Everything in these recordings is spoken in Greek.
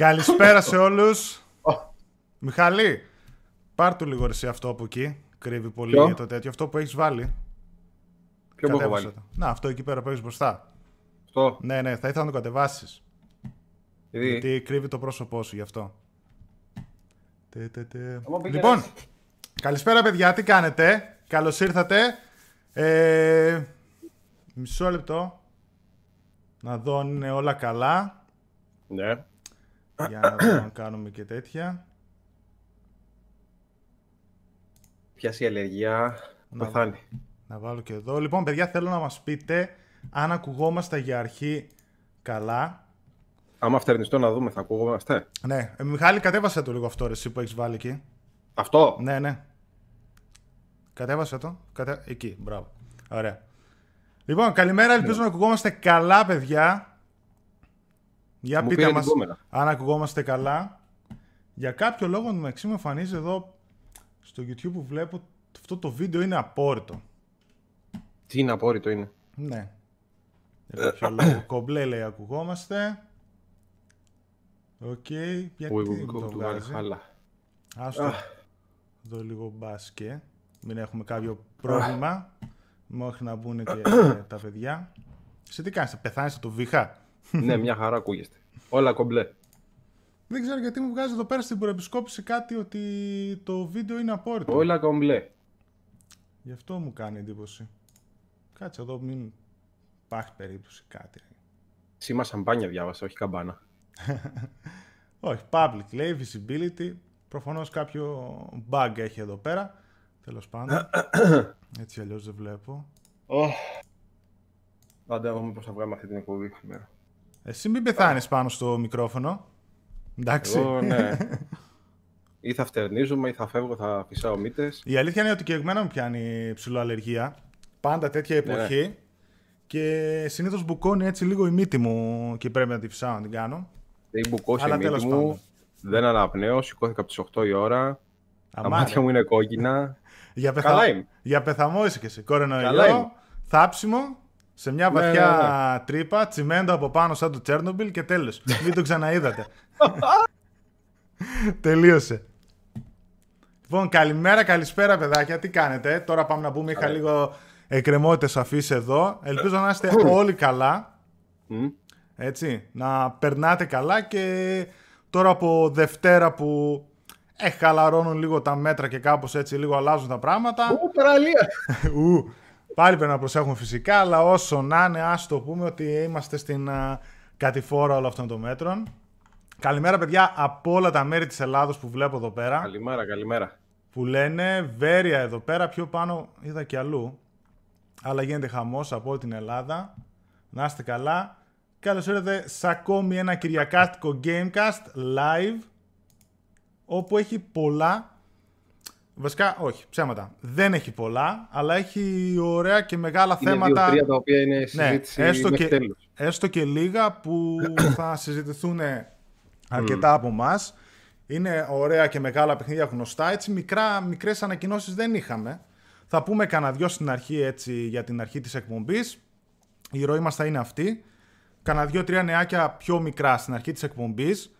Καλησπέρα σε όλους. Μιχάλη, πάρ' του λίγο εσύ αυτό από εκεί. Κρύβει πολύ Ποιο; το τέτοιο. Αυτό που έχεις βάλει. Ποιο που έχω Κατέβασε βάλει; το. Να, αυτό εκεί πέρα που έχεις μπροστά. Αυτό. Ναι, ναι, θα ήθελα να το κατεβάσεις. Γιατί; Γιατί κρύβει το πρόσωπό σου γι' αυτό. Τε, τε, τε. Άμα πήγαινες. Λοιπόν, καλησπέρα παιδιά, τι κάνετε; Καλώς ήρθατε. Ε, μισό λεπτό. Να δω αν είναι όλα καλά. Ναι. Για να δω αν κάνουμε και τέτοια. Πιάσει η αλλεργία. Να Πεθάνει. Να βάλω και εδώ. Λοιπόν, παιδιά, θέλω να μας πείτε αν ακουγόμαστε για αρχή καλά. Άμα φτερνιστώ να δούμε, θα ακούγόμαστε. Ναι, ε, Μιχάλη, κατέβασε το λίγο αυτό, ρε, εσύ που έχεις βάλει εκεί. Αυτό; Ναι, ναι. Κατέβασε το. Κατε... Εκεί, μπράβο. Ωραία. Λοιπόν, καλημέρα, ελπίζω να ακουγόμαστε καλά, παιδιά. Για Μου πείτε πήρε μας την κόμενα. αν ακουγόμαστε καλά. Για κάποιο λόγο, μεταξύ μου εμφανίζει εδώ στο YouTube που βλέπω αυτό το βίντεο είναι απόρριτο. Τι είναι απόρριτο είναι; Ναι. Για κάποιο λόγο. Κομπλέ λέει ακουγόμαστε. Οκ. Γιατί We will μου go το to βγάζει. Valhalla. Άστο. Εδώ λίγο μπάσκε. Μην έχουμε κάποιο πρόβλημα. Μέχρι να μπουν και ε, τα παιδιά. Σε τι κάνεις, πεθάνεις από το βήχα; Ναι, μια χαρά ακούγεστε. Όλα κομπλέ. Δεν ξέρω γιατί μου βγάζει εδώ πέρα στην προεπισκόπηση κάτι ότι το βίντεο είναι απόρριτο. Όλα κομπλέ. Γι' αυτό μου κάνει εντύπωση. Κάτσε εδώ, μην υπάρχει περίπτωση κάτι. Σήμα σαμπάνια διάβασα, όχι καμπάνα. Όχι, public λέει, visibility. Προφανώς κάποιο bug έχει εδώ πέρα. Τέλος πάντων. Έτσι αλλιώς δεν βλέπω. Oh. Άντε, να δούμε πώς θα βγάλουμε αυτή την εκπομπή σήμερα. Εσύ μην πεθάνεις πάνω στο μικρόφωνο. Εντάξει. Εγώ, ναι. ή θα φτερνίζομαι ή θα φεύγω, θα φυσάω μύτες. Η αλήθεια είναι ότι και εμένα μου πιάνει ψηλοαλλεργία. Πάντα τέτοια Ναι, εποχή. Και συνήθως μπουκώνει έτσι λίγο η μύτη μου και πρέπει να τη φυσάω να την κάνω. Δεν μπουκώσει Αλλά η μύτη τέλος μου. πάντων. Δεν αναπνέω, σηκώθηκα από τις 8 η ώρα. Τα Αμά, μάτια μου είναι κόκκινα. για, πεθα... Καλά είμαι. για πεθαμό είσαι και εσύ. Καλά Κορονοϊό, είμαι. θάψιμο, σε μια Ναι, βαθιά τρύπα, τσιμέντο από πάνω σαν το Τσέρνομπιλ και τέλος. Μην το ξαναείδατε. Τελείωσε. Λοιπόν, καλημέρα, καλησπέρα παιδάκια. Τι κάνετε; Τώρα πάμε να πούμε. Είχα λίγο εκκρεμότητες αφήσει εδώ. Ελπίζω να είστε όλοι καλά. Μμ. Έτσι, να περνάτε καλά και τώρα από Δευτέρα που ε, χαλαρώνουν λίγο τα μέτρα και κάπως έτσι λίγο αλλάζουν τα πράγματα. Ω, παραλία. Ου, πάλι πρέπει να προσέχουμε φυσικά, αλλά όσο να είναι, ας το πούμε ότι είμαστε στην α, κατηφόρα όλων αυτών των μέτρων. Καλημέρα παιδιά από όλα τα μέρη της Ελλάδος που βλέπω εδώ πέρα. Καλημέρα, καλημέρα. Που λένε Βέρεια εδώ πέρα, πιο πάνω είδα και αλλού. Αλλά γίνεται χαμός από όλη την Ελλάδα. Να είστε καλά. Καλώς ήρθατε σε ακόμη ένα κυριακάτικο Gamecast live. Όπου έχει πολλά. Βασικά, όχι, ψέματα. Δεν έχει πολλά, αλλά έχει ωραία και μεγάλα Είναι θέματα. δύο-τρία τα οποία είναι Ναι, συζήτηση έστω μέχρι και, τέλους. έστω και λίγα που θα συζητηθούν αρκετά από εμάς. Είναι ωραία και μεγάλα παιχνίδια γνωστά. Έτσι, μικρά, μικρές ανακοινώσεις δεν είχαμε. Θα πούμε κανένα δυο στην αρχή έτσι, για την αρχή της εκπομπής. Η ροή μας θα είναι αυτή. Κανένα δυο-τρία νεάκια πιο μικρά στην αρχή της εκπομπής.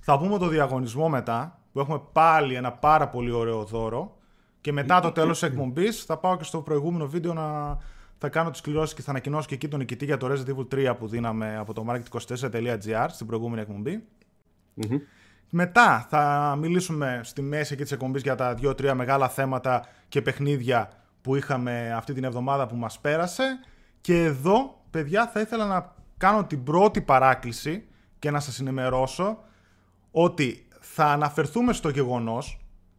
Θα πούμε το διαγωνισμό μετά, που έχουμε πάλι ένα πάρα πολύ ωραίο δώρο. Και μετά το τέλος της εκπομπής θα πάω και στο προηγούμενο βίντεο να θα κάνω τις κληρώσεις και θα ανακοινώσω και εκεί τον νικητή για το Resident Evil 3 που δίναμε από το market24.gr στην προηγούμενη εκπομπή. Μμμ. Μετά θα μιλήσουμε στη μέση εκεί της εκπομπής για τα δύο-τρία μεγάλα θέματα και παιχνίδια που είχαμε αυτή την εβδομάδα που μας πέρασε. Και εδώ, παιδιά, θα ήθελα να κάνω την πρώτη παράκληση και να σας ενημερώσω ότι θα αναφερθούμε στο γεγονός,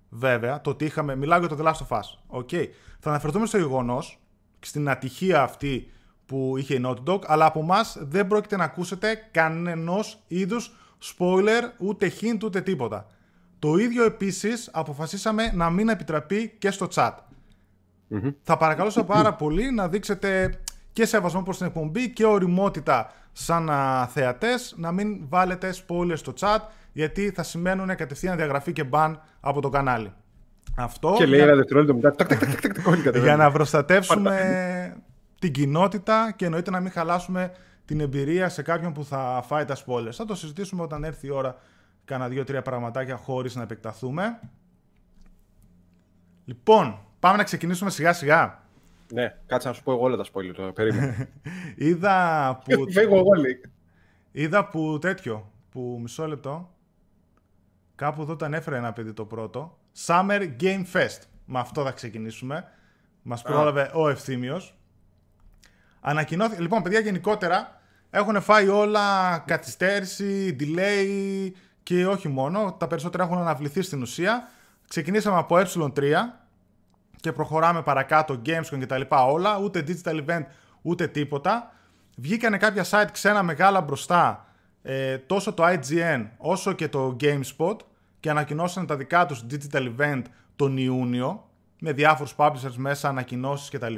βέβαια, το ότι είχαμε, μιλάω για το The Last of Us, okay. θα αναφερθούμε στο γεγονός και στην ατυχία αυτή που είχε η Naughty Dog, αλλά από εμάς δεν πρόκειται να ακούσετε κανενός είδους spoiler, ούτε hint, ούτε τίποτα. Το ίδιο επίσης αποφασίσαμε να μην επιτραπεί και στο chat. Μμμ. Θα παρακαλούσα πάρα πολύ να δείξετε και σεβασμό προς την εκπομπή και οριμότητα σαν α, θεατές να μην βάλετε spoilers στο chat γιατί θα σημαίνουν κατευθείαν διαγραφή και ban από το κανάλι. Αυτό Και λέει για, ένα δευτερόλεπτο μετά. τακ, τακ, τακ, τακ, τακ, όλοι για κατεβαίνουν. να προστατεύσουμε την κοινότητα και εννοείται να μην χαλάσουμε την εμπειρία σε κάποιον που θα φάει τα spoilers. Θα το συζητήσουμε όταν έρθει η ώρα κάνα δύο-τρία πραγματάκια χωρίς να επεκταθούμε. Λοιπόν, πάμε να ξεκινήσουμε σιγά σιγά. Ναι, κάτσε να σου πω εγώ όλα τα spoiler τώρα. Περίμενε. Είδα που... Φεύγω εγώ, λέει. Είδα που τέτοιο, που μισό λεπτό, κάπου εδώ το ανέφερε ένα παιδί το πρώτο. Summer Game Fest. Με αυτό θα ξεκινήσουμε. Μας πρόλαβε ο Ευθύμιος. Ανακοινώθηκε, λοιπόν παιδιά γενικότερα έχουν φάει όλα καθυστέρηση, delay και όχι μόνο. Τα περισσότερα έχουν αναβληθεί στην ουσία. Ξεκινήσαμε από ε3 και προχωράμε παρακάτω, Gamescom και τα λοιπά όλα. Ούτε digital event, ούτε τίποτα. Βγήκανε κάποια site ξένα μεγάλα μπροστά, ε, τόσο το IGN όσο και το GameSpot και ανακοινώσαν τα δικά τους digital event τον Ιούνιο με διάφορους publishers μέσα, ανακοινώσεις κτλ.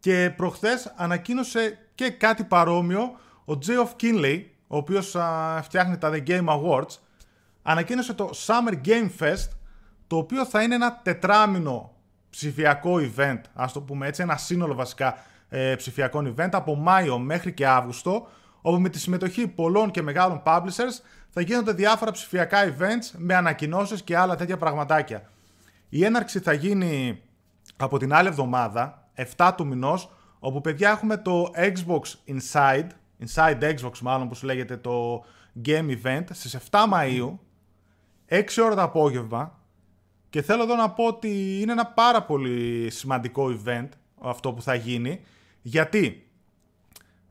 Και προχθές ανακοίνωσε και κάτι παρόμοιο ο Geoff Kinley, ο οποίος α, φτιάχνει τα The Game Awards, ανακοίνωσε το Summer Game Fest, το οποίο θα είναι ένα τετράμινο ψηφιακό event, ας το πούμε έτσι, ένα σύνολο βασικά ε, ψηφιακών event από Μάιο μέχρι και Αύγουστο, όπου με τη συμμετοχή πολλών και μεγάλων publishers θα γίνονται διάφορα ψηφιακά events με ανακοινώσεις και άλλα τέτοια πραγματάκια. Η έναρξη θα γίνει από την άλλη εβδομάδα, 7 του μηνός, όπου παιδιά έχουμε το Xbox Inside, Inside Xbox μάλλον που σου λέγεται το Game Event, στις 7 Μαΐου, 6 ώρα το απόγευμα, και θέλω εδώ να πω ότι είναι ένα πάρα πολύ σημαντικό event αυτό που θα γίνει, γιατί;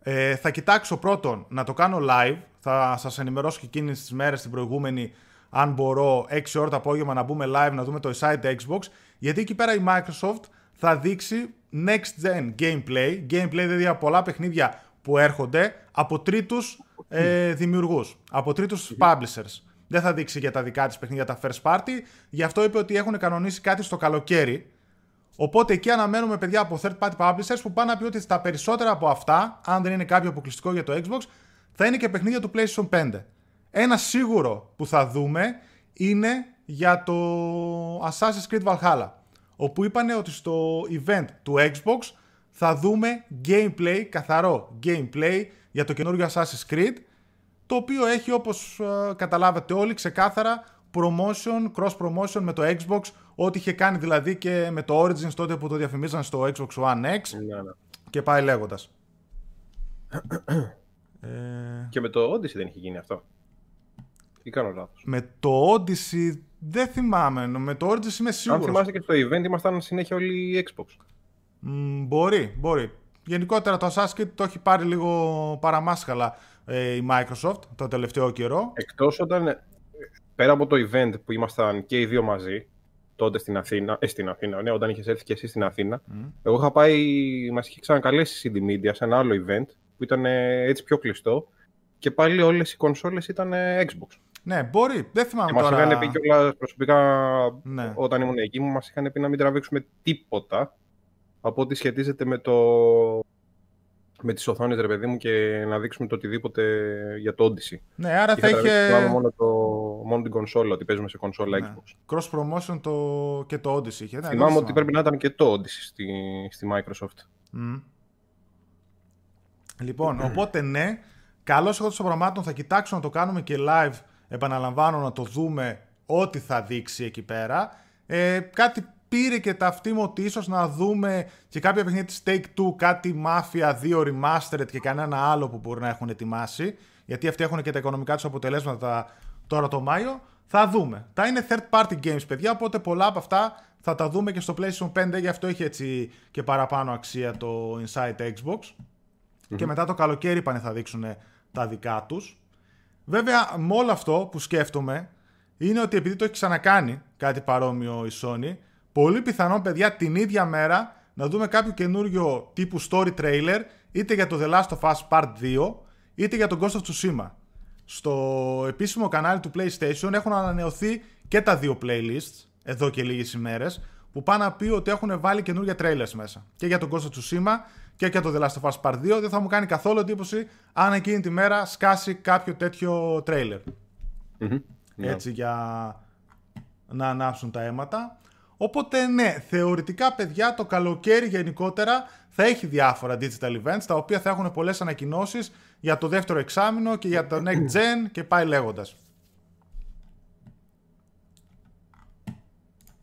Ε, θα κοιτάξω πρώτον να το κάνω live, θα σας ενημερώσω και εκείνες τις μέρες την προηγούμενη αν μπορώ 6 ώρα το απόγευμα να μπούμε live να δούμε το Inside Xbox, γιατί εκεί πέρα η Microsoft θα δείξει next gen gameplay, gameplay δηλαδή από πολλά παιχνίδια που έρχονται από τρίτους ε, δημιουργούς, από τρίτους publishers. Δεν θα δείξει για τα δικά της παιχνίδια τα first party, γι' αυτό είπε ότι έχουν κανονίσει κάτι στο καλοκαίρι, Οπότε εκεί αναμένουμε παιδιά από third party publishers που πάνε να πει ότι στα περισσότερα από αυτά, αν δεν είναι κάποιο αποκλειστικό για το Xbox, θα είναι και παιχνίδια του PlayStation 5. Ένα σίγουρο που θα δούμε είναι για το Assassin's Creed Valhalla. Όπου είπανε ότι στο event του Xbox θα δούμε gameplay, καθαρό gameplay για το καινούργιο Assassin's Creed, το οποίο έχει όπως ε, καταλάβατε όλοι ξεκάθαρα promotion, cross promotion με το Xbox, ό,τι είχε κάνει δηλαδή και με το Origins τότε που το διαφημίζαν στο Xbox One X Ναι, ναι. και πάει λέγοντας. ε, Και με το Odyssey δεν είχε γίνει αυτό. Ή κάνω λάθος. με το Odyssey δεν θυμάμαι, με το Origins είμαι Αν σίγουρος. θυμάστε και στο event ήμασταν συνέχεια όλοι Xbox. Μ, μπορεί, μπορεί. Γενικότερα το Assassin's Creed το έχει πάρει λίγο παραμάσχαλα ε, η Microsoft το τελευταίο καιρό. Εκτός όταν, ε, πέρα από το event που ήμασταν και οι δύο μαζί, τότε στην Αθήνα, ε, στην Αθήνα, ναι, όταν είχες έρθει και εσύ στην Αθήνα, εγώ είχα πάει, μας είχε ξανακαλέσει η CD Media σε ένα άλλο event, που ήταν ε, έτσι πιο κλειστό, και πάλι όλες οι κονσόλες ήταν ε, Xbox. Ναι, μπορεί. Δεν θυμάμαι Και μας τώρα. είχαν πει κιόλας προσωπικά, Ναι. όταν ήμουν εκεί, μας είχαν πει να μην τραβήξουμε τίποτα από ό,τι σχετίζεται με το... με τις οθόνες, ρε παιδί μου, και να δείξουμε το οτιδήποτε για το Odyssey. Ναι, άρα θα Είχα τραβήξει, είχε θυμάμαι, μόνο, το, μόνο την κονσόλα, ότι παίζουμε σε κονσόλα Ναι. Xbox. cross promotion το... και το Odyssey είχε. Ναι, Θυμάμαι δεν ότι πρέπει να ήταν και το Odyssey στη, στη Microsoft. Μμ. Λοιπόν, οπότε ναι, καλώς εγώ των πραγμάτων θα κοιτάξω να το κάνουμε και live. Επαναλαμβάνω να το δούμε ό,τι θα δείξει εκεί πέρα. Ε, κάτι πήρε και ταυτί μου ότι ίσως να δούμε και κάποια παιχνίδια της Take-Two, κάτι Mafia 2 Remastered και κανένα άλλο που μπορεί να έχουν ετοιμάσει. Γιατί αυτοί έχουν και τα οικονομικά τους αποτελέσματα τώρα το Μάιο. Θα δούμε. Τα είναι third party games, παιδιά, οπότε πολλά από αυτά θα τα δούμε και στο PlayStation 5, γι' αυτό έχει έτσι και παραπάνω αξία το Inside Xbox. Και μετά το καλοκαίρι πάνε θα δείξουν τα δικά τους. Βέβαια, με όλο αυτό που σκέφτομαι, είναι ότι επειδή το έχει ξανακάνει κάτι παρόμοιο η Sony, πολύ πιθανόν, παιδιά, την ίδια μέρα να δούμε κάποιο καινούριο τύπου story trailer, είτε για το The Last of Us Part 2, είτε για τον Ghost of Tsushima. Στο επίσημο κανάλι του PlayStation έχουν ανανεωθεί και τα δύο playlists, εδώ και λίγες ημέρες, που πάνε να πει ότι έχουν βάλει καινούργια trailers μέσα. Και για τον Ghost of Tsushima και για το The Last of Us Part 2. Δεν θα μου κάνει καθόλου εντύπωση αν εκείνη τη μέρα σκάσει κάποιο τέτοιο trailer. Μμμ. Ναι. Έτσι για να ανάψουν τα αίματα. Οπότε ναι, θεωρητικά παιδιά το καλοκαίρι γενικότερα θα έχει διάφορα digital events τα οποία θα έχουν πολλές ανακοινώσεις για το δεύτερο εξάμεινο και για το next gen και πάει λέγοντας.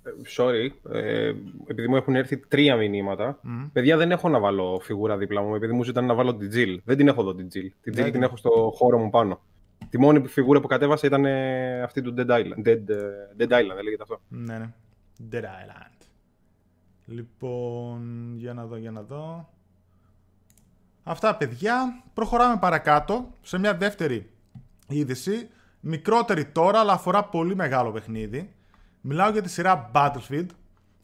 Ε, sorry, ε, επειδή μου έχουν έρθει τρία μηνύματα. Παιδιά, δεν έχω να βάλω φιγούρα δίπλα μου, επειδή μου ζητάνε να βάλω την Τζιλ. Δεν την έχω εδώ την Jill. Την ναι, Jill ναι. την έχω στο χώρο μου πάνω. Τη μόνη φιγούρα που κατέβασα ήταν ε, αυτή του Dead Island. Dead, Dead Island, λέγεται αυτό. Ναι, ναι. Dead Island. Λοιπόν, για να δω, για να δω. Αυτά, παιδιά. Προχωράμε παρακάτω σε μια δεύτερη είδηση. Μικρότερη τώρα, αλλά αφορά πολύ μεγάλο παιχνίδι. Μιλάω για τη σειρά Battlefield,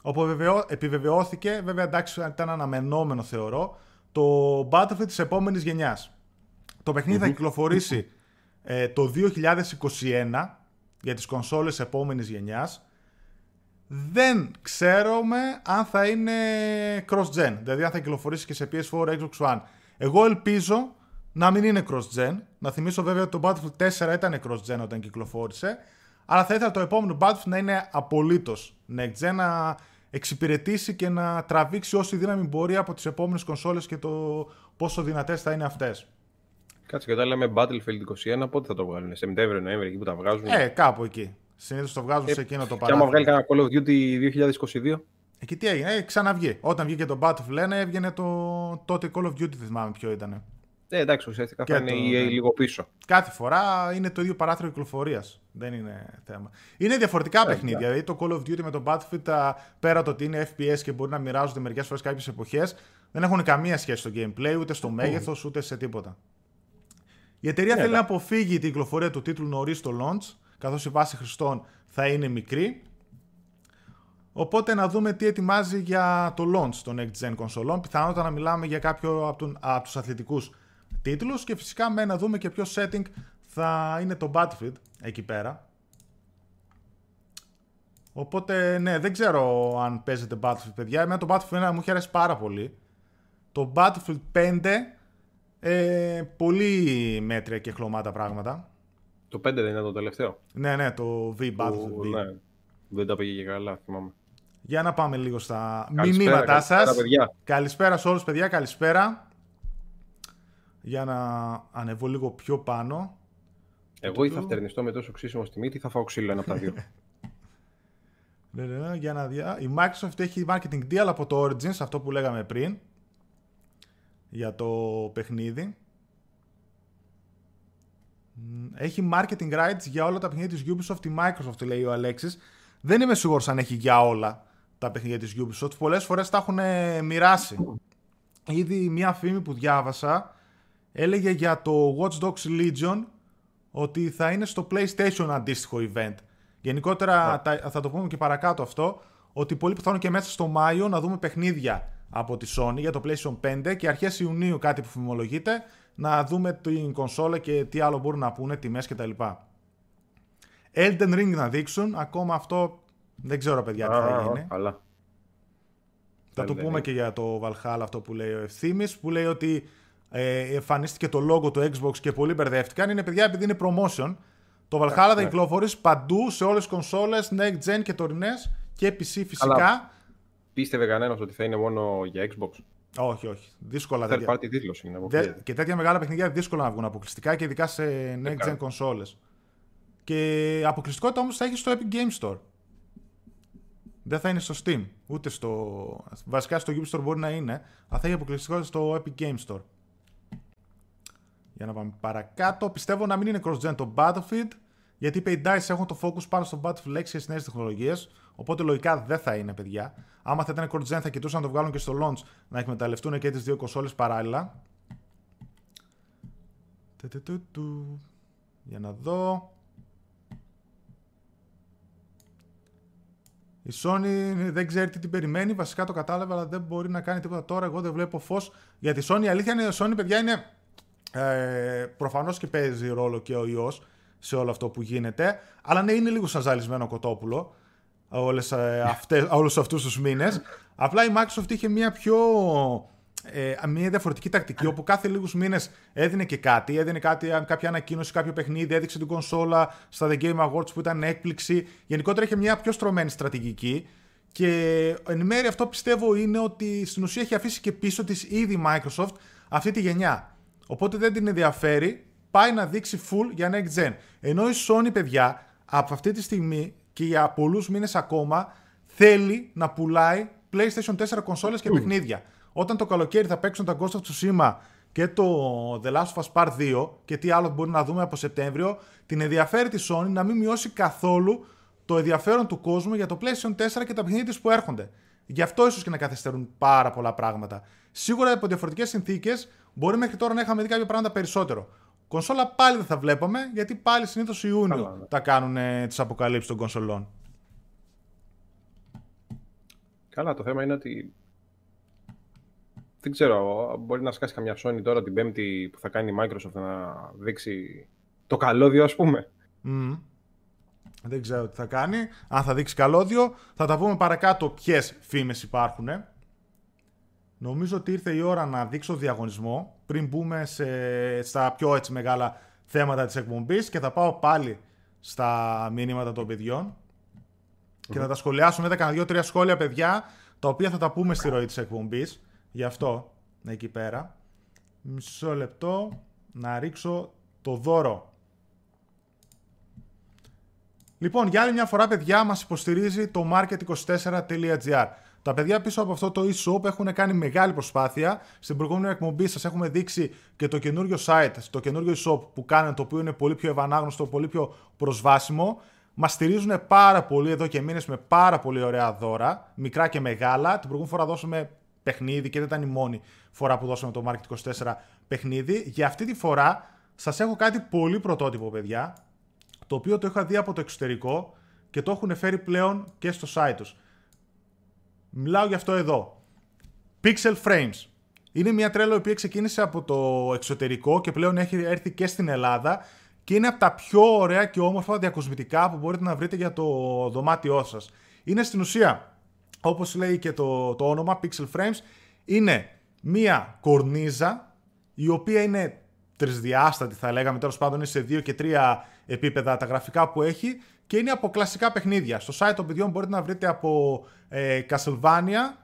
όπου επιβεβαιώθηκε, βέβαια εντάξει ήταν αναμενόμενο θεωρώ, το Battlefield της επόμενης γενιάς. Το παιχνιδι θα κυκλοφορήσει ε, το 2021 για τις κονσόλες επόμενης γενιάς. Δεν ξέρουμε αν θα είναι cross-gen, δηλαδή αν θα κυκλοφορήσει και σε PS4, Xbox One. Εγώ ελπίζω να μην είναι cross-gen. Να θυμίσω βέβαια ότι το Battlefield 4 ήταν cross-gen όταν κυκλοφόρησε. Αλλά θα ήθελα το επόμενο Battlefield να είναι απολύτως next gen, να εξυπηρετήσει και να τραβήξει όση δύναμη μπορεί από τις επόμενες κονσόλες και το πόσο δυνατές θα είναι αυτές. Κάτσε και όταν λέμε Battlefield 21, πότε θα το βγάλουν, Σεπτέμβριο, Νοέμβριο, εκεί που τα βγάζουν. Ε, κάπου εκεί. Συνήθως το βγάζουν ε, σε εκείνο το παράδειγμα. Και άμα βγάλει κανένα Call of Duty 2022. Εκεί τι έγινε, ε, ξαναβγεί. Όταν βγήκε το Battlefield, λένε, έβγαινε το τότε Call of Duty, δεν θυμάμαι ποιο ήταν. Ε, εντάξει, ουσιαστικά θα είναι η EA λίγο πίσω. Κάθε φορά είναι το ίδιο παράθυρο κυκλοφορίας. Δεν είναι θέμα. Είναι διαφορετικά ε, παιχνίδια. Δηλαδή το Call of Duty με το Battlefield, πέρα το ότι είναι FPS και μπορεί να μοιράζονται μερικές φορές κάποιες εποχές, δεν έχουν καμία σχέση στο gameplay, ούτε στο μέγεθος, ούτε σε τίποτα. Η εταιρεία ναι, θέλει να αποφύγει την κυκλοφορία του τίτλου νωρίς στο launch, καθώς η βάση χρηστών θα είναι μικρή. Οπότε να δούμε τι ετοιμάζει για το launch των next gen κονσολών. Πιθανότατα να μιλάμε για κάποιο από, τον, από τους αθλητικούς τίτλους και φυσικά με να δούμε και ποιο setting θα είναι το Battlefield εκεί πέρα. Οπότε ναι, δεν ξέρω αν παίζετε Battlefield παιδιά. Εμένα το Battlefield 1 μου έχει αρέσει πάρα πολύ. Το Battlefield 5 ε, πολύ μέτρια και χλωμάτα πράγματα. Το 5 δεν είναι το τελευταίο. Ναι, ναι, το V Battlefield. V. Ναι, δεν τα πήγε και καλά, θυμάμαι. Για να πάμε λίγο στα μηνύματά σας. Καλησπέρα σε όλους, παιδιά. Καλησπέρα. Για να ανεβώ λίγο πιο πάνω. Εγώ ή θα φτερνιστώ με τόσο ξύσιμο στη μύτη ή θα φάω ξύλο ένα από τα δύο. Ναι, ναι, ναι, για να δια... Η Microsoft έχει marketing deal από το Origins, αυτό που λέγαμε πριν, για το παιχνίδι. Έχει marketing rights για όλα τα παιχνίδια της Ubisoft η Microsoft, λέει ο Αλέξης. Δεν είμαι σίγουρος αν έχει για όλα τα παιχνίδια της Ubisoft. Πολλές φορές τα έχουν μοιράσει. Ήδη μια φήμη που διάβασα έλεγε για το Watch Dogs Legion ότι θα είναι στο PlayStation αντίστοιχο event. Γενικότερα ναι. θα το πούμε και παρακάτω αυτό, ότι πολύ πιθανό και μέσα στο Μάιο να δούμε παιχνίδια από τη Sony για το PlayStation 5 και αρχές Ιουνίου κάτι που φημολογείται να δούμε την κονσόλα και τι άλλο μπορούν να πούνε, τιμές κτλ. Elden Ring να δείξουν, ακόμα αυτό δεν ξέρω παιδιά τι θα γίνει. Αλλά. Θα το πούμε και για το Valhalla αυτό που λέει ο Ευθύμης, που λέει ότι ε, εμφανίστηκε το logo του Xbox και πολλοί μπερδεύτηκαν. Είναι παιδιά επειδή είναι promotion. Το Valhalla θα ναι. κυκλοφορήσει παντού σε όλες τις κονσόλες, next gen και τωρινές και PC φυσικά. Αλλά πίστευε κανένας ότι θα είναι μόνο για Xbox; Όχι, όχι. Δύσκολα. Third party τίτλος είναι. Δε, και τέτοια μεγάλα παιχνίδια δύσκολα να βγουν αποκλειστικά και ειδικά σε next gen κονσόλε. Και αποκλειστικότητα όμως θα έχει στο Epic Game Store. Δεν θα είναι στο Steam, ούτε στο. Βασικά στο Ubisoft Store μπορεί να είναι, αλλά θα έχει αποκλειστικότητα στο Epic Game Store. Για να πάμε παρακάτω. Πιστεύω να μην είναι cross-gen το Battlefield, γιατί είπε οι DICE έχουν το focus πάνω στο Battlefield 6 και στις νέες τεχνολογίες. Οπότε λογικά δεν θα είναι, παιδιά. Άμα θα ήταν cross-gen, θα κοιτούσαν να το βγάλουν και στο launch να εκμεταλλευτούν και τις δύο κονσόλες παράλληλα. Για να δω. Η Sony δεν ξέρει τι την περιμένει. Βασικά το κατάλαβα, αλλά δεν μπορεί να κάνει τίποτα τώρα. Εγώ δεν βλέπω φως. Για τη Sony, η αλήθεια είναι ότι η Sony, παιδιά, είναι. Ε, Προφανώς και παίζει ρόλο και ο ιός σε όλο αυτό που γίνεται. Αλλά ναι, είναι λίγο σαν ζαλισμένο κοτόπουλο όλες, ε, αυτές, όλους αυτούς τους μήνες. Απλά η Microsoft είχε μια πιο ε, μια διαφορετική τακτική όπου κάθε λίγους μήνες έδινε και κάτι, έδινε κάτι, κάποια ανακοίνωση, κάποιο παιχνίδι, έδειξε την κονσόλα στα The Game Awards που ήταν έκπληξη. Γενικότερα είχε μια πιο στρωμένη στρατηγική και εν μέρει αυτό πιστεύω είναι ότι στην ουσία έχει αφήσει και πίσω της ήδη η Microsoft αυτή τη γενιά. Οπότε δεν την ενδιαφέρει, πάει να δείξει full για next gen. Ενώ η Sony, παιδιά, από αυτή τη στιγμή και για πολλούς μήνες ακόμα θέλει να πουλάει PlayStation 4 κονσόλες και παιχνίδια. Όταν το καλοκαίρι θα παίξουν τα Ghost of Tsushima και το The Last of Us Part 2 και τι άλλο μπορεί να δούμε από Σεπτέμβριο, την ενδιαφέρει τη Sony να μην μειώσει καθόλου το ενδιαφέρον του κόσμου για το PlayStation 4 και τα παιχνίδια της που έρχονται. Γι' αυτό ίσως και να καθυστερούν πάρα πολλά πράγματα. Σίγουρα από διαφορετικές συνθήκες μπορεί μέχρι τώρα να είχαμε δει κάποια πράγματα περισσότερο. Κονσόλα πάλι δεν θα βλέπαμε, γιατί πάλι συνήθως Ιούνιο ναι. τα κάνουν ε, τις αποκαλύψεις των κονσολών. Καλά, το θέμα είναι ότι δεν ξέρω, μπορεί να σκάσει καμιά Sony τώρα την πέμπτη που θα κάνει η Microsoft να δείξει το καλώδιο ας πούμε. Mm. Δεν ξέρω τι θα κάνει. Αν θα δείξει καλώδιο, θα τα πούμε παρακάτω ποιες φήμες υπάρχουν. Νομίζω ότι ήρθε η ώρα να δείξω διαγωνισμό πριν μπούμε σε, στα πιο έτσι μεγάλα θέματα της εκπομπής και θα πάω πάλι στα μηνύματα των παιδιών και θα τα σχολιάσουμε. Είδα κανένα δύο-τρία σχόλια, παιδιά, τα οποία θα τα πούμε στη ροή της εκπομπής. Γι' αυτό, εκεί πέρα. Μισό λεπτό να ρίξω το δώρο. Λοιπόν, για άλλη μια φορά, παιδιά, μας υποστηρίζει το market24.gr. Τα παιδιά πίσω από αυτό το e-shop έχουν κάνει μεγάλη προσπάθεια. Στην προηγούμενη εκπομπή σας έχουμε δείξει και το καινούριο site, το καινούριο e-shop που κάνουν, το οποίο είναι πολύ πιο ευανάγνωστο, πολύ πιο προσβάσιμο. Μας στηρίζουν πάρα πολύ εδώ και μήνες με πάρα πολύ ωραία δώρα, μικρά και μεγάλα. Την προηγούμενη φορά δώσαμε παιχνίδι και δεν ήταν η μόνη φορά που δώσαμε το Market 24 παιχνίδι. Για αυτή τη φορά σας έχω κάτι πολύ πρωτότυπο, παιδιά, το οποίο το είχα δει από το εξωτερικό και το έχουν φέρει πλέον και στο site τους. Μιλάω γι' αυτό εδώ. Pixel Frames. Είναι μια τρέλα η οποία ξεκίνησε από το εξωτερικό και πλέον έχει έρθει και στην Ελλάδα και είναι από τα πιο ωραία και όμορφα διακοσμητικά που μπορείτε να βρείτε για το δωμάτιό σας. Είναι στην ουσία, όπως λέει και το, το όνομα Pixel Frames, είναι μια κορνίζα η οποία είναι τρισδιάστατη θα λέγαμε, τέλος πάντων είναι σε δύο και τρία επίπεδα τα γραφικά που έχει και είναι από κλασικά παιχνίδια. Στο site των παιδιών μπορείτε να βρείτε από ε, Castlevania,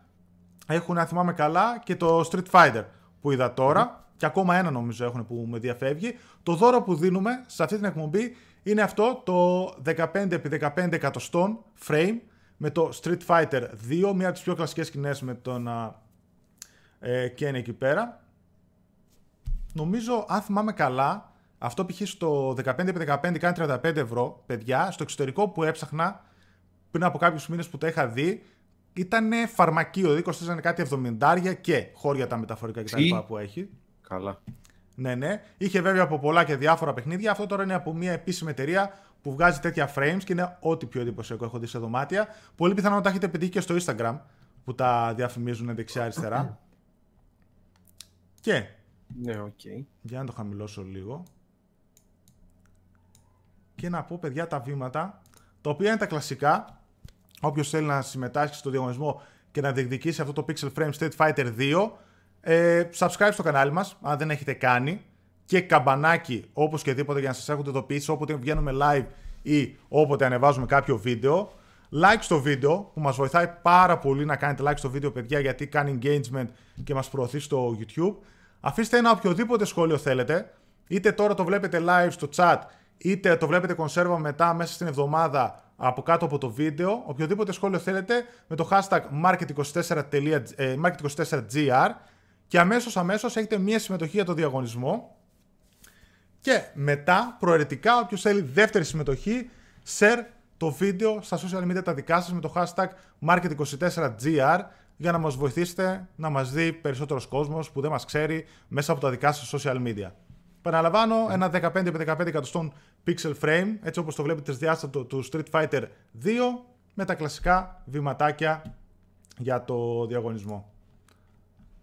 έχουν αν θυμάμαι καλά και το Street Fighter που είδα τώρα και ακόμα ένα νομίζω έχουν που με διαφεύγει. Το δώρο που δίνουμε σε αυτή την εκπομπή είναι αυτό το 15x15 εκατοστών frame με το Street Fighter 2, μία από τις πιο κλασικές σκηνές με τον ε, Ken εκεί πέρα. Νομίζω, αν θυμάμαι καλά, αυτό π.χ. στο 15x15 κάνει 35 ευρώ, παιδιά. Στο εξωτερικό που έψαχνα πριν από κάποιους μήνες που τα είχα δει, ήταν φαρμακείο. Δηλαδή κοστίζανε κάτι 70 και χώρια τα μεταφορικά κτλ. που έχει. Καλά. Ναι, ναι. Είχε βέβαια από πολλά και διάφορα παιχνίδια. Αυτό τώρα είναι από μια επίσημη εταιρεία που βγάζει τέτοια frames και είναι ό,τι πιο εντυπωσιακό έχω δει σε δωμάτια. Πολύ πιθανόν τα έχετε πετύχει και στο Instagram που τα διαφημίζουν δεξιά-αριστερά. και. Ναι, okay. Για να το χαμηλώσω λίγο και να πω παιδιά τα βήματα, τα οποία είναι τα κλασικά. Όποιος θέλει να συμμετάσχει στο διαγωνισμό και να διεκδικήσει αυτό το Pixel Frame Street Fighter 2, ε, subscribe στο κανάλι μας, αν δεν έχετε κάνει, και καμπανάκι όπως και δίποτε για να σας έχετε ειδοποιήσει όποτε βγαίνουμε live ή όποτε ανεβάζουμε κάποιο βίντεο. Like στο βίντεο που μας βοηθάει πάρα πολύ να κάνετε like στο βίντεο παιδιά γιατί κάνει engagement και μας προωθεί στο YouTube. Αφήστε ένα οποιοδήποτε σχόλιο θέλετε, είτε τώρα το βλέπετε live στο chat είτε το βλέπετε κονσέρβα μετά μέσα στην εβδομάδα από κάτω από το βίντεο, οποιοδήποτε σχόλιο θέλετε με το hashtag market24, ε, market24gr και αμέσως αμέσως έχετε μία συμμετοχή για το διαγωνισμό και μετά προαιρετικά όποιος θέλει δεύτερη συμμετοχή share το βίντεο στα social media τα δικά σας με το hashtag market24gr για να μας βοηθήσετε να μας δει περισσότερος κόσμος που δεν μας ξέρει μέσα από τα δικά σας social media. Παραλαμβάνω ένα 15x15 εκατοστών pixel frame, έτσι όπως το βλέπετε διάστατο του Street Fighter 2, με τα κλασικά βηματάκια για το διαγωνισμό.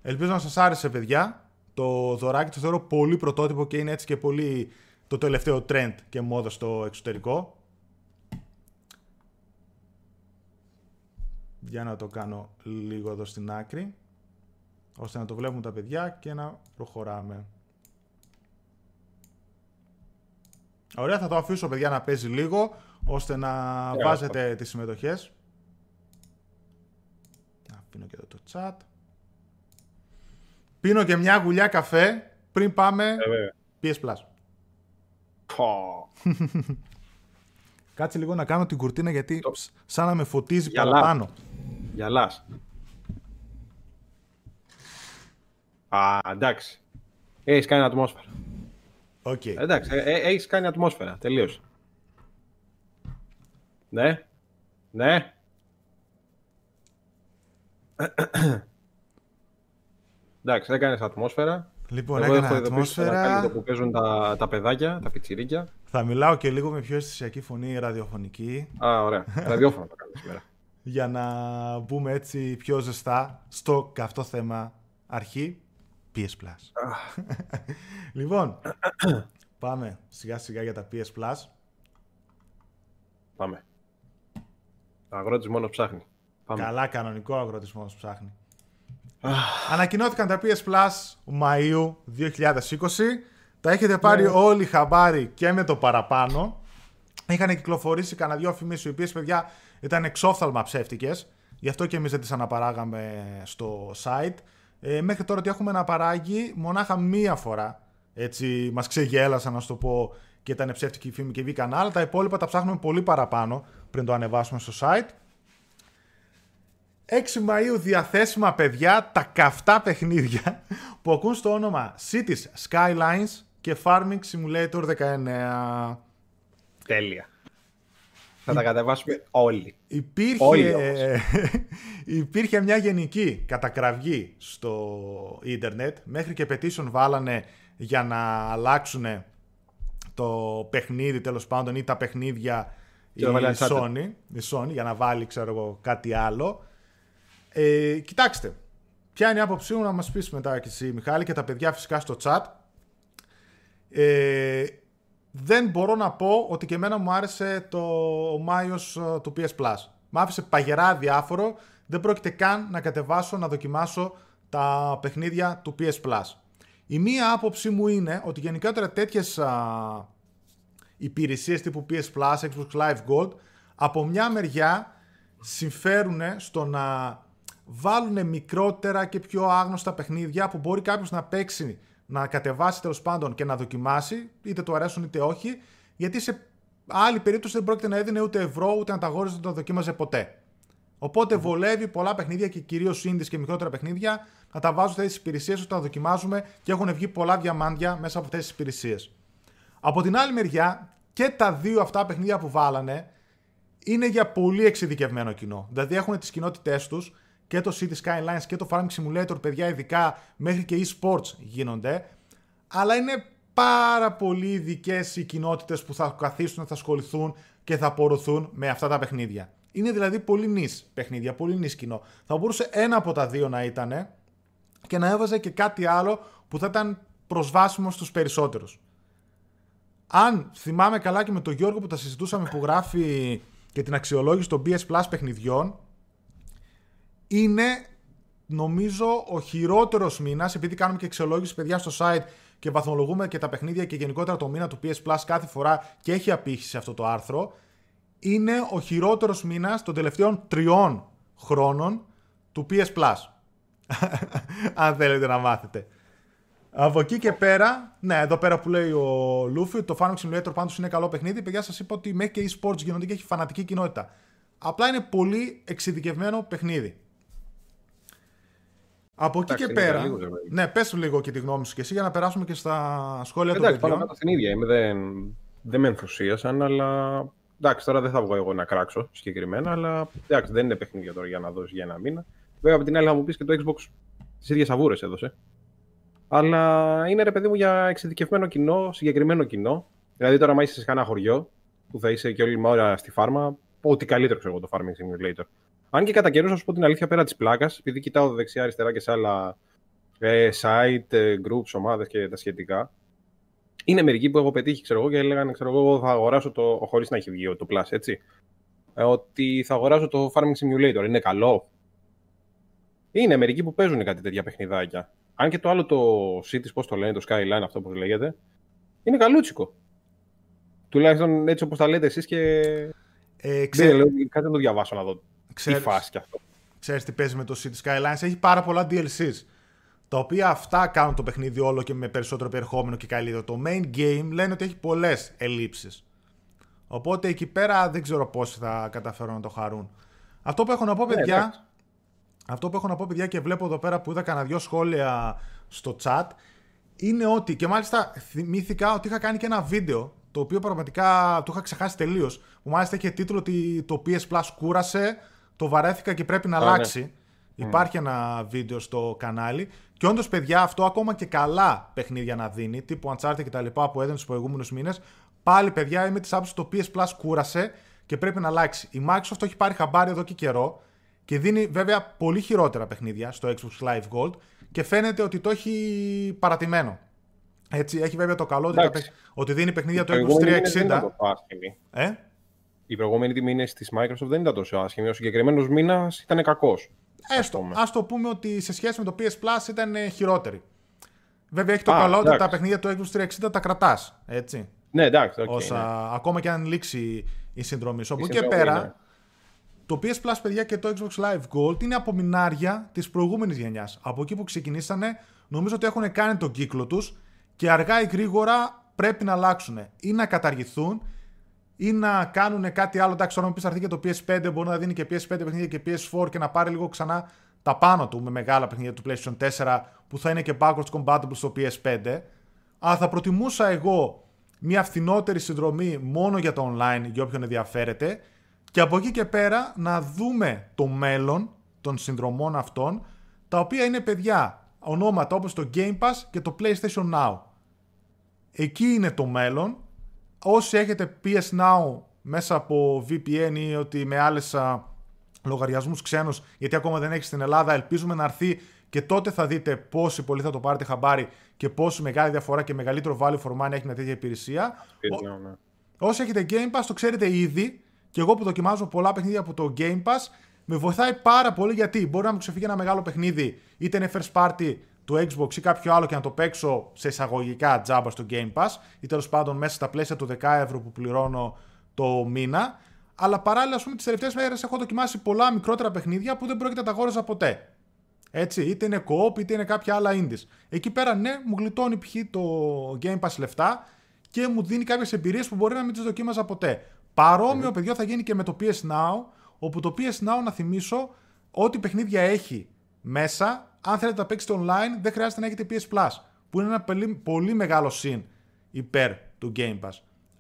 Ελπίζω να σας άρεσε παιδιά. Το δωράκι το θεωρώ πολύ πρωτότυπο και είναι έτσι και πολύ το τελευταίο trend και μόδα στο εξωτερικό. Για να το κάνω λίγο εδώ στην άκρη, ώστε να το βλέπουν τα παιδιά και να προχωράμε. Ωραία, θα το αφήσω παιδιά να παίζει λίγο, ώστε να yeah, βάζετε τις συμμετοχές. Να πίνω και εδώ το chat. Πίνω και μια γουλιά καφέ πριν πάμε yeah, PS Plus. Κάτσε λίγο να κάνω την κουρτίνα γιατί σαν να με φωτίζει παραπάνω. Γυαλάς. Α, εντάξει. Έχεις κάνει ατμόσφαιρα. Okay. Εντάξει, ε, ε, έχεις κάνει ατμόσφαιρα. Τελείωσε. Ναι. Ναι. Εντάξει, έκανε ατμόσφαιρα. Λοιπόν, Εγώ έκανα ατμόσφαιρα. Το που παίζουν τα, τα παιδάκια, τα πιτσιρίκια. Θα μιλάω και λίγο με πιο αισθησιακή φωνή ραδιοφωνική. Α, ωραία. Ραδιόφωνο το κάνω σήμερα. Για να μπούμε έτσι πιο ζεστά στο καυτό θέμα αρχή. PS Plus. λοιπόν, πάμε σιγά σιγά για τα PS Plus. Πάμε. Ο αγρότης μόνος ψάχνει. Πάμε. Καλά, κανονικό αγρότης μόνος ψάχνει. Ανακοινώθηκαν τα PS Plus Μαΐου 2020. Τα έχετε πάρει ναι. όλοι χαμπάρι και με το παραπάνω. Είχαν κυκλοφορήσει κανένα δυο φημίσει, οι οποίες παιδιά ήταν εξόφθαλμα ψεύτικες. Γι' αυτό και εμείς δεν τις αναπαράγαμε στο site. Ε, μέχρι τώρα ότι έχουμε αναπαράγει μονάχα μία φορά. Έτσι, μας ξεγέλασαν, να σου το πω, και ήταν ψεύτικη φήμη και βγήκαν άλλα. Τα υπόλοιπα τα ψάχνουμε πολύ παραπάνω πριν το ανεβάσουμε στο site. 6 Μαΐου διαθέσιμα παιδιά τα καυτά παιχνίδια που ακούν στο όνομα Cities Skylines και Farming Simulator 19. Τέλεια. Θα τα κατεβάσουμε όλοι. Υπήρχε, όλοι υπήρχε μια γενική κατακραυγή στο ίντερνετ. Μέχρι και petition βάλανε για να αλλάξουν το παιχνίδι τέλος πάντων ή τα παιχνίδια η Sony, η Sony για να βάλει ξέρω εγώ κάτι άλλο. Ε, κοιτάξτε, ποια είναι η άποψή μου να μας πεις μετά και εσύ Μιχάλη και τα παιδιά φυσικά στο chat. Ε, δεν μπορώ να πω ότι και εμένα μου άρεσε το Μάιος ε, του PS Plus. Μ' άφησε παγερά διάφορο, δεν πρόκειται καν να κατεβάσω, να δοκιμάσω τα παιχνίδια του PS Plus. Η μία άποψή μου είναι ότι γενικότερα τέτοιες α, υπηρεσίες τύπου PS Plus, Xbox Live Gold, από μια μεριά συμφέρουν στο να βάλουν μικρότερα και πιο άγνωστα παιχνίδια που μπορεί κάποιος να παίξει, να κατεβάσει τέλος πάντων και να δοκιμάσει, είτε του αρέσουν είτε όχι, γιατί σε άλλη περίπτωση δεν πρόκειται να έδινε ούτε ευρώ ούτε να τα αγόριζε ούτε να το δοκίμαζε ποτέ. Οπότε βολεύει πολλά παιχνίδια και κυρίως indies και μικρότερα παιχνίδια να τα βάζουν αυτές τις υπηρεσίες ώστε να δοκιμάζουμε και έχουν βγει πολλά διαμάντια μέσα από αυτές τις υπηρεσίες. Από την άλλη μεριά, και τα δύο αυτά παιχνίδια που βάλανε είναι για πολύ εξειδικευμένο κοινό. Δηλαδή έχουν τις κοινότητές τους και το City Skylines και το Farming Simulator, παιδιά, ειδικά μέχρι και e-sports γίνονται. Αλλά είναι πάρα πολύ ειδικές οι κοινότητες που θα καθίσουν, θα ασχοληθούν και θα απορροθούν με αυτά τα παιχνίδια. Είναι δηλαδή πολύ νης παιχνίδια, πολύ νης κοινό. Θα μπορούσε ένα από τα δύο να ήταν και να έβαζε και κάτι άλλο που θα ήταν προσβάσιμο στους περισσότερους. Αν θυμάμαι καλά και με τον Γιώργο που τα συζητούσαμε που γράφει και την αξιολόγηση των PS Plus παιχνιδιών, είναι νομίζω ο χειρότερος μήνας, επειδή κάνουμε και εξολόγηση παιδιά στο site και βαθμολογούμε και τα παιχνίδια και γενικότερα το μήνα του PS Plus κάθε φορά και έχει απήχηση αυτό το άρθρο. Είναι ο χειρότερος μήνας των τελευταίων τριών χρόνων του PS Plus. Αν θέλετε να μάθετε. Από εκεί και πέρα, ναι, εδώ πέρα που λέει ο Λούφι, το Farming Simulator πάντως είναι καλό παιχνίδι. Παιδιά, σας είπα ότι μέχρι και e-sports γίνονται και έχει φανατική κοινότητα. Απλά είναι πολύ εξειδικευμένο παιχνίδι. Από εκεί και πέρα. Λίγο, ναι, πες λίγο και τη γνώμη σου και εσύ για να περάσουμε και στα σχόλια εντάξει, των παιδιών. Εντάξει, πάνω την ίδια. Είμαι, δεν, δεν με ενθουσίασαν, αλλά. Εντάξει, τώρα δεν θα βγω εγώ να κράξω συγκεκριμένα, αλλά εντάξει, δεν είναι παιχνίδια τώρα για να δώσεις για ένα μήνα. Βέβαια, από την άλλη, θα μου πεις και το Xbox τις ίδιες αβούρε έδωσε. Αλλά είναι ρε παιδί μου για εξειδικευμένο κοινό, συγκεκριμένο κοινό. Δηλαδή, τώρα, άμα είσαι σε κανένα χωριό που θα είσαι και όλη την ώρα στη φάρμα, ό,τι καλύτερο ξέρω εγώ το Farming Simulator. Αν και κατά καιρούς, να σου πω την αλήθεια πέρα της πλάκας, επειδή κοιτάω δεξιά-αριστερά και σε άλλα ε, site, ε, groups, ομάδες και τα σχετικά, είναι μερικοί που έχω πετύχει, ξέρω εγώ, και έλεγαν, ξέρω εγώ, θα αγοράσω το. χωρίς να έχει βγει το Plus, έτσι. Ε, ότι θα αγοράσω το Farming Simulator. Είναι καλό; Είναι μερικοί που παίζουν κάτι τέτοια παιχνιδάκια. Αν και το άλλο το Cities, πώς το λένε, το Skyline, αυτό που λέγεται, είναι καλούτσικο. Τουλάχιστον έτσι όπως τα λέτε εσείς και. Ε, ξέρω... κάτι να το διαβάσω να δω Ξέρεις, τι φάση κι αυτό. Ξέρεις τι παίζει με το City Skylines. Έχει πάρα πολλά DLCs. Τα οποία αυτά κάνουν το παιχνίδι όλο και με περισσότερο περιεχόμενο και καλύτερο. Το main game λένε ότι έχει πολλές ελλείψεις. Οπότε εκεί πέρα δεν ξέρω πόσοι θα καταφέρουν να το χαρούν. Αυτό που έχω να πω, Ναι, παιδιά, εντάξει. αυτό που έχω να πω, παιδιά, και βλέπω εδώ πέρα που είδα κανένα δυο σχόλια στο chat, είναι ότι, και μάλιστα θυμήθηκα ότι είχα κάνει και ένα βίντεο, το οποίο πραγματικά το είχα ξεχάσει τελείως. Που μάλιστα είχε τίτλο ότι το PS Plus κούρασε, το βαρέθηκα και πρέπει να ναι. αλλάξει. Υπάρχει ένα βίντεο στο κανάλι. Και όντως, παιδιά, αυτό ακόμα και καλά παιχνίδια να δίνει, τύπου Uncharted και τα λοιπά που έδινε τους προηγούμενους μήνες, πάλι, παιδιά, είμαι της άποψης το PS Plus κούρασε και πρέπει να αλλάξει. Η Microsoft το έχει πάρει χαμπάρι εδώ και καιρό και δίνει βέβαια πολύ χειρότερα παιχνίδια στο Xbox Live Gold και φαίνεται ότι το έχει παρατημένο. Έτσι, έχει βέβαια το καλό ότι, τα Εντάξει. παιχ- ότι δίνει παιχνίδια Η το προηγούμενη Xbox μήνες δεν ήταν 360. τόσο άσχημη. Ε; Η προηγούμενη τιμή τη Microsoft δεν ήταν τόσο άσχημη. Ο συγκεκριμένος μήνας ήταν κακός. Έστω. πούμε. Α το πούμε ότι σε σχέση με το PS Plus ήταν ε, χειρότερη. Βέβαια έχει το Α, καλό ότι τα εντάξει. παιχνίδια του Xbox 360 τα κρατάς. Έτσι. Ναι, εντάξει. οκ, όσα, ναι. Ακόμα και αν λήξει η συνδρομή σου. Από Η εκεί και συνδρομή, πέρα, ναι. το PS Plus, παιδιά, και το Xbox Live Gold είναι απομεινάρια της προηγούμενης γενιάς. Από εκεί που ξεκινήσανε, νομίζω ότι έχουν κάνει τον κύκλο τους και αργά ή γρήγορα πρέπει να αλλάξουν. Ή να καταργηθούν ή να κάνουν κάτι άλλο. Εντάξει, τώρα μου πεις θα έρθει και το PS5, μπορεί να δίνει και PS5 παιχνίδια και PS4 και να πάρει λίγο ξανά τα πάνω του με μεγάλα παιχνίδια του PlayStation 4 που θα είναι και backwards compatible στο PS5. Αλλά θα προτιμούσα εγώ μια φθηνότερη συνδρομή μόνο για το online για όποιον ενδιαφέρεται και από εκεί και πέρα να δούμε το μέλλον των συνδρομών αυτών τα οποία είναι παιδιά ονόματα όπως το Game Pass και το PlayStation Now. Εκεί είναι το μέλλον. Όσοι έχετε PS Now μέσα από VPN ή ότι με άλλες α, λογαριασμούς ξένους, γιατί ακόμα δεν έχεις στην Ελλάδα, ελπίζουμε να έρθει και τότε θα δείτε πόσοι πολλοί θα το πάρετε χαμπάρι και πόση μεγάλη διαφορά και μεγαλύτερο value for money έχει μια τέτοια υπηρεσία. Ο- Ναι, ναι. Όσοι έχετε Game Pass το ξέρετε ήδη και εγώ που δοκιμάζω πολλά παιχνίδια από το Game Pass με βοηθάει πάρα πολύ γιατί μπορεί να μου ξεφύγει ένα μεγάλο παιχνίδι είτε είναι first party του Xbox ή κάποιο άλλο και να το παίξω σε εισαγωγικά τζάμπα στο Game Pass ή τέλος πάντων μέσα στα πλαίσια του 10 ευρώ που πληρώνω το μήνα. Αλλά παράλληλα, ας πούμε, τις τελευταίες μέρες έχω δοκιμάσει πολλά μικρότερα παιχνίδια που δεν πρόκειται να τα αγόραζα ποτέ. Έτσι, είτε είναι co-op είτε είναι κάποια άλλα indies. Εκεί πέρα, ναι, μου γλιτώνει π.χ. το Game Pass λεφτά και μου δίνει κάποιες εμπειρίες που μπορεί να μην τις δοκίμαζα ποτέ. Παρόμοιο, παιδιά, θα γίνει και με το PS Now, όπου το PS Now, να θυμίσω, ό,τι παιχνίδια έχει μέσα, αν θέλετε να τα παίξετε online, δεν χρειάζεται να έχετε PS Plus, που είναι ένα πολύ, πολύ μεγάλο συν υπέρ του Game Pass.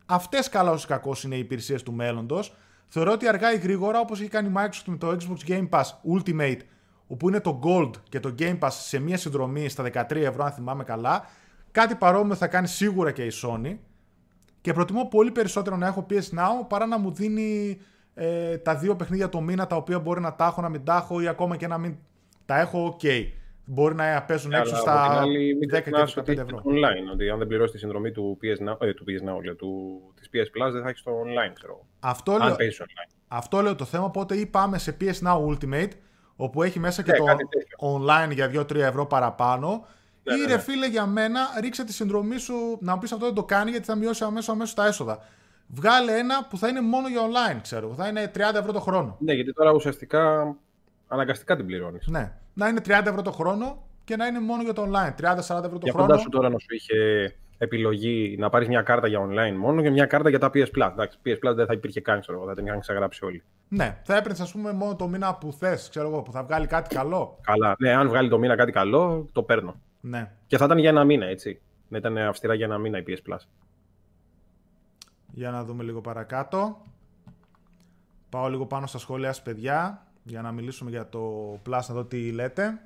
Αυτές καλά όσο κακό είναι οι υπηρεσίες του μέλλοντος. Θεωρώ ότι αργά ή γρήγορα, όπως έχει κάνει η Microsoft με το Xbox Game Pass Ultimate, όπου είναι το Gold και το Game Pass σε μία συνδρομή στα 13 ευρώ, αν θυμάμαι καλά, κάτι παρόμοιο θα κάνει σίγουρα και η Sony. Και προτιμώ πολύ περισσότερο να έχω PS Now παρά να μου δίνει ε, τα δύο παιχνίδια το μήνα τα οποία μπορεί να τα έχω, να μην τα έχω ή ακόμα και να μην τα έχω, ok. Μπορεί να παίζουν Ναι, έξω αλλά στα από την άλλη, μην 10 και ξεχνάς 15 ότι έχει ευρώ. το online. Ότι αν δεν πληρώσεις τη συνδρομή του PS Now, ε, του PS Now, λέω, του, της PS Plus, δεν θα έχεις το online, ξέρω. εγώ. Αυτό λέω, Αν παίζεις online. αυτό λέω το θέμα, οπότε ή πάμε σε PS Now Ultimate, όπου έχει μέσα και Ναι, το κάτι τέτοιο. online για 2-3 ευρώ παραπάνω, Ναι, ή ναι, ρε ναι. φίλε για μένα, ρίξε τη συνδρομή σου, να μου πεις αυτό δεν το κάνει γιατί θα μειώσει αμέσως, αμέσως τα έσοδα. Βγάλε ένα που θα είναι μόνο για online, ξέρω εγώ, θα είναι 30 ευρώ το χρόνο. Ναι, γιατί τώρα ουσιαστικά αναγκαστικά την πληρώνεις. Ναι, να είναι 30 ευρώ το χρόνο και να είναι μόνο για το online. 30-40 ευρώ το Για χρόνο. φαντάσου τώρα να σου είχε επιλογή να πάρεις μια κάρτα για online μόνο και μια κάρτα για τα PS Plus. Εντάξει, PS Plus δεν θα υπήρχε καν, ξέρω εγώ, θα την είχαν ξεγράψει όλοι. Ναι, θα έπαιρνες, ας πούμε, μόνο το μήνα που θες, ξέρω εγώ, που θα βγάλει κάτι καλό. Καλά. Ναι, αν βγάλει το μήνα κάτι καλό, το παίρνω. Ναι. Και θα ήταν για ένα μήνα, έτσι. Να ήταν αυστηρά για ένα μήνα η PS Plus. Για να δούμε λίγο παρακάτω. Πάω λίγο πάνω στα σχόλια σας, παιδιά, για να μιλήσουμε για το Plus, να δω τι λέτε.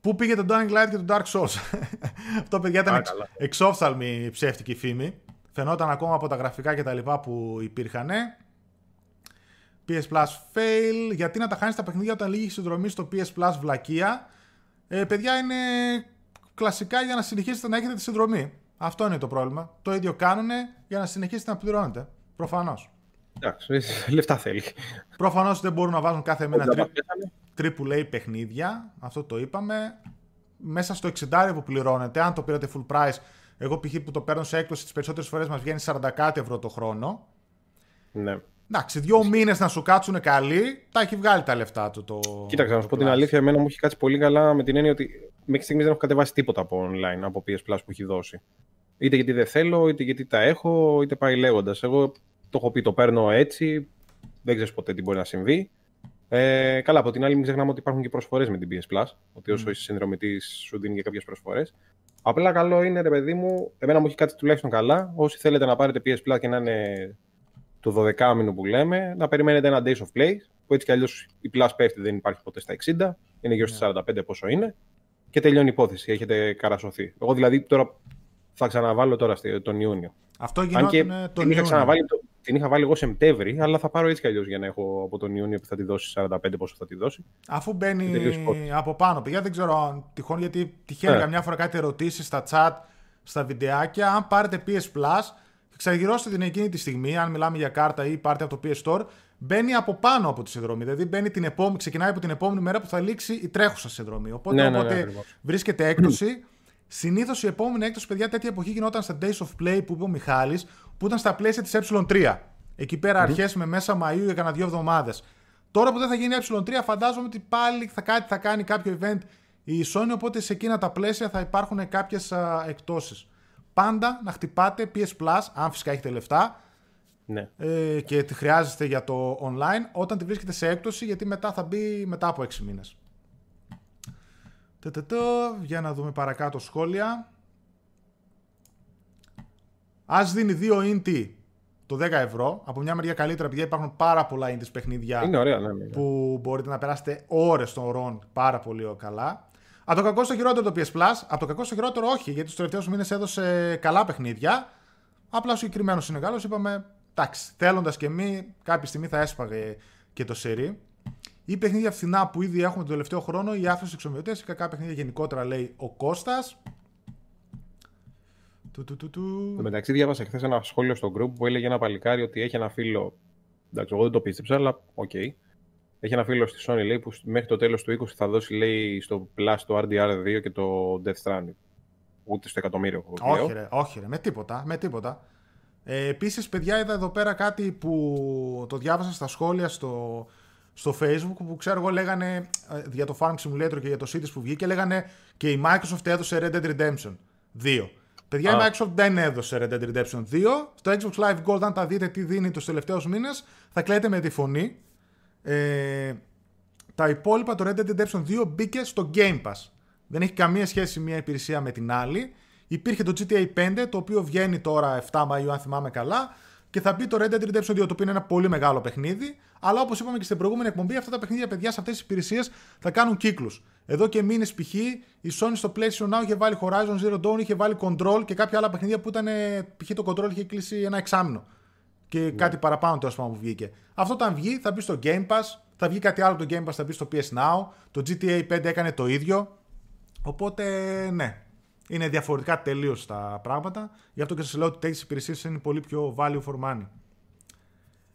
Πού πήγε το Dying Light και το Dark Souls; Αυτό, παιδιά, ήταν Α, εξ, καλά. εξόφθαλμη ψεύτικη φήμη. Φαινόταν ακόμα από τα γραφικά και τα λοιπά που υπήρχαν. PS Plus fail. Γιατί να τα χάνεις τα παιχνίδια όταν λύγεις η συνδρομή στο PS Plus βλακεία; Ε, παιδιά, είναι κλασικά για να συνεχίσετε να έχετε τη συνδρομή. Αυτό είναι το πρόβλημα. Το ίδιο κάνουν για να συνεχίσετε να πληρώνετε. Προφανώς. Εντάξει, λεφτά θέλει. Προφανώς δεν μπορούν να βάζουν κάθε μήνα Όλα τρι- πέσανε. AAA παιχνίδια. Αυτό το είπαμε. Μέσα στο 60 που πληρώνετε, αν το πήρατε full price, εγώ π.χ. που το παίρνω σε έκπτωση τις περισσότερες φορές μας βγαίνει 40 κάτι ευρώ το χρόνο. Ναι. Εντάξει, δύο μήνες να σου κάτσουν καλοί, τα έχει βγάλει τα λεφτά του το. Κοίταξε, να σου πω την Plus. αλήθεια, εμένα μου έχει κάτσει πολύ καλά με την έννοια ότι μέχρι στιγμής δεν έχω κατεβάσει τίποτα από online, από PS Plus που έχει δώσει. Είτε γιατί δεν θέλω, είτε γιατί τα έχω, είτε πάει λέγοντας. Εγώ το έχω πει, το παίρνω έτσι. Δεν ξέρεις ποτέ τι μπορεί να συμβεί. Ε, καλά, από την άλλη, μην ξεχνάμε ότι υπάρχουν και προσφορές με την PS Plus. Ότι όσο mm. είσαι συνδρομητής, σου δίνει και κάποιες προσφορές. Απλά καλό είναι, ρε παιδί μου, εμένα μου έχει κάτι τουλάχιστον καλά. Όσοι θέλετε να πάρετε PS Plus και να είναι το 12 μήνο που λέμε, να περιμένετε ένα Days of Play, που έτσι κι αλλιώς η Plus πέφτει, δεν υπάρχει ποτέ στα 60, είναι γύρω στα 45 ναι. πόσο είναι, και τελειώνει η υπόθεση, έχετε καρασωθεί. Εγώ δηλαδή τώρα θα ξαναβάλω τώρα τον Ιούνιο. Αυτό γινόταν τον την είχα, ξαναβάλει, την είχα βάλει εγώ Σεπτέμβρη, αλλά θα πάρω έτσι κι αλλιώς για να έχω από τον Ιούνιο που θα τη δώσει 45 πόσο θα τη δώσει. Αφού μπαίνει από πάνω, παιδιά, δεν ξέρω αν τυχόν γιατί τυχαίνει yeah. Ναι. καμιά φορά κάτι ερωτήσεις στα chat, στα βιντεάκια. Αν πάρετε PS Plus, Ξαγυρώστε την εκείνη τη στιγμή, αν μιλάμε για κάρτα ή πάρτε από το PS Store, μπαίνει από πάνω από τη συνδρομή. Δηλαδή μπαίνει την επόμενη, ξεκινάει από την επόμενη μέρα που θα λήξει η τρέχουσα συνδρομή. Οπότε, ναι, ναι, ναι, βρίσκεται έκπτωση. Συνήθως η επόμενη έκπτωση, παιδιά, τέτοια εποχή γινόταν στα Days of Play που είπε ο Μιχάλης, που ήταν στα πλαίσια της ε3. Εκεί πέρα mm-hmm. αρχές με μέσα Μαΐου για κανένα δύο εβδομάδες. Τώρα που δεν θα γίνει ε3, φαντάζομαι ότι πάλι θα, κάτι, θα κάνει κάποιο event η Sony, οπότε σε εκείνα τα πλαίσια θα υπάρχουν κάποιες εκτόσεις πάντα να χτυπάτε PS Plus, αν φυσικά έχετε λεφτά ναι. ε, και τη χρειάζεστε για το online, όταν τη βρίσκετε σε έκπτωση, γιατί μετά θα μπει μετά από 6 μήνες. Για να δούμε παρακάτω σχόλια. Ας δίνει 2 inti το 10 ευρώ. Από μια μεριά καλύτερα, επειδή υπάρχουν πάρα πολλά indies παιχνίδια Είναι ωραία, ναι, ναι, ναι. που μπορείτε να περάσετε ώρες στον ρον πάρα πολύ καλά. Από το κακό στο χειρότερο το PS Plus, από το κακό στο χειρότερο όχι, γιατί στου τελευταίους μήνες έδωσε καλά παιχνίδια. Απλά ο συγκεκριμένος είναι καλό, είπαμε εντάξει, θέλοντας και εμείς, κάποια στιγμή θα έσπαγε και το σερί. Ή παιχνίδια φθηνά που ήδη έχουμε τον τελευταίο χρόνο, οι άφρε εξομοιωτές ή κακά παιχνίδια γενικότερα, λέει ο Κώστας. Του, του, του, του. Το μεταξύ, διάβασα χθες ένα σχόλιο στο group που έλεγε ένα παλικάρι ότι έχει ένα φίλο. Εντάξει, εγώ δεν το πίστεψα, αλλά okay έχει ένα φίλο στη Sony λέει, που μέχρι το τέλος του 20 θα δώσει λέει, στο Plus το RDR2 και το Death Stranding. Ούτε στο εκατομμύριο. Όχι ρε, όχι ρε, με τίποτα. Με τίποτα. Ε, Επίσης, παιδιά, είδα εδώ πέρα κάτι που το διάβασα στα σχόλια στο, στο Facebook που ξέρω εγώ λέγανε ε, για το Farm Simulator και για το Cities που βγήκε λέγανε και η Microsoft έδωσε Red Dead Redemption 2. Παιδιά, η Microsoft δεν έδωσε Red Dead Redemption 2. Στο Xbox Live Gold, αν τα δείτε τι δίνει τους τελευταίους μήνες, θα κλαίτε με τη φωνή. Ε, τα υπόλοιπα, το Red Dead Redemption 2 μπήκε στο Game Pass. Δεν έχει καμία σχέση μία υπηρεσία με την άλλη. Υπήρχε το GTA 5, το οποίο βγαίνει τώρα 7 Μαΐου, αν θυμάμαι καλά, και θα μπει το Red Dead Redemption 2, το οποίο είναι ένα πολύ μεγάλο παιχνίδι. Αλλά όπως είπαμε και στην προηγούμενη εκπομπή, αυτά τα παιχνίδια, παιδιά, σε αυτές τις υπηρεσίες θα κάνουν κύκλους. Εδώ και μήνες π.χ. η Sony στο PlayStation Now είχε βάλει Horizon Zero Dawn, είχε βάλει Control και κάποια άλλα παιχνίδια που ήταν. π.χ. το Control είχε κλείσει ένα εξάμεινο και ναι. κάτι παραπάνω τέλος πάντων που βγήκε. Αυτό όταν βγει θα μπει στο Game Pass, θα βγει κάτι άλλο το Game Pass, θα μπει στο PS Now. Το GTA 5 έκανε το ίδιο. Οπότε ναι, είναι διαφορετικά τελείως τα πράγματα. Γι' αυτό και σας λέω ότι τέτοιες υπηρεσίες είναι πολύ πιο value for money.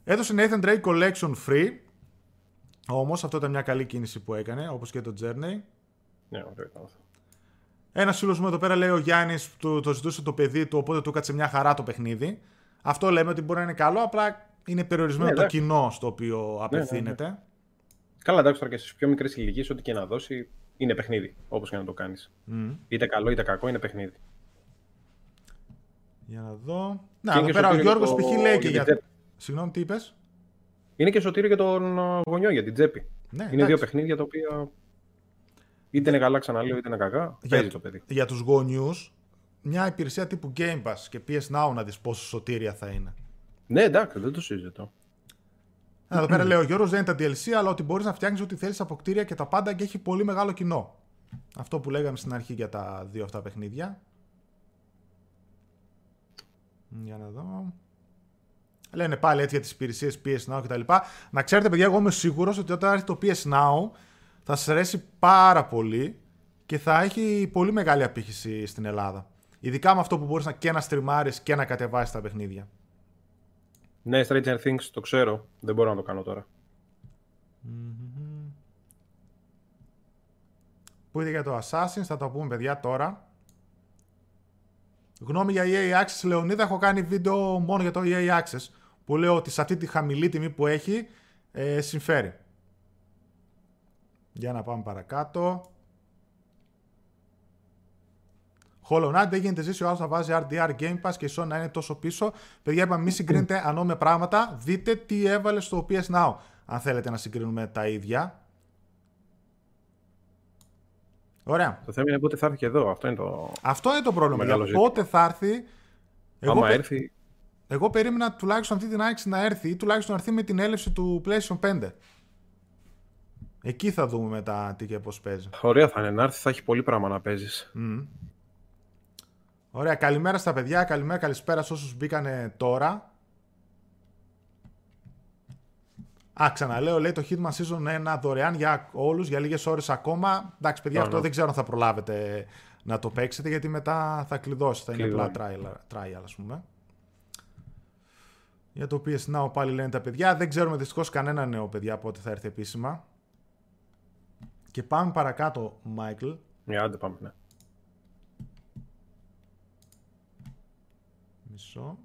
Έδωσε Nathan Drake Collection free. Όμως αυτό ήταν μια καλή κίνηση που έκανε, όπως και το Journey. Ναι, ωραίο αυτό. Ένας φίλος μου εδώ πέρα λέει ο Γιάννης, το, το ζητούσε το παιδί του, οπότε του έκατσε μια χαρά το παιχνίδι. Αυτό λέμε ότι μπορεί να είναι καλό, απλά είναι περιορισμένο ναι, το κοινό στο οποίο ναι, ναι, απευθύνεται. Ναι, Καλά, εντάξει τώρα και στις πιο μικρές ηλικίες, ό,τι και να δώσει είναι παιχνίδι. Όπως και να το κάνεις. Mm. Είτε καλό είτε κακό, είναι παιχνίδι. Για να δω. Να, εδώ πέρα ο Γιώργος το... π.χ. λέει και για. για... Συγγνώμη, τι είπες; Είναι και σωτήριο για τον γονιό, για την τσέπη. Ναι, είναι εντάξει. δύο παιχνίδια τα οποία. Είτε είναι καλά, ξαναλέω, είτε είναι κακά. Για, το παιδί. Για τους γονιούς, μια υπηρεσία τύπου Game Pass και PS Now να δεις πόσο σωτήρια θα είναι. Ναι, εντάξει, δεν το συζητώ. Εδώ πέρα λέει ο Γιώργος δεν είναι τα DLC, αλλά ότι μπορείς να φτιάξεις ό,τι θέλεις από κτίρια και τα πάντα και έχει πολύ μεγάλο κοινό. Αυτό που λέγαμε στην αρχή για τα δύο αυτά παιχνίδια. Για να δω. Λένε πάλι έτσι για τις υπηρεσίες PS Now κτλ. Να ξέρετε, παιδιά, εγώ είμαι σίγουρος ότι όταν έρθει το PS Now θα σας αρέσει πάρα πολύ και θα έχει πολύ μεγάλη απήχηση στην Ελλάδα. Ειδικά με αυτό που μπορείς να και να στριμάρεις και να κατεβάσεις τα παιχνίδια. Ναι, Stranger Things το ξέρω. Δεν μπορώ να το κάνω τώρα. Mm-hmm. Που είδε για το Assassin's, θα το πούμε παιδιά τώρα. Γνώμη για EA Access, Λεωνίδα, έχω κάνει βίντεο μόνο για το EA Access. Που λέω ότι σε αυτή τη χαμηλή τιμή που έχει, ε, συμφέρει. Για να πάμε παρακάτω. Hollow Knight δεν γίνεται ζήσει ο άλλος να βάζει RDR Game Pass και η Sony να είναι τόσο πίσω. Παιδιά, είπαμε, μην συγκρίνετε ανώμια πράγματα. Δείτε τι έβαλε στο PS Now. Αν θέλετε να συγκρίνουμε τα ίδια. Ωραία. Το θέμα είναι πότε θα έρθει και εδώ. Αυτό είναι το, Αυτό είναι το πρόβλημα. Πότε θα έρθει. Εγώ, Άμα έρθει. Εγώ περίμενα τουλάχιστον αυτή την άξιση να έρθει ή τουλάχιστον να έρθει με την έλευση του PlayStation 5. Εκεί θα δούμε μετά τι και πώς παίζει. Ωραία θα είναι να έρθει, θα έχει πολύ πράγμα να παίζεις. Mm. Ωραία, καλημέρα στα παιδιά, καλημέρα, καλησπέρα σε όσους μπήκανε τώρα. Α, ξαναλέω, λέει το Hitman Season 1 δωρεάν για όλους, για λίγες ώρες ακόμα. Εντάξει, παιδιά, αυτό δεν ξέρω αν θα προλάβετε να το παίξετε, γιατί μετά θα κλειδώσει, θα είναι απλά trial, trial, ας πούμε. Για το PS Now πάλι λένε τα παιδιά. Δεν ξέρουμε δυστυχώς κανένα νέο παιδιά πότε θα έρθει επίσημα. Και πάμε παρακάτω, Μάικλ. Ναι, άντε πάμε, ναι. Μισό.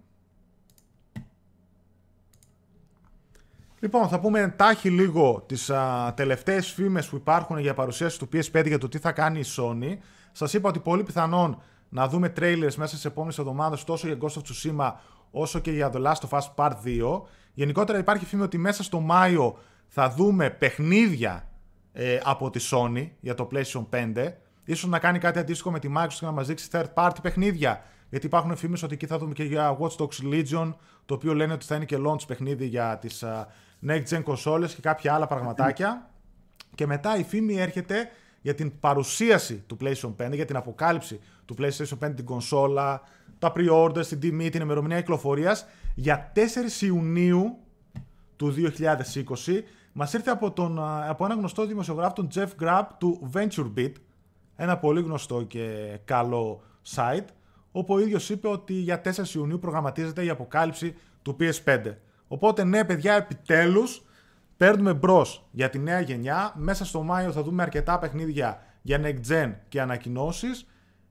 Λοιπόν, θα πούμε τάχει λίγο τις α, τελευταίες φήμες που υπάρχουν για παρουσίαση του PS5 για το τι θα κάνει η Sony. Σας είπα ότι πολύ πιθανόν να δούμε trailers μέσα στις επόμενες εβδομάδες τόσο για Ghost of Tsushima όσο και για The Last of Us Part 2. Γενικότερα υπάρχει φήμη ότι μέσα στο Μάιο θα δούμε παιχνίδια ε, από τη Sony για το PlayStation 5. Ίσως να κάνει κάτι αντίστοιχο με τη Microsoft και να μας δείξει third party παιχνίδια. Γιατί υπάρχουν φήμες ότι εκεί θα δούμε και για Watch Dogs Legion, το οποίο λένε ότι θα είναι και launch παιχνίδι για τις uh, next gen consoles και κάποια άλλα πραγματάκια. Και μετά η φήμη έρχεται για την παρουσίαση του PlayStation 5, για την αποκάλυψη του PlayStation 5, την κονσόλα, τα pre-orders, την τιμή, την ημερομηνία κυκλοφορίας για 4 Ιουνίου του 2020 Μας ήρθε από, τον, από ένα γνωστό δημοσιογράφο, τον Jeff Grab του VentureBeat, ένα πολύ γνωστό και καλό site, όπου ο ίδιος είπε ότι για 4 Ιουνίου προγραμματίζεται η αποκάλυψη του PS5. Οπότε ναι παιδιά, επιτέλους παίρνουμε μπρος για τη νέα γενιά. Μέσα στο Μάιο θα δούμε αρκετά παιχνίδια για Next Gen και ανακοινώσεις.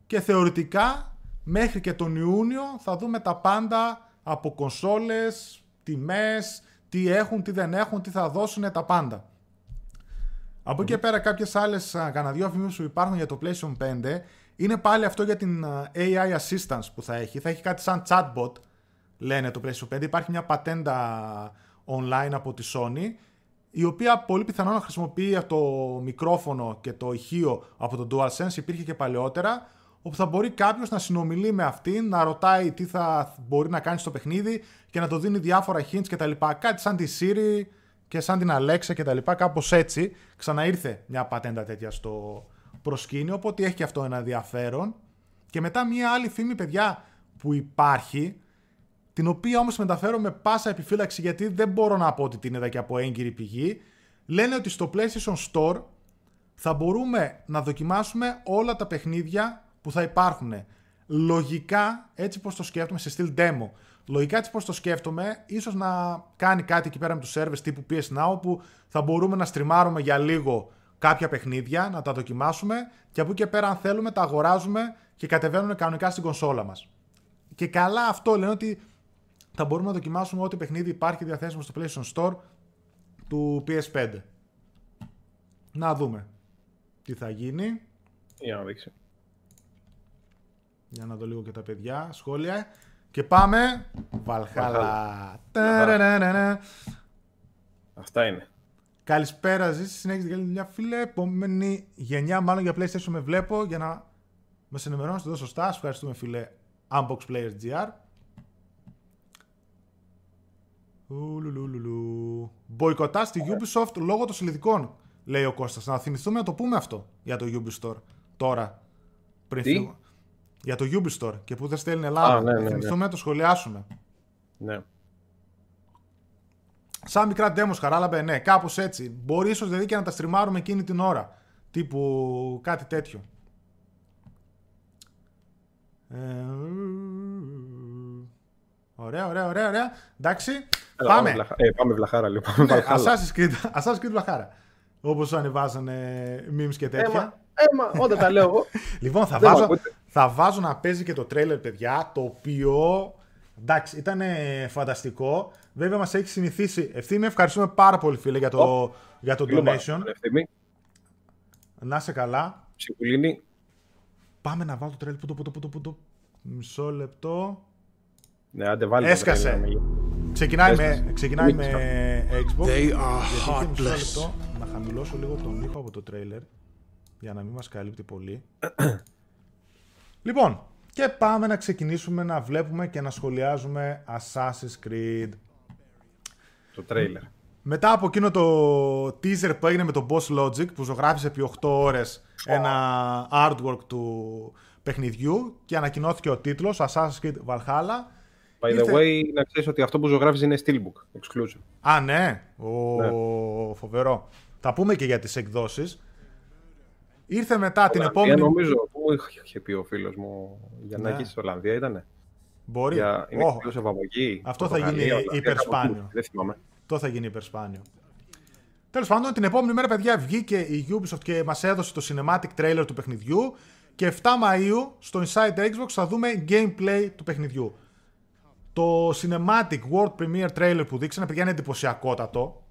Και θεωρητικά μέχρι και τον Ιούνιο θα δούμε τα πάντα από κονσόλες, τιμές, τι έχουν, τι δεν έχουν, τι θα δώσουν, τα πάντα. Από εκεί και πέρα κάποιες άλλες κανένα δυο που υπάρχουν για το PlayStation 5 είναι πάλι αυτό για την AI assistance που θα έχει. Θα έχει κάτι σαν chatbot, λένε το PlayStation 5. Υπάρχει μια πατέντα online από τη Sony, η οποία πολύ πιθανόν να χρησιμοποιεί το μικρόφωνο και το ηχείο από το DualSense, υπήρχε και παλαιότερα, όπου θα μπορεί κάποιος να συνομιλεί με αυτήν, να ρωτάει τι θα μπορεί να κάνει στο παιχνίδι και να το δίνει διάφορα hints κτλ. Κάτι σαν τη Siri και σαν την Alexa κτλ. Κάπως έτσι ξαναήρθε μια πατέντα τέτοια στο προσκήνιο, οπότε έχει και αυτό ένα ενδιαφέρον. Και μετά μια άλλη φήμη, παιδιά, που υπάρχει, την οποία όμως μεταφέρω με πάσα επιφύλαξη γιατί δεν μπορώ να πω ότι την είδα και από έγκυρη πηγή, λένε ότι στο PlayStation Store θα μπορούμε να δοκιμάσουμε όλα τα παιχνίδια που θα υπάρχουν. Λογικά, έτσι πως το σκέφτομαι, σε στυλ demo. Λογικά έτσι πως το σκέφτομαι, ίσως να κάνει κάτι εκεί πέρα με τους servers τύπου PS Now που θα μπορούμε να στριμάρουμε για λίγο κάποια παιχνίδια, να τα δοκιμάσουμε και από εκεί και πέρα αν θέλουμε τα αγοράζουμε και κατεβαίνουν κανονικά στην κονσόλα μας. Και καλά αυτό λένε ότι θα μπορούμε να δοκιμάσουμε ό,τι παιχνίδι υπάρχει διαθέσιμο στο PlayStation Store του PS5. Να δούμε τι θα γίνει. Για να δείξει. Για να δω λίγο και τα παιδιά. Σχόλια. Και πάμε. Βαλχάλα. Αυτά είναι. Καλησπέρα, ζήσει. Συνέχιζε καλή δουλειά, φίλε. Επόμενη γενιά, μάλλον για PlayStation με βλέπω για να με ενημερώνετε εδώ σωστά. Σα ευχαριστούμε, φίλε. Unbox Players GR. Μποϊκοτά στη Ubisoft λόγω των συλλητικών, λέει ο Κώστας. Να θυμηθούμε να το πούμε αυτό για το Ubisoft τώρα. Πριν Τι; Για το Ubisoft και που δεν στέλνει Ελλάδα. Α, ναι, ναι, ναι. θυμηθούμε να το σχολιάσουμε. Ναι. Σαν μικρά demos χαράλαμπε, ναι, κάπως έτσι. Μπορεί ίσως δηλαδή και να τα στριμάρουμε εκείνη την ώρα. Τύπου κάτι τέτοιο. Ε, ωραία, ωραία, ωραία, ωραία. Εντάξει, Έλα, πάμε. Ε, πάμε βλαχάρα λοιπόν. Ναι, Assassin's Creed, Assassin's Creed βλαχάρα. Όπως ανεβάζανε memes και τέτοια. Έμα, ε, όταν τα λέω εγώ. λοιπόν, θα βάζω, θα βάζω να παίζει και το τρέλερ, παιδιά, το οποίο εντάξει, ήταν φανταστικό. Βέβαια, μας έχει συνηθίσει. Ευθύμη, ευχαριστούμε πάρα πολύ, φίλε, για το, oh. για το donation. Να σε καλά. Ψυχουλίνη. πάμε να βάλω το τρέλερ. Πού το, πού το, πού το, πού το. Μισό λεπτό. Ναι, άντε βάλει Έσκασε. Ξεκινάει με, ξεκινάει με Xbox. They are Γιατί είχε μισό heartless. λεπτό να χαμηλώσω λίγο τον ήχο από το τρέιλερ για να μην μας καλύπτει πολύ. Λοιπόν, και πάμε να ξεκινήσουμε να βλέπουμε και να σχολιάζουμε Assassin's Creed. Το τρέιλερ. Μετά από εκείνο το teaser που έγινε με τον Boss Logic που ζωγράφησε επί 8 ώρες ένα artwork του παιχνιδιού και ανακοινώθηκε ο τίτλος Assassin's Creed Valhalla. By the Ήρθε- way, να ξέρεις ότι αυτό που ζωγράφει είναι Steelbook exclusive. Α, ναι. Ο... Ναι. Φοβερό. Θα πούμε και για τις εκδόσεις. Ήρθε μετά την Ολλανδία, επόμενη... Νομίζω, πού είχε- είχε πει ο φίλος μου για να Ναι. έχει στην Ολλανδία, ήτανε. Μπορεί. Για... Είναι Όχ, exclusive από εκεί. Αυτό θα Πορτογαλία, γίνει Ολλανδία, υπερσπάνιο. κάπου εκεί. Δεν θυμάμαι. Αυτό θα γίνει υπερσπάνιο. Τέλος πάντων, την επόμενη μέρα, παιδιά, βγήκε η Ubisoft και μας έδωσε το cinematic trailer του παιχνιδιού. Και 7 Μαΐου στο Inside Xbox θα δούμε gameplay του παιχνιδιού. Το cinematic world premiere trailer που δείξανε, παιδιά, είναι εντυπωσιακότατο.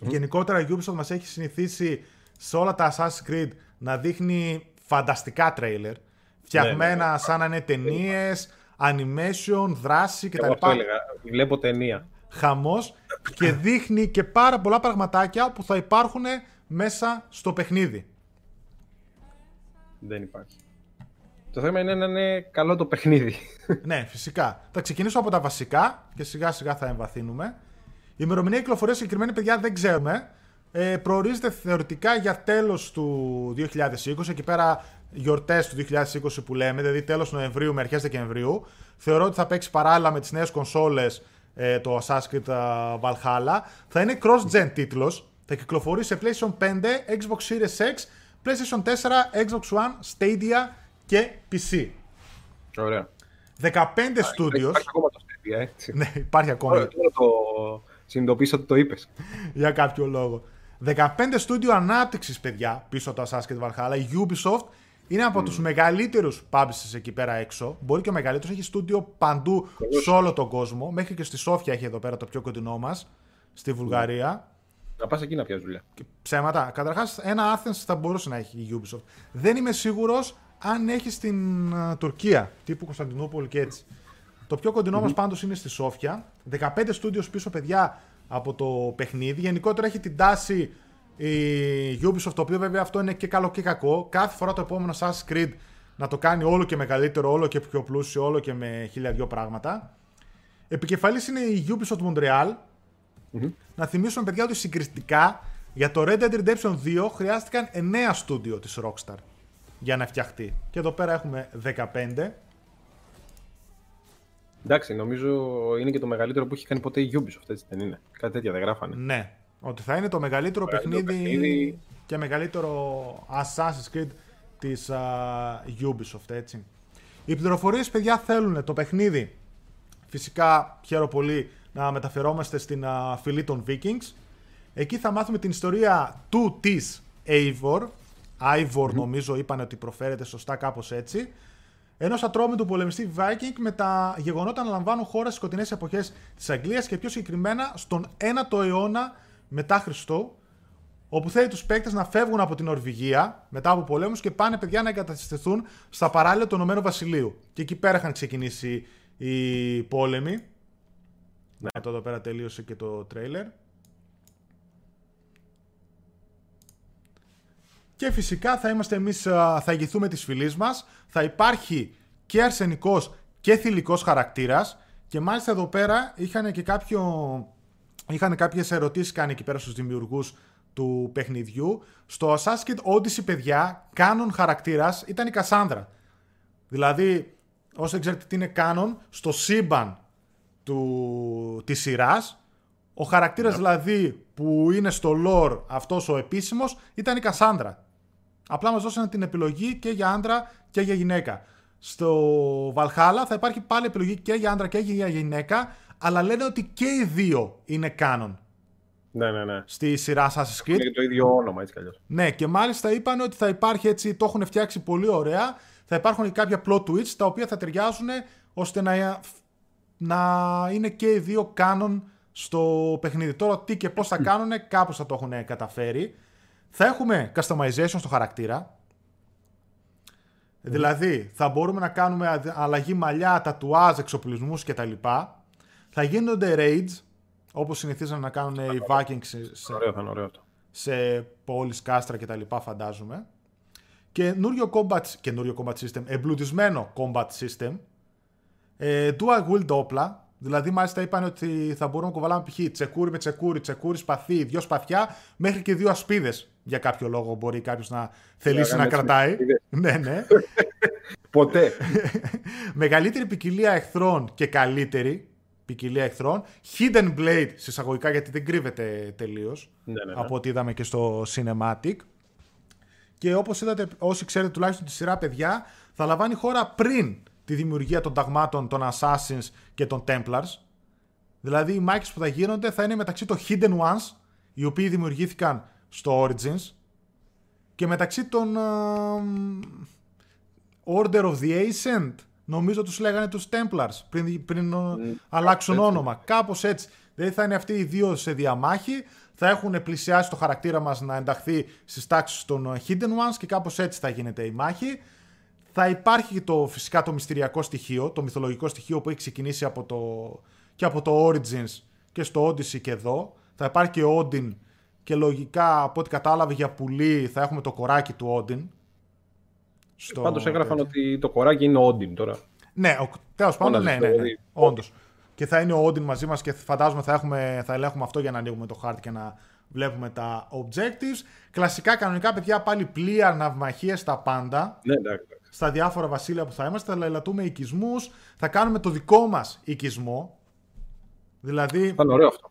Γενικότερα η Ubisoft μας έχει συνηθίσει σε όλα τα Assassin's Creed να δείχνει φανταστικά trailer. Φτιαγμένα ναι. σαν να είναι ταινίες, animation, δράση κτλ. Εγώ αυτό έλεγα. Βλέπω ταινία. Χαμός και δείχνει και πάρα πολλά πραγματάκια που θα υπάρχουν μέσα στο παιχνίδι. Δεν υπάρχει. Το θέμα είναι να είναι καλό το παιχνίδι. ναι, φυσικά. Θα ξεκινήσω από τα βασικά και σιγά σιγά θα εμβαθύνουμε. Η ημερομηνία κυκλοφορίας συγκεκριμένη, παιδιά, δεν ξέρουμε. Ε, προορίζεται θεωρητικά για τέλος του 2020, εκεί πέρα γιορτές του 2020 που λέμε, δηλαδή τέλος Νοεμβρίου με αρχές Δεκεμβρίου. Θεωρώ ότι θα παίξει παράλληλα με τις νέες κονσόλες ε, το Assassin's Creed ε, Valhalla. Θα είναι cross-gen τίτλος, θα κυκλοφορεί σε PlayStation 5, Xbox Series X, PlayStation 4, Xbox One, Stadia και PC. Ωραία. 15 studios. Υπάρχει ακόμα το Stadia, έτσι. ναι, υπάρχει ακόμα. Τώρα τώρα το συνειδητοποίησα ότι το είπες. για κάποιο λόγο. 15 στούντιο ανάπτυξης, παιδιά, πίσω από το Assassin's Creed Valhalla. Η Ubisoft είναι από τους τους μεγαλύτερους publishers εκεί πέρα έξω. Μπορεί και ο μεγαλύτερος, έχει στούντιο παντού σε όλο τον κόσμο. Μέχρι και στη Σόφια έχει εδώ πέρα το πιο κοντινό μας, στη Βουλγαρία. Να πας εκεί να πιάσεις δουλειά. Και ψέματα. Καταρχάς, ένα Athens θα μπορούσε να έχει η Ubisoft. Δεν είμαι σίγουρος αν έχει στην ε, Τουρκία, τύπου Κωνσταντινούπολη και έτσι. Το πιο κοντινό μας πάντως είναι στη Σόφια. 15 studios πίσω, παιδιά, από το παιχνίδι. Γενικότερα έχει την τάση η Ubisoft, το οποίο βέβαια αυτό είναι και καλό και κακό. Κάθε φορά το επόμενο Assassin's Creed να το κάνει όλο και μεγαλύτερο, όλο και πιο πλούσιο, όλο και με χίλια δυο πράγματα. Επικεφαλής είναι η Ubisoft Montreal. Να θυμίσουμε, παιδιά, ότι συγκριστικά για το Red Dead Redemption 2 χρειάστηκαν 9 στούντιο της Rockstar για να φτιαχτεί. Και εδώ πέρα έχουμε 15. Εντάξει, νομίζω είναι και το μεγαλύτερο που έχει κάνει ποτέ η Ubisoft, έτσι δεν είναι. Κάτι τέτοια δεν γράφανε. Ναι. Ότι θα είναι το μεγαλύτερο Μεγαλύτερο παιχνίδι, παιχνίδι. και μεγαλύτερο Assassin's Creed της α, Ubisoft, έτσι. Οι πληροφορίες, παιδιά, θέλουν το παιχνίδι. Φυσικά, χαίρομαι πολύ να μεταφερόμαστε στην α, φυλή των Vikings. Εκεί θα μάθουμε την ιστορία του της Eivor. Eivor, νομίζω, είπαν ότι προφέρεται σωστά κάπως έτσι. Ενό ατρόμητου πολεμιστή Viking με τα γεγονότα να λαμβάνουν χώρα στις σκοτεινές εποχές της Αγγλίας και πιο συγκεκριμένα στον 1ο αιώνα μετά Χριστό, όπου θέλει τους παίκτες να φεύγουν από την Νορβηγία μετά από πολέμους και πάνε παιδιά να εγκαταστηθούν στα παράλια του Ηνωμένου Βασιλείου. Και εκεί πέρα είχαν ξεκινήσει οι πόλεμοι. Ναι, το εδώ πέρα τελείωσε και το τρέιλερ. Και φυσικά θα είμαστε εμείς, α, θα ηγηθούμε της φυλής μας. Θα υπάρχει και αρσενικός και θηλυκός χαρακτήρας. Και μάλιστα εδώ πέρα είχαν και κάποιο... Είχαν κάποιες ερωτήσεις κάνει εκεί πέρα στους δημιουργούς του παιχνιδιού. Στο Assassin's Creed Odyssey, παιδιά, κάνον χαρακτήρας ήταν η Κασάνδρα. Δηλαδή, όσο δεν ξέρετε τι είναι κάνον, στο σύμπαν του, της σειράς, ο χαρακτήρας δηλαδή που είναι στο lore αυτός ο επίσημος ήταν η Κασάνδρα. Απλά μας δώσανε την επιλογή και για άντρα και για γυναίκα. Στο Valhalla θα υπάρχει πάλι επιλογή και για άντρα και για γυναίκα, αλλά λένε ότι και οι δύο είναι canon Ναι, ναι, ναι. στη σειρά Assassin's Creed. Είναι και το ίδιο όνομα έτσι κι αλλιώς. Ναι, και μάλιστα είπαν ότι θα υπάρχει έτσι, το έχουν φτιάξει πολύ ωραία. Θα υπάρχουν και κάποια plot twists τα οποία θα ταιριάζουν ώστε να, να είναι και οι δύο canon στο παιχνίδι. Τώρα τι και πώς θα κάνουν, κάπως θα το έχουν καταφέρει. Θα έχουμε customization στο χαρακτήρα. Δηλαδή, θα μπορούμε να κάνουμε αλλαγή μαλλιά, τατουάζ, εξοπλισμούς κτλ. Θα γίνονται raids, όπως συνηθίζαν να κάνουν οι Vikings σε, Ωραίο, θα είναι ωραίο αυτό. σε πόλεις, κάστρα κτλ. φαντάζομαι. Καινούριο combat, καινούριο combat system, εμπλουτισμένο combat system, ε, dual wield όπλα, δηλαδή μάλιστα είπαν ότι θα μπορούμε να κουβαλάμε π.χ. τσεκούρι με τσεκούρι, τσεκούρι σπαθί, δυο σπαθιά, μέχρι και δύο ασπίδες. Για κάποιο λόγο μπορεί κάποιος να θελήσει να κάνεις κρατάει. ασπίδες. ναι, ναι. Ποτέ. Μεγαλύτερη ποικιλία εχθρών και καλύτερη ποικιλία εχθρών. Hidden Blade συσσαγωγικά γιατί δεν κρύβεται τελείως. ναι, ναι, ναι. Από ό,τι είδαμε και στο Cinematic. Και όπως είδατε, όσοι ξέρετε τουλάχιστον τη σειρά παιδιά, θα λαμβάνει χώρα πριν τη δημιουργία των ταγμάτων των Assassins και των Templars. Δηλαδή οι μάχες που θα γίνονται θα είναι μεταξύ των Hidden Ones, οι οποίοι δημιουργήθηκαν στο Origins, και μεταξύ των ε, Order of the Ascent, νομίζω τους λέγανε τους Templars, πριν, πριν ε, αλλάξουν έτσι. όνομα. Κάπως έτσι. Δηλαδή θα είναι αυτοί οι δύο σε διαμάχη, θα έχουν πλησιάσει το χαρακτήρα μας να ενταχθεί στις τάξεις των ε, Hidden Ones και κάπως έτσι θα γίνεται η μάχη. Θα υπάρχει και το, φυσικά το μυστηριακό στοιχείο, το μυθολογικό στοιχείο που έχει ξεκινήσει από το, και από το Origins και στο Odyssey και εδώ. Θα υπάρχει και ο Odin και λογικά από ό,τι κατάλαβε για πουλί θα έχουμε το κοράκι του Odin. Στο Πάντως έγραφαν τέτοιο. ότι το κοράκι είναι Όντιν τώρα. Ναι, τέλος πάντων, Φώναζες ναι, στο ναι, ναι. παιδί. Όντως. Και θα είναι ο Odin μαζί μας και φαντάζομαι θα, έχουμε, θα ελέγχουμε αυτό για να ανοίγουμε το χάρτη και να βλέπουμε τα objectives. Κλασικά, κανονικά, παιδιά, πάλι πλοία, ναυμαχίες, τα πάντα. Ναι, εντάξει. εντάξει. Στα διάφορα βασίλεια που θα είμαστε, θα λαϊλατούμε οικισμούς. Θα κάνουμε το δικό μας οικισμό. Δηλαδή, Θα είναι ωραίο αυτό.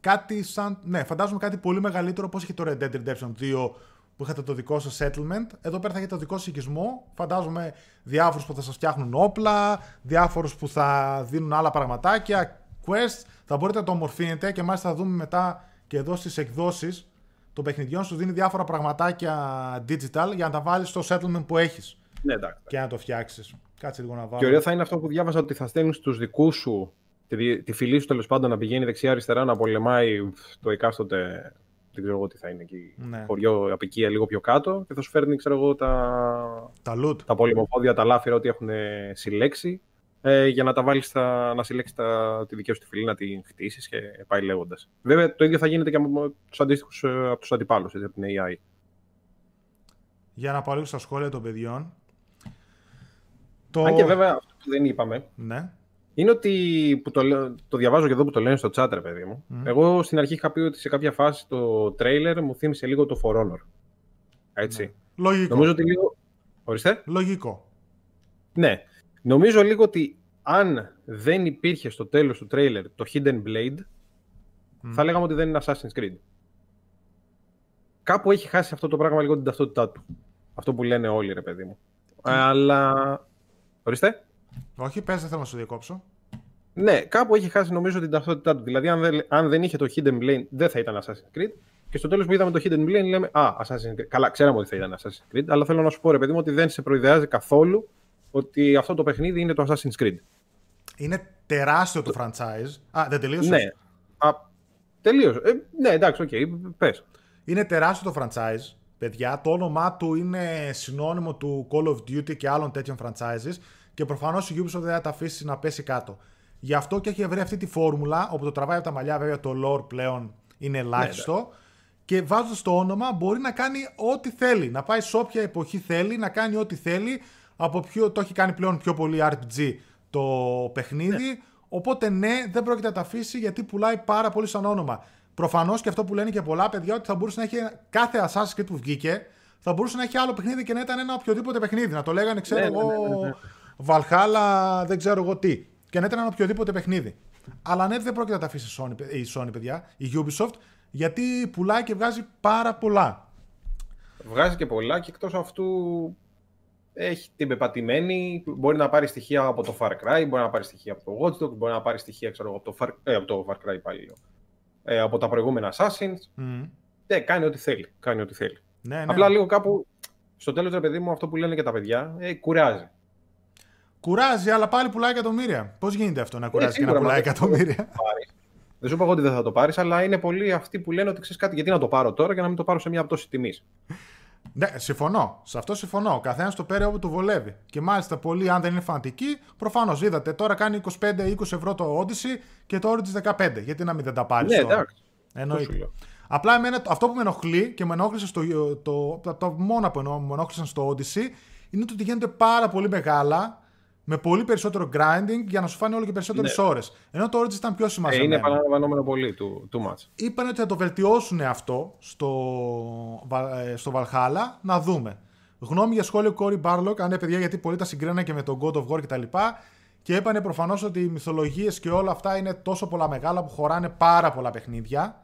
Κάτι σαν. Ναι, φαντάζομαι κάτι πολύ μεγαλύτερο όπως είχε το Red Dead Redemption 2 που είχατε το δικό σας settlement. Εδώ πέρα θα έχετε το δικό σας οικισμό. Φαντάζομαι διάφορους που θα σας φτιάχνουν όπλα, διάφορους που θα δίνουν άλλα πραγματάκια, quests. Θα μπορείτε να το ομορφύνετε και μάλιστα θα δούμε μετά και εδώ στις εκδόσεις των παιχνιδιών σου δίνει διάφορα πραγματάκια digital για να τα βάλεις στο settlement που έχεις Ναι, εντάξει. και να το φτιάξεις. Κάτσε λίγο να βάλω. Και ωραίο θα είναι αυτό που διάβαζα ότι θα στέλνουν στου δικούς σου τη, δι- τη φυλή σου τέλος πάντων να πηγαίνει δεξιά-αριστερά να πολεμάει το εκάστοτε. Δεν ξέρω εγώ τι θα είναι εκεί. Ναι. Χωριό, απικία λίγο πιο κάτω και θα σου φέρνει ξέρω εγώ, τα, Τα loot. τα πολεμοπόδια, τα λάφυρα, ό,τι έχουν συλλέξει. Ε, για να τα βάλεις να συλλέξεις τα, τη δική σου τη φυλή, να την χτίσεις και πάει λέγοντας. Βέβαια το ίδιο θα γίνεται και από τους αντίστοιχους από τους αντιπάλους, από την AI. Για να πάω λίγο στα σχόλια των παιδιών. Το... Αν και βέβαια αυτό που δεν είπαμε Ναι. Είναι ότι που το, λέω- το διαβάζω και εδώ που το λένε στο chat, ρε παιδί μου. Εγώ στην αρχή είχα πει ότι σε κάποια φάση το τρέιλερ μου θύμισε λίγο το For Honor. Έτσι. Λογικό. Νομίζω ότι λίγο. Ορίστε. Λογικό. Ναι. Νομίζω λίγο ότι αν δεν υπήρχε στο τέλος του τρέιλερ το Hidden Blade, θα λέγαμε ότι δεν είναι Assassin's Creed. Κάπου έχει χάσει αυτό το πράγμα λίγο την ταυτότητά του. Αυτό που λένε όλοι, ρε παιδί μου. Αλλά. Ορίστε. Όχι, πες, δεν θέλω να σου διακόψω. Ναι, κάπου έχει χάσει νομίζω την ταυτότητά του. Δηλαδή, αν δεν, αν δεν είχε το Hidden Blade, δεν θα ήταν Assassin's Creed. Και στο τέλος που είδαμε το Hidden Blade, λέμε Α, Assassin's Creed. Καλά, ξέραμε ότι θα ήταν Assassin's Creed, αλλά θέλω να σου πω, ρε παιδί μου, ότι δεν σε προειδεάζει καθόλου ότι αυτό το παιχνίδι είναι το Assassin's Creed. Είναι τεράστιο το franchise. Α, δεν τελείωσες; Ναι. Α, τελείωσε. Ε, ναι, εντάξει, οκ, πες. Είναι τεράστιο το franchise, παιδιά. Το όνομά του είναι συνώνυμο του Call of Duty και άλλων τέτοιων franchises και προφανώς η Ubisoft δεν θα τα αφήσει να πέσει κάτω. Γι' αυτό και έχει βρει αυτή τη φόρμουλα, όπου το τραβάει από τα μαλλιά, βέβαια το lore πλέον είναι ελάχιστο. και βάζοντας το όνομα μπορεί να κάνει ό,τι θέλει. Να πάει σε όποια εποχή θέλει, να κάνει ό,τι θέλει. Από ποιο, το έχει κάνει πλέον πιο πολύ RPG το παιχνίδι. Οπότε ναι, δεν πρόκειται να τα αφήσει γιατί πουλάει πάρα πολύ σαν όνομα. Προφανώς και αυτό που λένε και πολλά παιδιά ότι θα μπορούσε να έχει κάθε Assassin's Creed που βγήκε, θα μπορούσε να έχει άλλο παιχνίδι και να ήταν ένα οποιοδήποτε παιχνίδι. Να το λέγανε, ξέρω Ναι, εγώ, ναι, ναι, ναι. Valhalla, δεν ξέρω εγώ τι. Και να ήταν ένα οποιοδήποτε παιχνίδι. Αλλά ναι, δεν πρόκειται να τα αφήσει η Sony, η Sony, παιδιά, η Ubisoft, γιατί πουλάει και βγάζει πάρα πολλά. Βγάζει και πολλά και εκτός αυτού έχει την πεπατημένη. Μπορεί να πάρει στοιχεία από το Far Cry, μπορεί να πάρει στοιχεία από το Watch Dogs, μπορεί να πάρει στοιχεία ξέρω, εγώ, από, το Far, ε, από το Far Cry πάλι λέω. Ε, από τα προηγούμενα Assassins. Μμμ. Ναι, κάνει ό,τι θέλει. Κάνει ό,τι θέλει. Ναι, ναι. Απλά λίγο κάπου στο τέλος, ρε παιδί μου, αυτό που λένε και τα παιδιά, ε, κουράζει. Κουράζει, αλλά πάλι πουλάει εκατομμύρια. Πώς γίνεται αυτό να κουράζει και να σίγουρα, πουλάει μα δεν εκατομμύρια; πάρεις. Δεν σου είπα εγώ ότι δεν θα το πάρεις, αλλά είναι πολλοί αυτοί που λένε ότι ξέρεις κάτι, γιατί να το πάρω τώρα και να μην το πάρω σε μια πτώση τιμής. Ναι, συμφωνώ. Σε αυτό συμφωνώ. Ο καθένας το παίρνει όπου του βολεύει. Και μάλιστα πολλοί, αν δεν είναι φανατικοί, προφανώς είδατε τώρα κάνει 25-20 ευρώ το Odyssey και το Origins 15. Γιατί να μην δεν τα πάρεις. Ναι, εντάξει. Εννοείται. Απλά εμένα, αυτό που με ενοχλεί και με ενόχλησε στο. Το, το, το μόνο που εννοώ, με ενόχλησαν στο Odyssey είναι ότι γίνονται πάρα πολύ μεγάλα με πολύ περισσότερο grinding για να σου φάνε όλο και περισσότερες ναι. ώρες. Ενώ το Origins ήταν πιο σημαντικό. Ε, είναι επαναλαμβανόμενο πολύ, too, too much. Είπαν ότι θα το βελτιώσουν αυτό στο, ε, στο Valhalla, να δούμε. Γνώμη για σχόλιο Corey Barlock, αν είναι παιδιά, γιατί πολλοί τα συγκρίνανε και με τον God of War κτλ. Και, και είπανε προφανώς ότι οι μυθολογίες και όλα αυτά είναι τόσο πολλά μεγάλα που χωράνε πάρα πολλά παιχνίδια.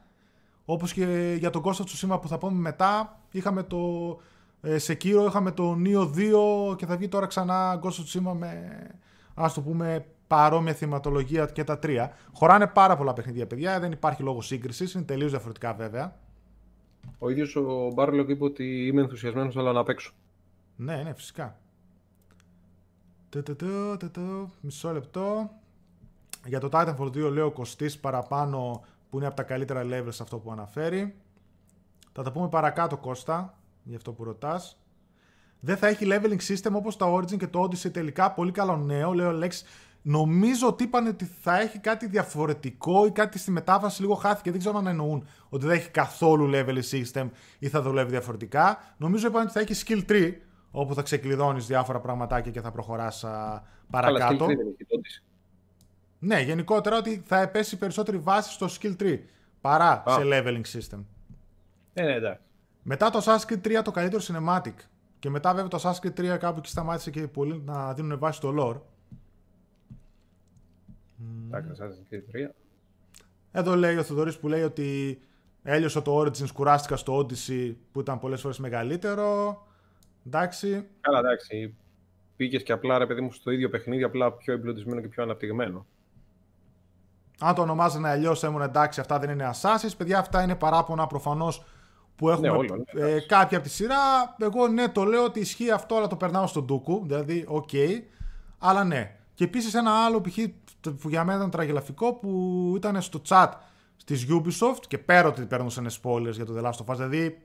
Όπως και για τον Ghost of Tsushima που θα πούμε μετά, είχαμε το ε, σε Κύρο είχαμε το Neo 2 και θα βγει τώρα ξανά Ghost of Tsushima με, ας το πούμε, παρόμοια θυματολογία και τα τρία. Χωράνε πάρα πολλά παιχνίδια, παιδιά, δεν υπάρχει λόγος σύγκρισης, είναι τελείως διαφορετικά βέβαια. Ο ίδιος ο Μπάρλοκ είπε ότι είμαι ενθουσιασμένος, αλλά να παίξω. Ναι, ναι, φυσικά. Μισό λεπτό. Για το Titanfall 2 λέω κοστίσει παραπάνω που είναι από τα καλύτερα levels αυτό που αναφέρει. Θα τα πούμε παρακάτω Κώστα για αυτό που ρωτάς. Δεν θα έχει leveling system όπως τα Origin και το Odyssey τελικά. Πολύ καλό νέο, λέω Lex. Νομίζω ότι είπαν ότι θα έχει κάτι διαφορετικό ή κάτι στη μετάφραση λίγο χάθηκε. Δεν ξέρω αν εννοούν ότι δεν έχει καθόλου leveling system ή θα δουλεύει διαφορετικά. Νομίζω είπαν ότι θα έχει skill tree όπου θα ξεκλειδώνεις διάφορα πραγματάκια και θα προχωράς παρακάτω. Αλλά ναι, γενικότερα ότι θα επέσει περισσότερη βάση στο skill tree παρά σε leveling system. Ε, ναι, εντάξει. Μετά το Assassin's Creed 3 το καλύτερο cinematic. Και μετά βέβαια το Assassin's Creed 3 κάπου εκεί σταμάτησε και πολλοί να δίνουν βάση στο lore. Εντάξει, Assassin's Creed 3. Εδώ λέει ο Θοδωρής που λέει ότι έλειωσα το Origins, κουράστηκα στο Odyssey που ήταν πολλές φορές μεγαλύτερο. Εντάξει. Καλά, εντάξει. Πήγες και απλά ρε παιδί μου στο ίδιο παιχνίδι, απλά πιο εμπλουτισμένο και πιο αναπτυγμένο. Αν το ονομάζανε αλλιώς, ήμουν εντάξει, αυτά δεν είναι Assassin's. Παιδιά, αυτά είναι παράπονα προφανώς που έχουμε ναι, όλο, ναι, ε, κάποια από τη σειρά. Εγώ ναι, το λέω ότι ισχύει αυτό, αλλά το περνάω στο ντούκου. Δηλαδή, okay, αλλά ναι. Και επίσης ένα άλλο π.χ. που για μένα ήταν τραγελαφικό που ήταν στο chat της Ubisoft και πέρα ότι παίρνουν spoilers για το The Last of Us. Δηλαδή,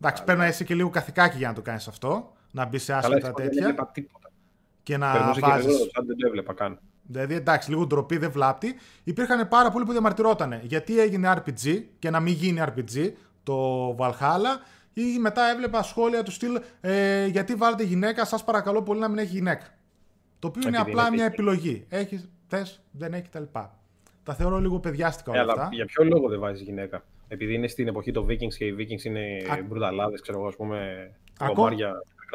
εντάξει, παίρνει εσύ και λίγο καθηκάκι για να το κάνεις αυτό. Να μπεις σε άσχετα τέτοια. Και να βάζεις. Δεν το έβλεπα καν. Δηλαδή, εντάξει, λίγο ντροπή δεν βλάπτει. Υπήρχαν πάρα πολλοί που διαμαρτυρότανε γιατί έγινε RPG και να μην γίνει RPG το Valhalla ή μετά έβλεπα σχόλια του στυλ ε, γιατί βάλετε γυναίκα, σας παρακαλώ πολύ να μην έχει γυναίκα. Το οποίο είναι απλά μια επιλογή. Έχεις, θες, δεν έχει κτλ. Τα θεωρώ λίγο παιδιάστικα όλα ε, αυτά. για ποιο λόγο δεν βάζεις γυναίκα; Επειδή είναι στην εποχή των Vikings και οι Vikings είναι Α... μπρουταλάδες, ξέρω εγώ, ας πούμε, Ακόμα...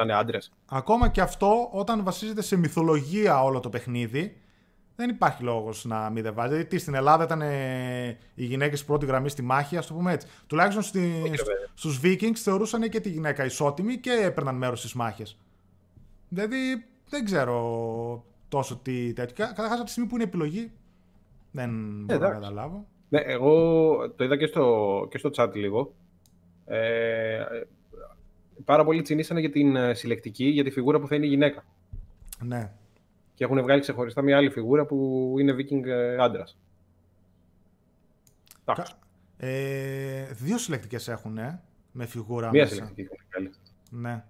είναι άντρες. Ακόμα και αυτό όταν βασίζεται σε μυθολογία όλο το παιχνίδι, δεν υπάρχει λόγος να μην δεν βάζει. Δηλαδή, τι, στην Ελλάδα ήταν ε, οι γυναίκες πρώτη γραμμή στη μάχη, ας το πούμε έτσι. Τουλάχιστον στη, στου Vikings θεωρούσαν και τη γυναίκα ισότιμη και έπαιρναν μέρος στις μάχες. Δηλαδή δεν ξέρω τόσο τι τέτοιο. Καταρχάς από τη στιγμή που είναι επιλογή, δεν μπορώ να καταλάβω. Ναι, εγώ το είδα και στο, και στο chat λίγο. Ε, πάρα πολλοί τσινήσανε για την ε, συλλεκτική, για τη φιγούρα που θα είναι η γυναίκα. Ναι. Και έχουν βγάλει ξεχωριστά μια άλλη φιγούρα που είναι Viking ε, άντρας. Ε, δύο συλλεκτικές έχουν, ε, με φιγούρα. Μία συλλεκτική έχουν βγάλει. Ναι.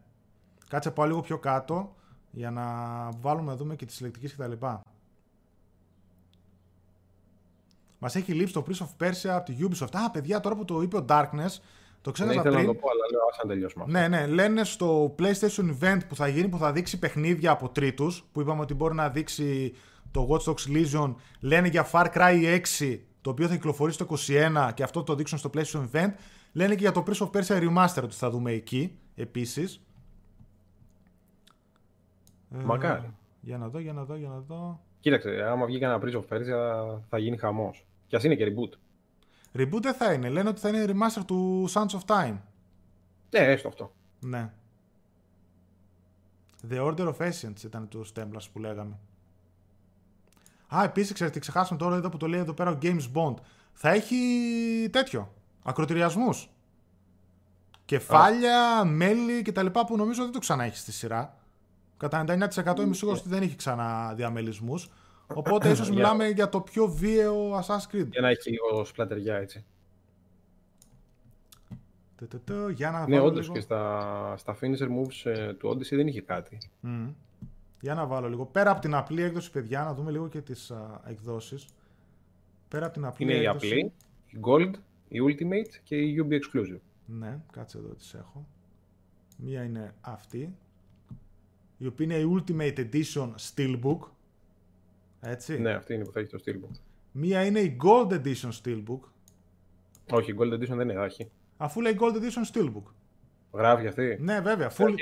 Κάτσε πάω λίγο πιο κάτω για να βάλουμε να δούμε και τις συλλεκτικές κτλ. Μας έχει λείψει το Prince of Persia από τη Ubisoft. Α, παιδιά, τώρα που το είπε ο Darkness, το ξέχασα ναι, πριν. να το πω, αλλά λέω ας τελειώσουμε Ναι, ναι, λένε στο PlayStation Event που θα γίνει, που θα δείξει παιχνίδια από τρίτους, που είπαμε ότι μπορεί να δείξει το Watch Dogs Legion, λένε για Far Cry 6, το οποίο θα κυκλοφορήσει το 21 και αυτό το δείξουν στο PlayStation Event. Lene και για το Prince of Persia Remastered ότι θα δούμε εκεί, επίσης. Ε, Μακάρι. Ε, για να δω, για να δω, για να δω. Κοίταξε, άμα βγει ένα Prince of Persia θα γίνει χαμός. Κι ας είναι και reboot. Reboot δεν θα είναι. Λένε ότι θα είναι remaster του Sands of Time. Ναι, έστω αυτό. Ναι. The Order of Essence ήταν το Stemblas που λέγαμε. Α, επίσης, ξέρετε, ξεχάσαμε τώρα εδώ που το λέει εδώ πέρα ο Games Bond. Θα έχει τέτοιο. Ακροτηριασμούς. Κεφάλια, oh. μέλη κτλ. που νομίζω δεν το ξανά έχει στη σειρά. Κατά 99% είμαι σίγουρος ότι δεν έχει ξανά διαμελισμούς. Οπότε ίσως μιλάμε για το πιο βίαιο Assassin's Creed. Για να έχει λίγο σπλατεριά έτσι. Για να ναι, όντως λίγο... και στα, στα finisher moves ε, του Odyssey δεν είχε κάτι. Mm. Για να βάλω λίγο. Πέρα από την απλή έκδοση, παιδιά, να δούμε λίγο και τις α, εκδόσεις. Πέρα από την απλή Είναι έκδοση... η απλή, η Gold, η Ultimate και η Ubi Exclusive. Ναι, κάτσε εδώ τις έχω. Μία είναι αυτή, η οποία είναι η Ultimate Edition Steelbook. Έτσι. Ναι, αυτή είναι που θα έχει το Steelbook. Μία είναι η Gold Edition Steelbook. Όχι, η Gold Edition δεν είναι, θα έχει. Αφού λέει Gold Edition Steelbook. Γράφει αυτή. Ναι, βέβαια. Full,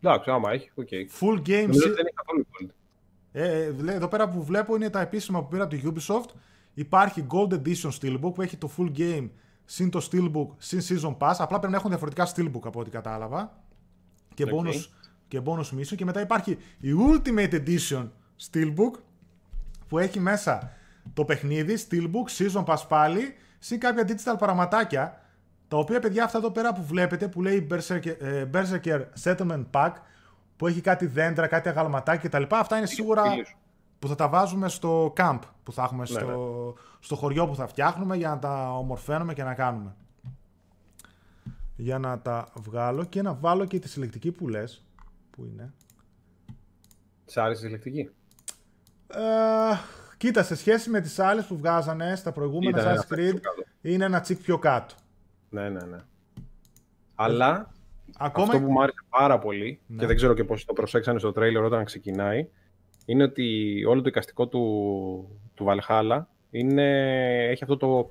Εντάξει, άμα έχει, okay. full game. Νομίζω ότι δεν έχει καθόλου Gold. Ε, εδώ πέρα που βλέπω είναι τα επίσημα που πήρα από το Ubisoft. Υπάρχει Gold Edition Steelbook που έχει το full game συν το Steelbook συν Season Pass. Απλά πρέπει να έχουν διαφορετικά Steelbook από ό,τι κατάλαβα. Και Okay. bonus, και bonus mission. Και μετά υπάρχει η Ultimate Edition Steelbook που έχει μέσα το παιχνίδι, Steelbook, Season Pass πάλι, συν κάποια digital παραματάκια. Τα οποία παιδιά αυτά εδώ πέρα που βλέπετε που λέει Berserker, ε, Berserker Settlement Pack που έχει κάτι δέντρα, κάτι αγαλματάκια κτλ. Αυτά είναι σίγουρα που θα τα βάζουμε στο camp που θα έχουμε στο, ναι. στο χωριό που θα φτιάχνουμε για να τα ομορφαίνουμε και να κάνουμε. Για να τα βγάλω και να βάλω και τη συλλεκτική που λες. Πού είναι; Σ' άρεσε η συλλεκτική; Ε, κοίτα, σε σχέση με τις άλλες που βγάζανε στα προηγούμενα Assassin's Creed είναι ένα τσικ πιο κάτω. Ναι, ναι, ναι. Αλλά Ακόμα... αυτό που μου άρεσε πάρα πολύ ναι. και δεν ξέρω και πώς το προσέξανε στο τρέιλερ όταν ξεκινάει είναι ότι όλο το εικαστικό του, του Valhalla είναι, έχει αυτό το,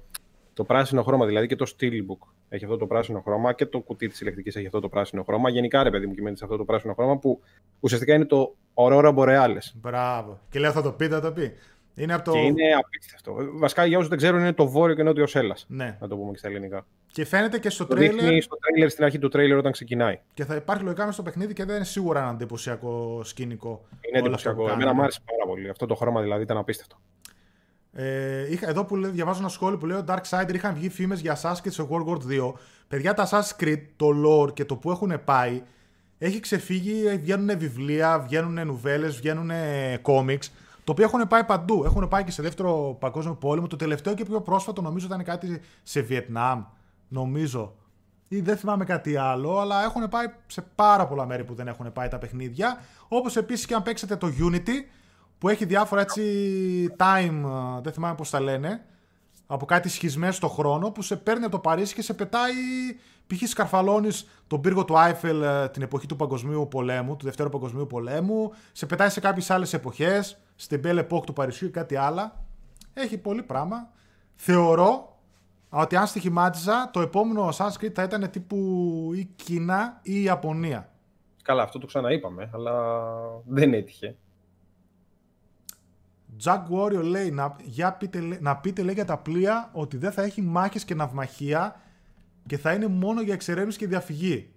το πράσινο χρώμα, δηλαδή και το Steelbook έχει αυτό το πράσινο χρώμα και το κουτί της ηλεκτρική έχει αυτό το πράσινο χρώμα. Γενικά, ρε παιδί μου, κυμαίνεται σε αυτό το πράσινο χρώμα που ουσιαστικά είναι το Aurora Borealis. Μπράβο. Και λέω θα το πει, θα το πει. Είναι από το... Και είναι απίστευτο. Βασικά, για όσους δεν ξέρουν, είναι το βόρειο και νότιο Έλλα. Ναι. Να το πούμε και στα ελληνικά. Και φαίνεται και στο το τρέιλερ. στο τρέιλερ στην αρχή του τρέιλερ όταν ξεκινάει. Και θα υπάρχει λογικά μέσα στο παιχνίδι και δεν είναι σίγουρα ένα εντυπωσιακό σκηνικό. Είναι εντυπωσιακό. Εμένα μου άρεσε πάρα πολύ. Αυτό το χρώμα δηλαδή ήταν απίστευτο. Ε, είχα, εδώ που λέει, διαβάζω ένα σχόλιο που λέει ότι Darksider είχαν βγει φήμες για Assassin's σε World War 2. Παιδιά, τα Assassin's Creed, το lore και το που έχουν πάει έχει ξεφύγει. Βγαίνουν βιβλία, βγαίνουν νουβέλες, βγαίνουν κόμιξ. Το οποίο έχουν πάει παντού. Έχουν πάει και σε δεύτερο παγκόσμιο πόλεμο. Το τελευταίο και πιο πρόσφατο νομίζω ήταν κάτι σε Βιετνάμ. Νομίζω. Ή δεν θυμάμαι κάτι άλλο, αλλά έχουν πάει σε πάρα πολλά μέρη που δεν έχουν πάει τα παιχνίδια. Όπως επίσης και αν παίξετε το Unity, που έχει διάφορα έτσι time, δεν θυμάμαι πώς τα λένε, από κάτι σχισμές στο χρόνο που σε παίρνει από το Παρίσι και σε πετάει π.χ. σκαρφαλώνεις τον πύργο του Άιφελ την εποχή του Παγκοσμίου Πολέμου, του Δευτέρου Παγκοσμίου Πολέμου, σε πετάει σε κάποιες άλλες εποχές, στην Belle Époque του Παρισιού ή κάτι άλλο. Έχει πολύ πράγμα. Θεωρώ ότι αν στοιχημάτιζα, το επόμενο Assassin's Creed θα ήταν τύπου ή Κίνα ή Ιαπωνία. Καλά, αυτό το ξαναείπαμε, αλλά δεν έτυχε. Jack Warrior λέει να, για πείτε, να πείτε λέει, για τα πλοία ότι δεν θα έχει μάχες και ναυμαχία και θα είναι μόνο για εξερεύνηση και διαφυγή.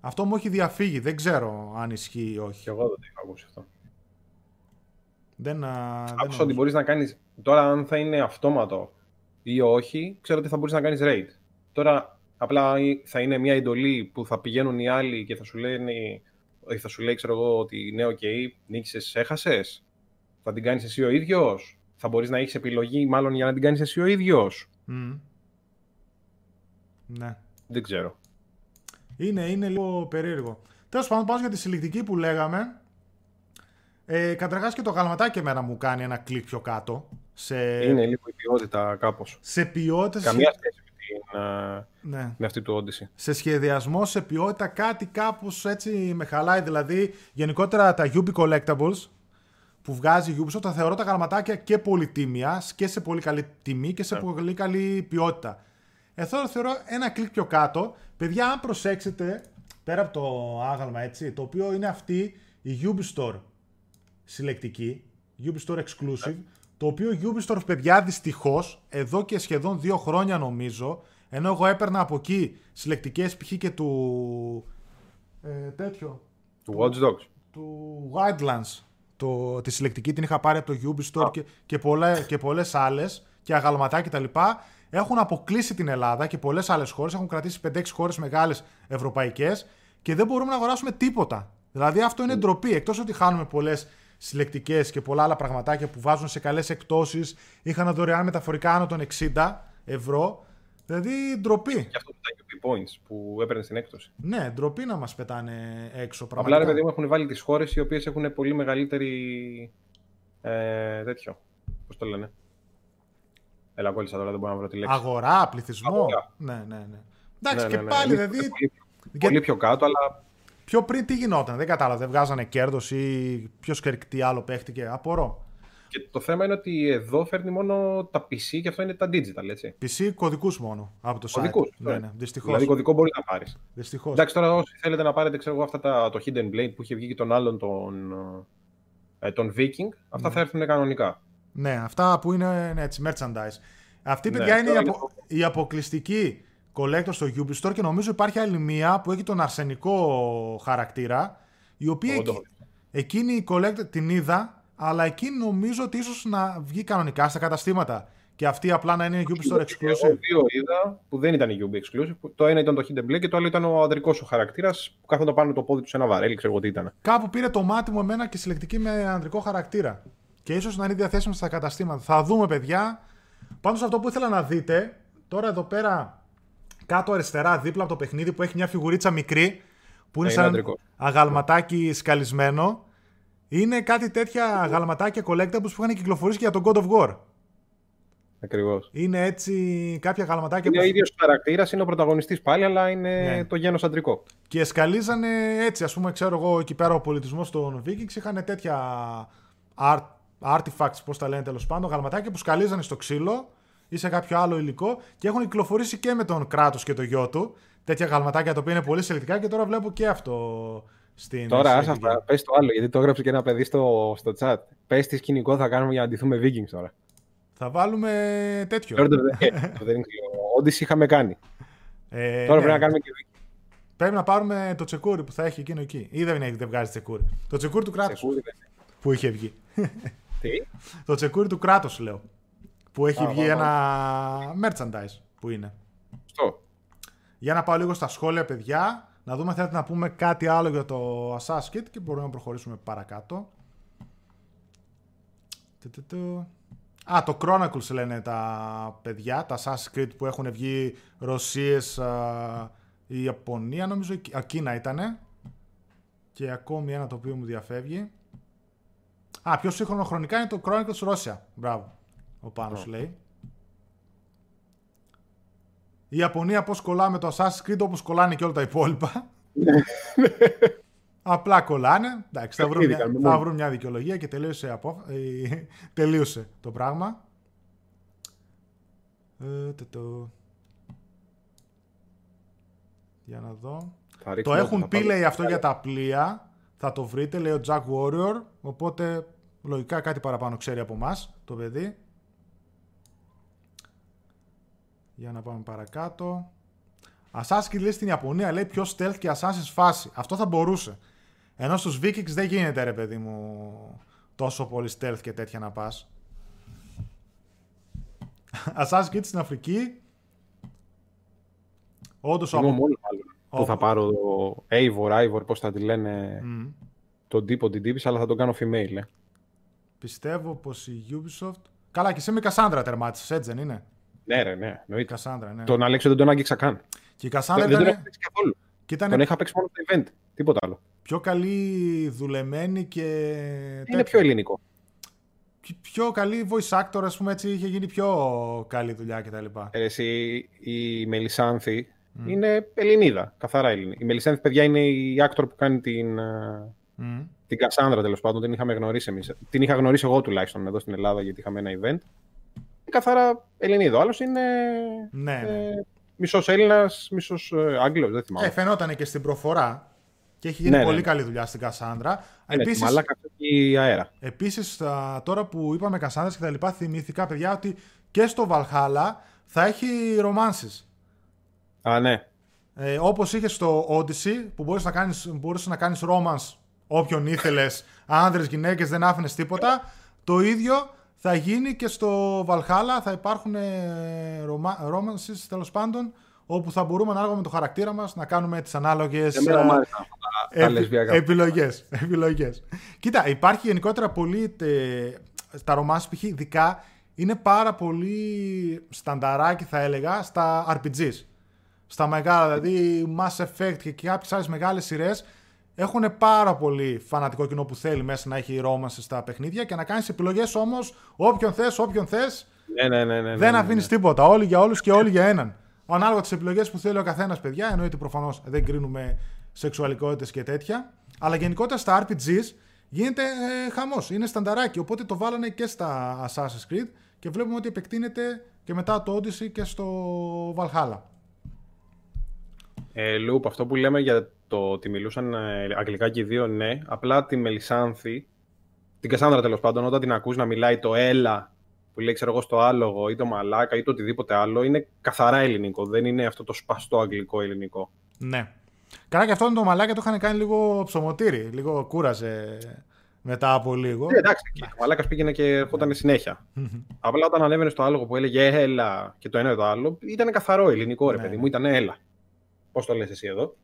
Αυτό μου έχει διαφύγει. Δεν ξέρω αν ισχύει ή όχι. Και εγώ δεν το είχα ακούσει αυτό. Δεν, Άκουσα ότι μπορείς να κάνεις... Τώρα αν θα είναι αυτόματο ή όχι, ξέρω ότι θα μπορείς να κάνεις raid. Τώρα απλά θα είναι μια εντολή που θα πηγαίνουν οι άλλοι και θα σου λένε θα σου λέει, ξέρω εγώ, ότι ναι, okay, νίκησες, έχασες. Θα την κάνεις εσύ ο ίδιος; Θα μπορείς να έχεις επιλογή μάλλον για να την κάνεις εσύ ο ίδιος; Mm. Ναι. Δεν ξέρω. Είναι, είναι λίγο περίεργο. Τέλος πάντων, πάμε για τη συλλεκτική που λέγαμε. Ε, Καταρχάς και το γαλματάκι εμένα μου κάνει ένα κλικ πιο κάτω. Σε... Είναι λίγο η ποιότητα κάπως. Σε ποιότητα. Καμία σχέση με, την, ναι. με αυτή του Odyssey. Σε σχεδιασμό, σε ποιότητα, κάτι κάπως έτσι με χαλάει. Δηλαδή, γενικότερα τα Ubi Collectibles που βγάζει η Ubisoft τα θεωρώ τα γραμματάκια και πολυτίμια και σε πολύ καλή τιμή και σε yeah. πολύ καλή ποιότητα. Εδώ θεωρώ ένα κλικ πιο κάτω. Παιδιά, αν προσέξετε, πέρα από το άγαλμα έτσι, το οποίο είναι αυτή η Ubistore συλλεκτική, Ubistore Exclusive, το οποίο Ubistore, παιδιά, δυστυχώς, εδώ και σχεδόν δύο χρόνια νομίζω, ενώ εγώ έπαιρνα από εκεί συλλεκτικές π.χ. και του... Ε, τέτοιο. Του Watch Dogs. Του Wildlands. Το, τη συλλεκτική την είχα πάρει από το Ubistore και, και, πολλέ, και πολλές άλλες και αγαλματά κτλ. Έχουν αποκλείσει την Ελλάδα και πολλές άλλες χώρες. Έχουν κρατήσει 5-6 χώρες μεγάλες ευρωπαϊκές και δεν μπορούμε να αγοράσουμε τίποτα. Δηλαδή αυτό είναι ντροπή. Εκτός ότι χάνουμε πολλές συλλεκτικές και πολλά άλλα πραγματάκια που βάζουν σε καλές εκτόσεις. Είχαν δωρεάν μεταφορικά άνω των 60 ευρώ. Δηλαδή ντροπή. Και αυτό τα UP points που έπαιρνε στην έκπτωση. Ναι, ντροπή να μας πετάνε έξω πραγματικά. Απλά ρε παιδί μου έχουν βάλει τις χώρες οι οποίες έχουν πολύ μεγαλύτερη. Ε, τέτοιο. Πώς το λένε; Έλα, κόλλησα τώρα, δεν μπορώ να βρω τη λέξη. Αγορά, πληθυσμό. Αγορά. Ναι, ναι, ναι. Εντάξει, ναι, και ναι, ναι. πάλι δηλαδή. Πολύ, πολύ πιο κάτω, αλλά. Πιο πριν τι γινόταν, δεν κατάλαβα. Δεν βγάζανε κέρδος ή ποιος τι άλλο παίχτηκε. Απορώ. Και το θέμα είναι ότι εδώ φέρνει μόνο τα PC και αυτό είναι τα digital, έτσι. PC κωδικούς μόνο από το κωδικούς, site. Ναι, ναι, δυστυχώς. Δηλαδή κωδικό μπορεί να πάρεις. Δυστυχώς. Εντάξει, τώρα όσοι θέλετε να πάρετε ξέρω, αυτά τα, το Hidden Blade που είχε βγει και τον άλλον τον, ε, τον Viking, αυτά mm. θα έρθουν κανονικά. Ναι, αυτά που είναι ναι, έτσι, merchandise. Αυτή, ναι, παιδιά, είναι η, απο... η αποκλειστική collector στο Ubisoft και νομίζω υπάρχει άλλη μία που έχει τον αρσενικό χαρακτήρα, η οποία εκεί, εκείνη η collector την είδα, αλλά εκείνη νομίζω ότι ίσως να βγει κανονικά στα καταστήματα. Και αυτή απλά να είναι Ubisoft exclusive. Εγώ δύο είδα που δεν ήταν Ubisoft exclusive. Το ένα ήταν το Hidden Blade και το άλλο ήταν ο ανδρικό ο χαρακτήρας που κάθονταν πάνω το πόδι τους σε ένα βαρέλι, ξέρω εγώ τι ήταν. Κάπου πήρε το μάτι μου εμένα και συλλεκτική με ανδρικό χαρακτήρα. Και ίσως να είναι διαθέσιμο στα καταστήματα. Θα δούμε, παιδιά. Πάντω αυτό που ήθελα να δείτε, τώρα εδώ πέρα κάτω αριστερά δίπλα από το παιχνίδι που έχει μια φιγουρίτσα μικρή που είναι, ε, σαν αγαλματάκι σκαλισμένο. Είναι κάτι τέτοια αγαλματάκια collectibles που είχαν κυκλοφορήσει για τον God of War. Ακριβώς. Είναι έτσι κάποια γαλματάκια. Είναι που... ο ίδιος χαρακτήρας, είναι ο πρωταγωνιστής πάλι, αλλά είναι ναι. το γένος αντρικό. Και σκαλίζανε έτσι, ας πούμε, ξέρω εγώ, εκεί πέρα ο πολιτισμός των Vikings είχαν τέτοια art, artifacts, πώς τα λένε τέλος πάντων, γαλματάκια που σκαλίζανε στο ξύλο ή σε κάποιο άλλο υλικό και έχουν κυκλοφορήσει και με τον κράτος και το γιο του. Τέτοια γαλματάκια τα οποία είναι πολύ συλλεκτικά και τώρα βλέπω και αυτό στην. Τώρα, άσε αυτά. Πες το άλλο, γιατί το έγραψε και ένα παιδί στο, στο chat. Πες τι σκηνικό θα κάνουμε για να αντιθούμε Vikings τώρα. Θα βάλουμε τέτοιο. Ό,τι είχαμε κάνει. Ε, τώρα ναι. πρέπει να κάνουμε και Vikings. Πρέπει να πάρουμε το τσεκούρι που θα έχει εκείνο εκεί. Ή δεν, δεν βγάζει τσεκούρι. Το τσεκούρι του κράτους. Που είχε βγει. Τι; το τσεκούρι του κράτους, λέω. Που έχει βγει ένα merchandise που είναι. Στο. Για να πάω λίγο στα σχόλια, παιδιά. Να δούμε, θέλετε να πούμε κάτι άλλο για το Assassin's Creed και μπορούμε να προχωρήσουμε παρακάτω. Α, το Chronicles λένε τα παιδιά, τα Assassin's Creed που έχουν βγει Ρωσίες, η Ιαπωνία νομίζω, η Κίνα ήτανε. Και ακόμη ένα το οποίο μου διαφεύγει. Α, πιο σύγχρονο χρονικά είναι το Chronicles Ρώσια. Μπράβο. Ο Πάνος λέει. Η Ιαπωνία πώς κολλάμε το Assassin's Creed όπως κολλάνε και όλα τα υπόλοιπα. Απλά κολλάνε. Εντάξει, θα βρουν, μια, θα βρουν μια δικαιολογία και τελείωσε, απο... Ε, τελείωσε το πράγμα. Ε, το, Για να δω. Το έχουν πει, λέει, αυτό για τα πλοία. Θα το βρείτε, λέει ο Jack Warrior. Οπότε, λογικά κάτι παραπάνω ξέρει από εμάς το παιδί. Για να πάμε παρακάτω. Assassin's λέει στην Ιαπωνία λέει πιο stealth και Assassin's φάση. Αυτό θα μπορούσε. Ενώ στους Vikings δεν γίνεται ρε παιδί μου τόσο πολύ stealth και τέτοια να πας. Assassin's Creed στην Αφρική. Όντως ο... μόνο που θα πάρω το Eivor, Eivor, πώς θα τη λένε mm. τον τύπο την τύπης, αλλά θα τον κάνω female. Ε. Πιστεύω πως η Ubisoft... Καλά και εσύ με Κασάνδρα τερμάτισες, έτσι δεν είναι; Ναι ρε, ναι. Νοείται. Κασάνδρα, ναι. Τον Αλέξο δεν τον άγγιξα καν. Και η Κασάνδρα δεν, ήταν... δεν τον είχα καθόλου. Ήταν... Τον είχα παίξει μόνο στο event. Τίποτα άλλο. Πιο καλή δουλεμένη και. Είναι πιο ελληνικό. Πιο καλή voice actor, ας πούμε έτσι, είχε γίνει πιο καλή δουλειά κτλ. Ε, εσύ, η Μελισάνθη mm. είναι Ελληνίδα, καθαρά Ελληνίδα. Η Μελισάνθη, παιδιά, είναι η actor που κάνει την, mm. την Κασάνδρα τέλος πάντων. Την είχαμε γνωρίσει εμείς. Την είχα γνωρίσει εγώ τουλάχιστον εδώ στην Ελλάδα γιατί είχαμε ένα event. Καθαρά Ελληνίδα. Ο άλλος είναι. Ναι, ναι. Ε, μισός Έλληνας, μισός ε, Άγγλος, δεν θυμάμαι. Ε, φαινόταν και στην προφορά. Και έχει γίνει ναι, πολύ ναι. καλή δουλειά στην Κασάνδρα. Ναι, επίσης, μαλάκα η αέρα. Επίσης, τώρα που είπαμε Κασάνδρας και τα λοιπά, θυμήθηκα, παιδιά, ότι και στο Βαλχάλα θα έχει ρομάνσεις. Α, ναι. Ε, όπως είχε στο Odyssey, που μπορείς να κάνεις, μπορείς να κάνεις romance όποιον ήθελες, άνδρες, γυναίκες, δεν άφηνες τίποτα. Το ίδιο θα γίνει και στο Valhalla, θα υπάρχουν ε, romances τέλος πάντων, όπου θα μπορούμε ανάλογα με το χαρακτήρα μας να κάνουμε τις ανάλογες ε, επιλογές, επιλογές. Κοίτα, υπάρχει γενικότερα πολύ, στα ρομάς π.χ. ειδικά είναι πάρα πολύ στανταράκι θα έλεγα στα RPGs. Στα μεγάλα, δηλαδή Mass Effect και κάποιες άλλες μεγάλες σειρές έχουν πάρα πολύ φανατικό κοινό που θέλει μέσα να έχει ρόμανση στα παιχνίδια και να κάνεις επιλογές όμως όποιον θες, όποιον θες. Ναι, ναι, ναι, ναι, δεν ναι, αφήνεις τίποτα. Όλοι για όλους και όλοι για έναν. Ανάλογα τις επιλογές που θέλει ο καθένας, παιδιά, εννοείται προφανώς δεν κρίνουμε σεξουαλικότητες και τέτοια. Αλλά γενικότερα στα RPGs γίνεται ε, χαμός. Είναι στανταράκι. Οπότε το βάλανε και στα Assassin's Creed και βλέπουμε ότι επεκτείνεται και μετά το Odyssey και στο Valhalla. Ε, Λουπ, αυτό που λέμε για το ότι μιλούσαν ε, αγγλικά και οι δύο, ναι. Απλά τη Μελισάνθη, την Κασάνδρα τέλος πάντων, όταν την ακούς να μιλάει το έλα που λέει ξέρω εγώ στο άλογο ή το μαλάκα ή το οτιδήποτε άλλο, είναι καθαρά ελληνικό. Δεν είναι αυτό το σπαστό αγγλικό ελληνικό. Ναι. Καλά και αυτό το μαλάκα το είχαν κάνει λίγο ψωμοτήρι. Λίγο κούραζε μετά από λίγο. Ναι, εντάξει, ο μαλάκας πήγαινε και ερχόταν συνέχεια. Απλά όταν ανέβαινε στο άλογο που έλεγε έλα και το ένα ή το άλλο, ήταν καθαρό ελληνικό ρε ναι. παιδί μου, ήταν έλα. Πώς το λες εσύ εδώ;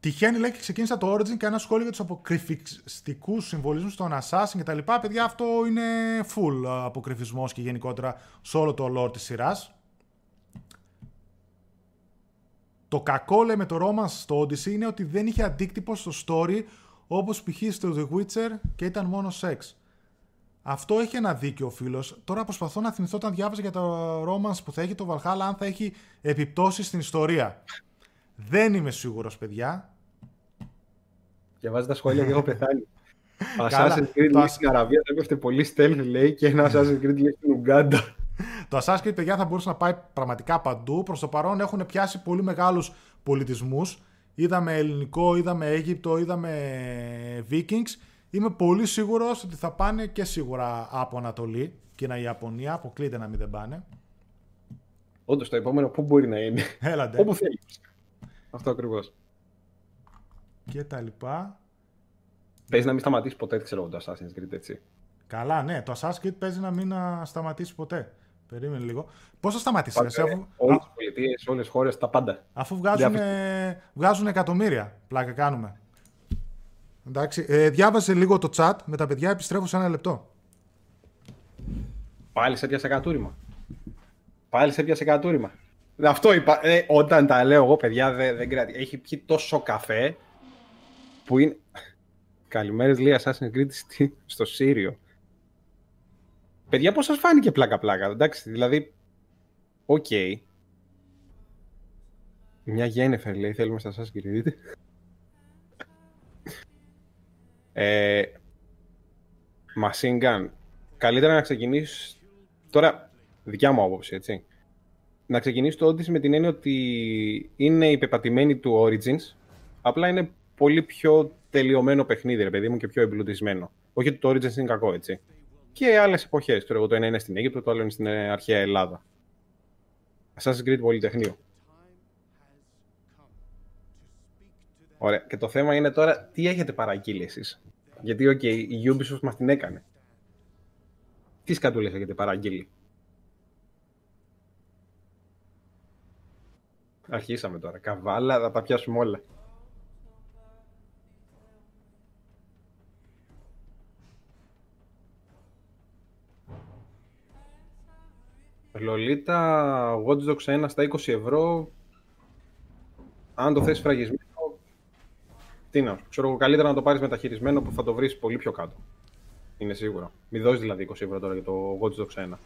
Τυχαίνει λέει και ξεκίνησα το Origin και ένα σχόλιο για τους αποκρυφιστικούς συμβολισμούς των Assassin κτλ. Παιδιά, αυτό είναι full αποκρυφισμός και γενικότερα σε όλο το lore της σειράς. Το κακό λέει με το romance στο Odyssey είναι ότι δεν είχε αντίκτυπο στο story όπως π.χ. στο The Witcher και ήταν μόνο σεξ. Αυτό έχει ένα δίκιο ο φίλος. Τώρα προσπαθώ να θυμηθώ όταν διάβαζα για το romance που θα έχει το Valhalla αν θα έχει επιπτώσεις στην ιστορία. Δεν είμαι σίγουρος, παιδιά. Διαβάζει τα σχόλια και έχω πεθάνει. Ο Assassin's Creed λέει στην Αραβία θα έπεφτε πολύ stealth λέει και ένα Assassin's Creed λέει στην Ουγκάντα. Το Assassin's Creed, παιδιά, θα μπορούσε να πάει πραγματικά παντού. Προς το παρόν έχουν πιάσει πολύ μεγάλους πολιτισμούς. Είδαμε ελληνικό, είδαμε Αίγυπτο, είδαμε Vikings. Είμαι πολύ σίγουρος ότι θα πάνε και σίγουρα από Ανατολή. και η Ιαπωνία. Αποκλείται να μην δεν πάνε. Όντως το επόμενο πού μπορεί να είναι. Έλατε. Όπου θέλεις. Αυτό ακριβώς και τα λοιπά. Παίζει να μην σταματήσει ποτέ, ξέρω το Assassin's Creed, έτσι. Καλά, ναι. Το Assassin's Creed παίζει να μην σταματήσει ποτέ. Περίμενε λίγο. Πώ θα σταματήσει, εσύ, αφού. Όλες τις πολιτείες, όλες τις χώρες, τα πάντα. Αφού βγάζουν, βγάζουν εκατομμύρια. Πλάκα κάνουμε. Εντάξει. Ε, διάβασε λίγο το chat με τα παιδιά, επιστρέφω σε ένα λεπτό. Πάλι σ' έπιασε κατούρημα. Πάλι σ' έπιασε κατούρημα. Αυτό είπα. Ε, όταν τα λέω εγώ, παιδιά, δεν, δεν κρατάει. Έχει πιει τόσο καφέ που είναι... Καλημέρες λέει Assassin's Creed στο Σύριο. Παιδιά, πώς σας φάνηκε πλάκα-πλάκα, εντάξει, δηλαδή, okay. Μια Yennefer λέει, θέλουμε στα Assassin's Creed. Ε, Machine Gun. Καλύτερα να ξεκινήσεις. Τώρα, δικιά μου άποψη, έτσι. Να ξεκινήσεις το Odyssey με την έννοια ότι είναι υπεπατημένη του Origins, απλά είναι πολύ πιο τελειωμένο παιχνίδι, ρε παιδί μου, και πιο εμπλουτισμένο. Όχι ότι το Origins είναι κακό, έτσι. Και άλλες εποχές. Το ένα είναι στην Αίγυπτο, το άλλο είναι στην ε, αρχαία Ελλάδα. Assassin's Creed Πολυτεχνείο. Ωραία. Και το θέμα είναι τώρα τι έχετε παραγγείλει εσείς; Γιατί, okay, η Ubisoft μας την έκανε. Τι σκατούλες έχετε παραγγείλει; Αρχίσαμε τώρα. Καβάλα, θα τα πιάσουμε όλα. Λολίτα, Watch Dogs 1 στα 20 ευρώ. Αν το θες φραγισμένο, τι να ξέρω εγώ, καλύτερα να το πάρεις μεταχειρισμένο που θα το βρεις πολύ πιο κάτω. Είναι σίγουρο. Μην δώσεις δηλαδή 20 ευρώ τώρα για το Watch Dogs 1.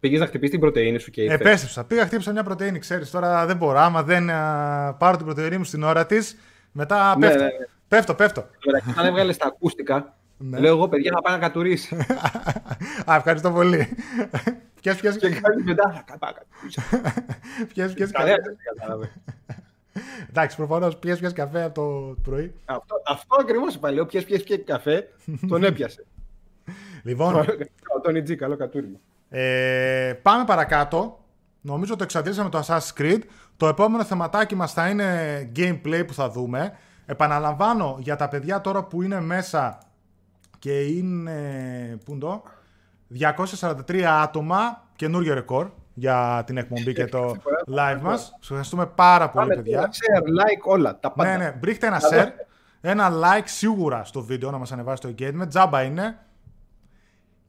Πήγες να χτυπήσεις την πρωτενη σου και ήρθε. Επέστρεψα. Πήγα χτύπησα μια πρωτενη, ξέρεις. Τώρα δεν μπορώ. Άμα δεν α, πάρω την πρωτενη μου στην ώρα της, μετά ναι, πέφτω. Ναι, ναι. Πέφτω, πέφτω. Αν έβγαλες τα ακούστικα, ναι. Λέω εγώ, παιδιά, θα πάει να κατουρίσει. Α, ευχαριστώ πολύ. Ποιες, ποιες... Και κάνει μετά, θα πάει να κατουρίσει. Ποιες, ποιες καφέ. Εντάξει, προφανώς πιες πιες καφέ από το πρωί. Αυτό, αυτό ακριβώς είπα. Λέω πιες πιες πιες καφέ, τον έπιασε. Λοιπόν. Τον Ιτζή, καλό κατούρισμα. Ε, πάμε παρακάτω. Νομίζω το εξαντλήσαμε το Assassin's Creed. Το επόμενο θεματάκι μας θα είναι gameplay που θα δούμε. Επαναλαμβάνω για τα παιδιά τώρα που είναι μέσα και είναι. Πού το; 243 άτομα, καινούριο ρεκόρ για την εκπομπή και το live μας. Σας ευχαριστούμε πάρα πολύ, παιδιά. Share, like, όλα, τα πάντα. Ναι, ναι, μπρίχτε ένα share. ένα like σίγουρα στο βίντεο να μας ανεβάσει το engagement, τζάμπα είναι.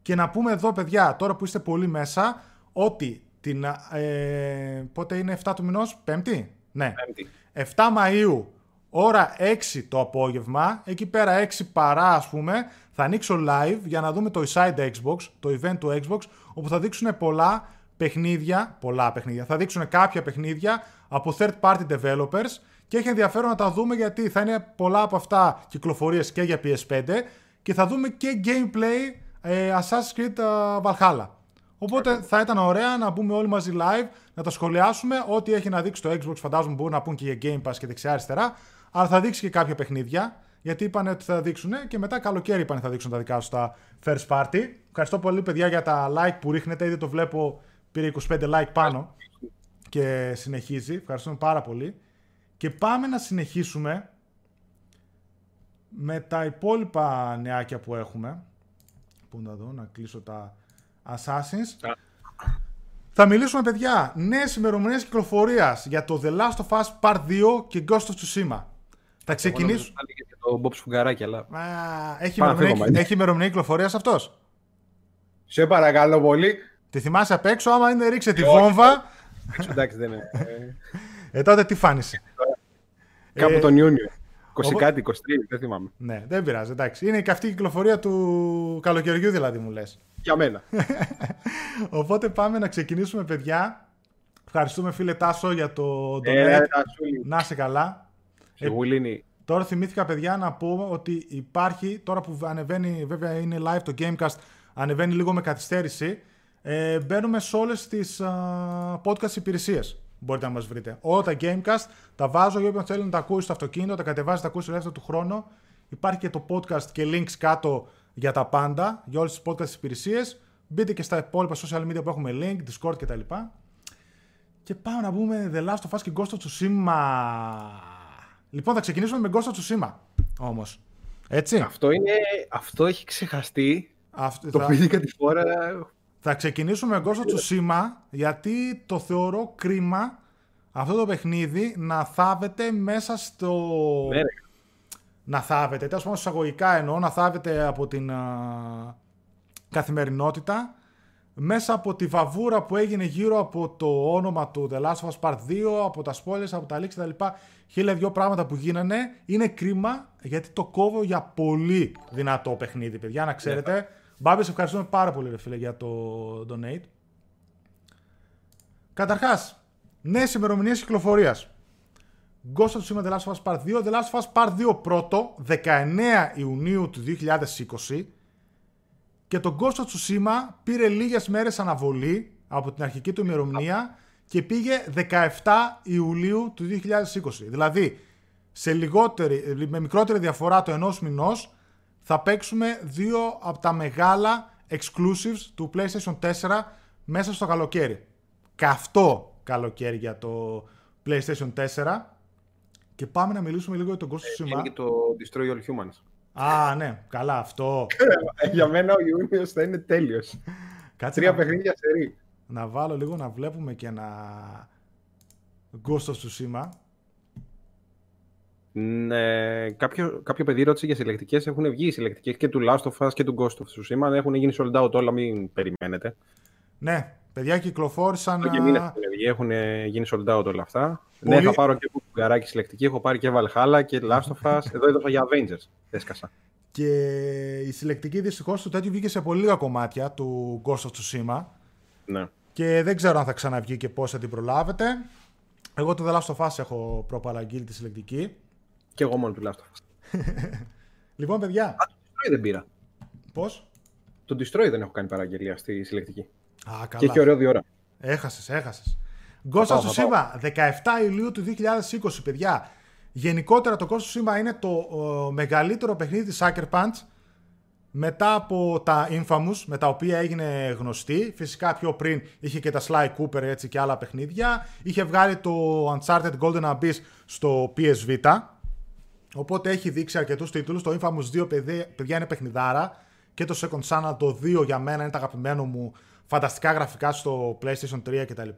Και να πούμε εδώ παιδιά, τώρα που είστε πολύ μέσα, ότι την, ε, πότε είναι 7 του μηνός, πέμπτη, ναι. Πέμπτη. 7 Μαΐου, ώρα 6 το απόγευμα, εκεί πέρα 6 παρά ας πούμε, θα ανοίξω live για να δούμε το Inside Xbox, το event του Xbox, όπου θα δείξουν πολλά παιχνίδια, πολλά παιχνίδια, θα δείξουν κάποια παιχνίδια από third party developers και έχει ενδιαφέρον να τα δούμε γιατί θα είναι πολλά από αυτά κυκλοφορίες και για PS5 και θα δούμε και gameplay ε, Assassin's Creed ε, Valhalla. Οπότε θα ήταν ωραία να μπούμε όλοι μαζί live, να τα σχολιάσουμε. Ό,τι έχει να δείξει το Xbox φαντάζομαι μπορούν να πούν και για Game Pass και δεξιά-αριστερά. Αλλά θα δείξει και κάποια παιχνίδια. Γιατί είπαν ότι θα δείξουν και μετά καλοκαίρι είπαν θα δείξουν τα δικά σου τα first party. Ευχαριστώ πολύ παιδιά για τα like που ρίχνετε. Ήδη το βλέπω πήρε 25 like πάνω και συνεχίζει. Ευχαριστούμε πάρα πολύ. Και πάμε να συνεχίσουμε με τα υπόλοιπα νεάκια που έχουμε. Πού να δω, να κλείσω τα Assassins. Θα μιλήσουμε, παιδιά, νέες ημερομηνίες κυκλοφορίας για το The Last of Us Part 2 και Ghost of Tsushima. Θα ξεκινήσουμε. Το Bob Σφουγγαράκι, αλλά. Α, έχει, ημερομηνία, έχει ημερομηνία κυκλοφορίας αυτός; Σε παρακαλώ πολύ. Τη θυμάσαι απ' έξω, άμα είναι ρίξε τη βόμβα. Εντάξει, δεν είναι. Ε, τότε τι φάνησε; Κάπου τον Ιούνιο. 20 κάτι, 23, δεν θυμάμαι. Ναι, δεν πειράζει, εντάξει. Είναι η καυτή κυκλοφορία του καλοκαιριού δηλαδή μου λες. Για μένα. Οπότε πάμε να ξεκινήσουμε παιδιά. Ευχαριστούμε φίλε Τάσο για το Ε, donate. Τασούλη. να είσαι καλά. Η Γουλίνη. Τώρα θυμήθηκα παιδιά να πω ότι υπάρχει, τώρα που ανεβαίνει, βέβαια είναι live το Gamecast, ανεβαίνει λίγο με καθυστέρηση, ε, μπαίνουμε σε όλες τις α, podcast υπηρεσίες. Μπορείτε να μας βρείτε. Όλα τα Gamecast τα βάζω για όποιον θέλει να τα ακούσει στο αυτοκίνητο, τα κατεβάζει, τα ακούσει ελεύθερο του χρόνου. Υπάρχει και το podcast και links κάτω για τα πάντα, για όλες τις podcast υπηρεσίες. Μπείτε και στα υπόλοιπα social media που έχουμε link, Discord κτλ. Και πάμε να πούμε The Last of Us και Ghost of Tsushima. Λοιπόν, θα ξεκινήσουμε με Ghost of Tsushima, όμως. Έτσι. Αυτό, είναι, αυτό έχει ξεχαστεί. Αυτό, Το θα, πήδηκα τη φορά. θα ξεκινήσουμε με Ghost of Tsushima, γιατί το θεωρώ κρίμα αυτό το παιχνίδι να θάβεται μέσα στο... Ναι, ρε. να θάβεται, τέλος πάντων εισαγωγικά εννοώ, να θάβεται από την α, καθημερινότητα μέσα από τη βαβούρα που έγινε γύρω από το όνομα του The Last of Us Part 2, από τα spoilers, από τα leaks κτλ. Χίλια δυο πράγματα που γίνανε. Είναι κρίμα γιατί το κόβω για πολύ δυνατό παιχνίδι, παιδιά, να ξέρετε. Μπάμπη, σε ευχαριστούμε πάρα πολύ, ρε φίλε, για το donate. Καταρχάς, νέες ημερομηνίες κυκλοφορίας. Ghost of Tsushima The Last of Us Part 2. The Last of Us Part 2 πρώτο, 19 Ιουνίου του 2020. Και το Ghost of Tsushima πήρε λίγες μέρες αναβολή από την αρχική του ημερομηνία και πήγε 17 Ιουλίου του 2020. Δηλαδή, σε λιγότερη, με μικρότερη διαφορά το ενός μηνός θα παίξουμε δύο από τα μεγάλα exclusives του PlayStation 4 μέσα στο καλοκαίρι. Καυτό καλοκαίρι για το PlayStation 4. Και πάμε να μιλήσουμε λίγο για τον Ghost of Είναι Tsushima. και το Destroy All Humans. Α, ναι, καλά αυτό. Ε, Για μένα ο Ιούνιος θα είναι τέλειος. Κάτσε Τρία να, παιχνίδια σε ρί. να βάλω λίγο να βλέπουμε και ένα Ghost of Tsushima. Ναι, κάποιο, κάποιο παιδί ρώτησε για συλλεκτικές. Έχουν βγει οι συλλεκτικές και του Last of Us και του Ghost of Tsushima. Έχουν γίνει sold out όλα, μην περιμένετε. Ναι, παιδιά κυκλοφόρησαν. Και α, μήνες έχουν βγει, έχουν γίνει sold out όλα αυτά. Πολύ- Ναι, θα πάρω και κουκαράκι συλλεκτική. Έχω πάρει και Valhalla και Last of Us. Εδώ έδωσα για Avengers. Έσκασα. Και η συλλεκτική δυστυχώς του τέτοιου βγήκε σε πολύ λίγα κομμάτια του Ghost of Tsushima. Ναι. Και δεν ξέρω αν θα ξαναβγεί και πώς θα την προλάβετε. Εγώ το The Last of Us έχω προπαραγγείλει τη συλλεκτική. Και εγώ μόνο του Last of Us. Λοιπόν, παιδιά, Το Destroy δεν πήρα. πώς; Το Destroy δεν έχω κάνει παραγγελία στη συλλεκτική. Α, Και έχει καλά. ωραίο δύο ώρα. Έχασες, έχασες. Ghost πάω, of θα Tsushima, 17 Ιουλίου του 2020, παιδιά. Γενικότερα το Ghost of Tsushima είναι το ε, μεγαλύτερο παιχνίδι της Sucker Punch μετά από τα Infamous, με τα οποία έγινε γνωστή. Φυσικά πιο πριν είχε και τα Sly Cooper έτσι, και άλλα παιχνίδια. Είχε βγάλει το Uncharted Golden Abyss στο PS Vita. Οπότε έχει δείξει αρκετούς τίτλους. Το Infamous 2 παιδιά, παιδιά είναι παιχνιδάρα. Και το Second Son το 2 για μένα είναι το αγαπημένο μου φανταστικά γραφικά στο PlayStation 3 κτλ.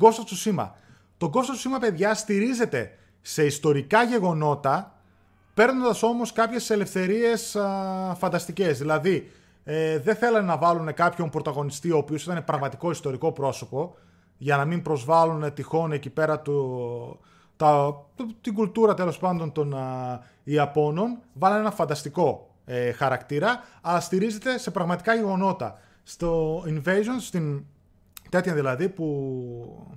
Ghost of Tsushima. Το Ghost of Tsushima παιδιά στηρίζεται σε ιστορικά γεγονότα παίρνοντας όμως κάποιες ελευθερίες φανταστικές. Δηλαδή, ε, δεν θέλανε να βάλουν κάποιον πρωταγωνιστή ο οποίος ήταν πραγματικό ιστορικό πρόσωπο για να μην προσβάλλουν τυχόν εκεί πέρα το, τα, την κουλτούρα τέλος πάντων των α, Ιαπώνων. Βάλανε ένα φανταστικό ε, χαρακτήρα, αλλά στηρίζεται σε πραγματικά γεγονότα. Στο Invasion, στην τέτοια δηλαδή που.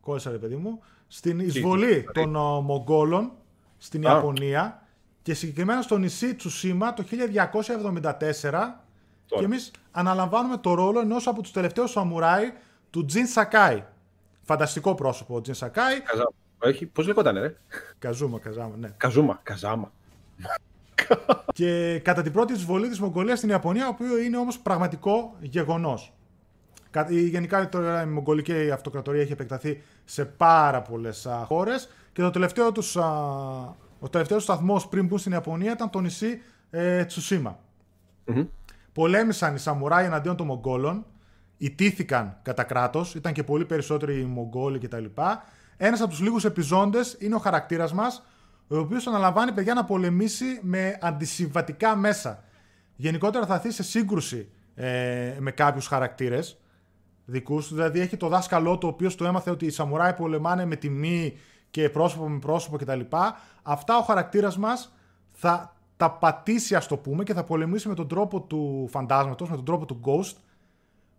Κόλλησα ρε παιδί μου. Στην εισβολή των Μογγόλων στην Ιαπωνία και συγκεκριμένα στο νησί Τσουσίμα το 1274 και εμείς αναλαμβάνουμε το ρόλο ενός από τους τελευταίους σαμουράι του Τζιν Σακάι. Φανταστικό πρόσωπο ο Τζιν Σακάι. Καζάμα. Όχι, πώς λεγόταν ρε; Καζούμα, Καζάμα, ναι. Καζούμα, Καζάμα. και κατά την πρώτη εισβολή της Μογγολίας στην Ιαπωνία, ο οποίος είναι όμως πραγματικό γεγονός. Γενικά η Μογγολική Αυτοκρατορία έχει επεκταθεί σε πάρα πολλές χώρες και το τελευταίο τους, ο τελευταίος σταθμός πριν μπουν στην Ιαπωνία ήταν το νησί ε, τσουσιμα Πολέμησαν οι Σαμουράι εναντίον των Μογγόλων, ιτήθηκαν κατά κράτος, ήταν και πολύ περισσότεροι οι Μογγόλοι κτλ. Ένας από τους λίγους επιζώντες είναι ο χαρακτήρας μας, ο οποίος αναλαμβάνει παιδιά να πολεμήσει με αντισυμβατικά μέσα. Γενικότερα θα έρθει σε σύγκρουση ε, με κάποιους χαρακτήρες δικούς του. Δηλαδή έχει το δάσκαλό του, ο οποίος του έμαθε ότι οι Σαμουράι πολεμάνε με τιμή και πρόσωπο με πρόσωπο κτλ. Αυτά ο χαρακτήρας μας θα τα πατήσει, ας το πούμε, και θα πολεμήσει με τον τρόπο του φαντάσματος, με τον τρόπο του Ghost,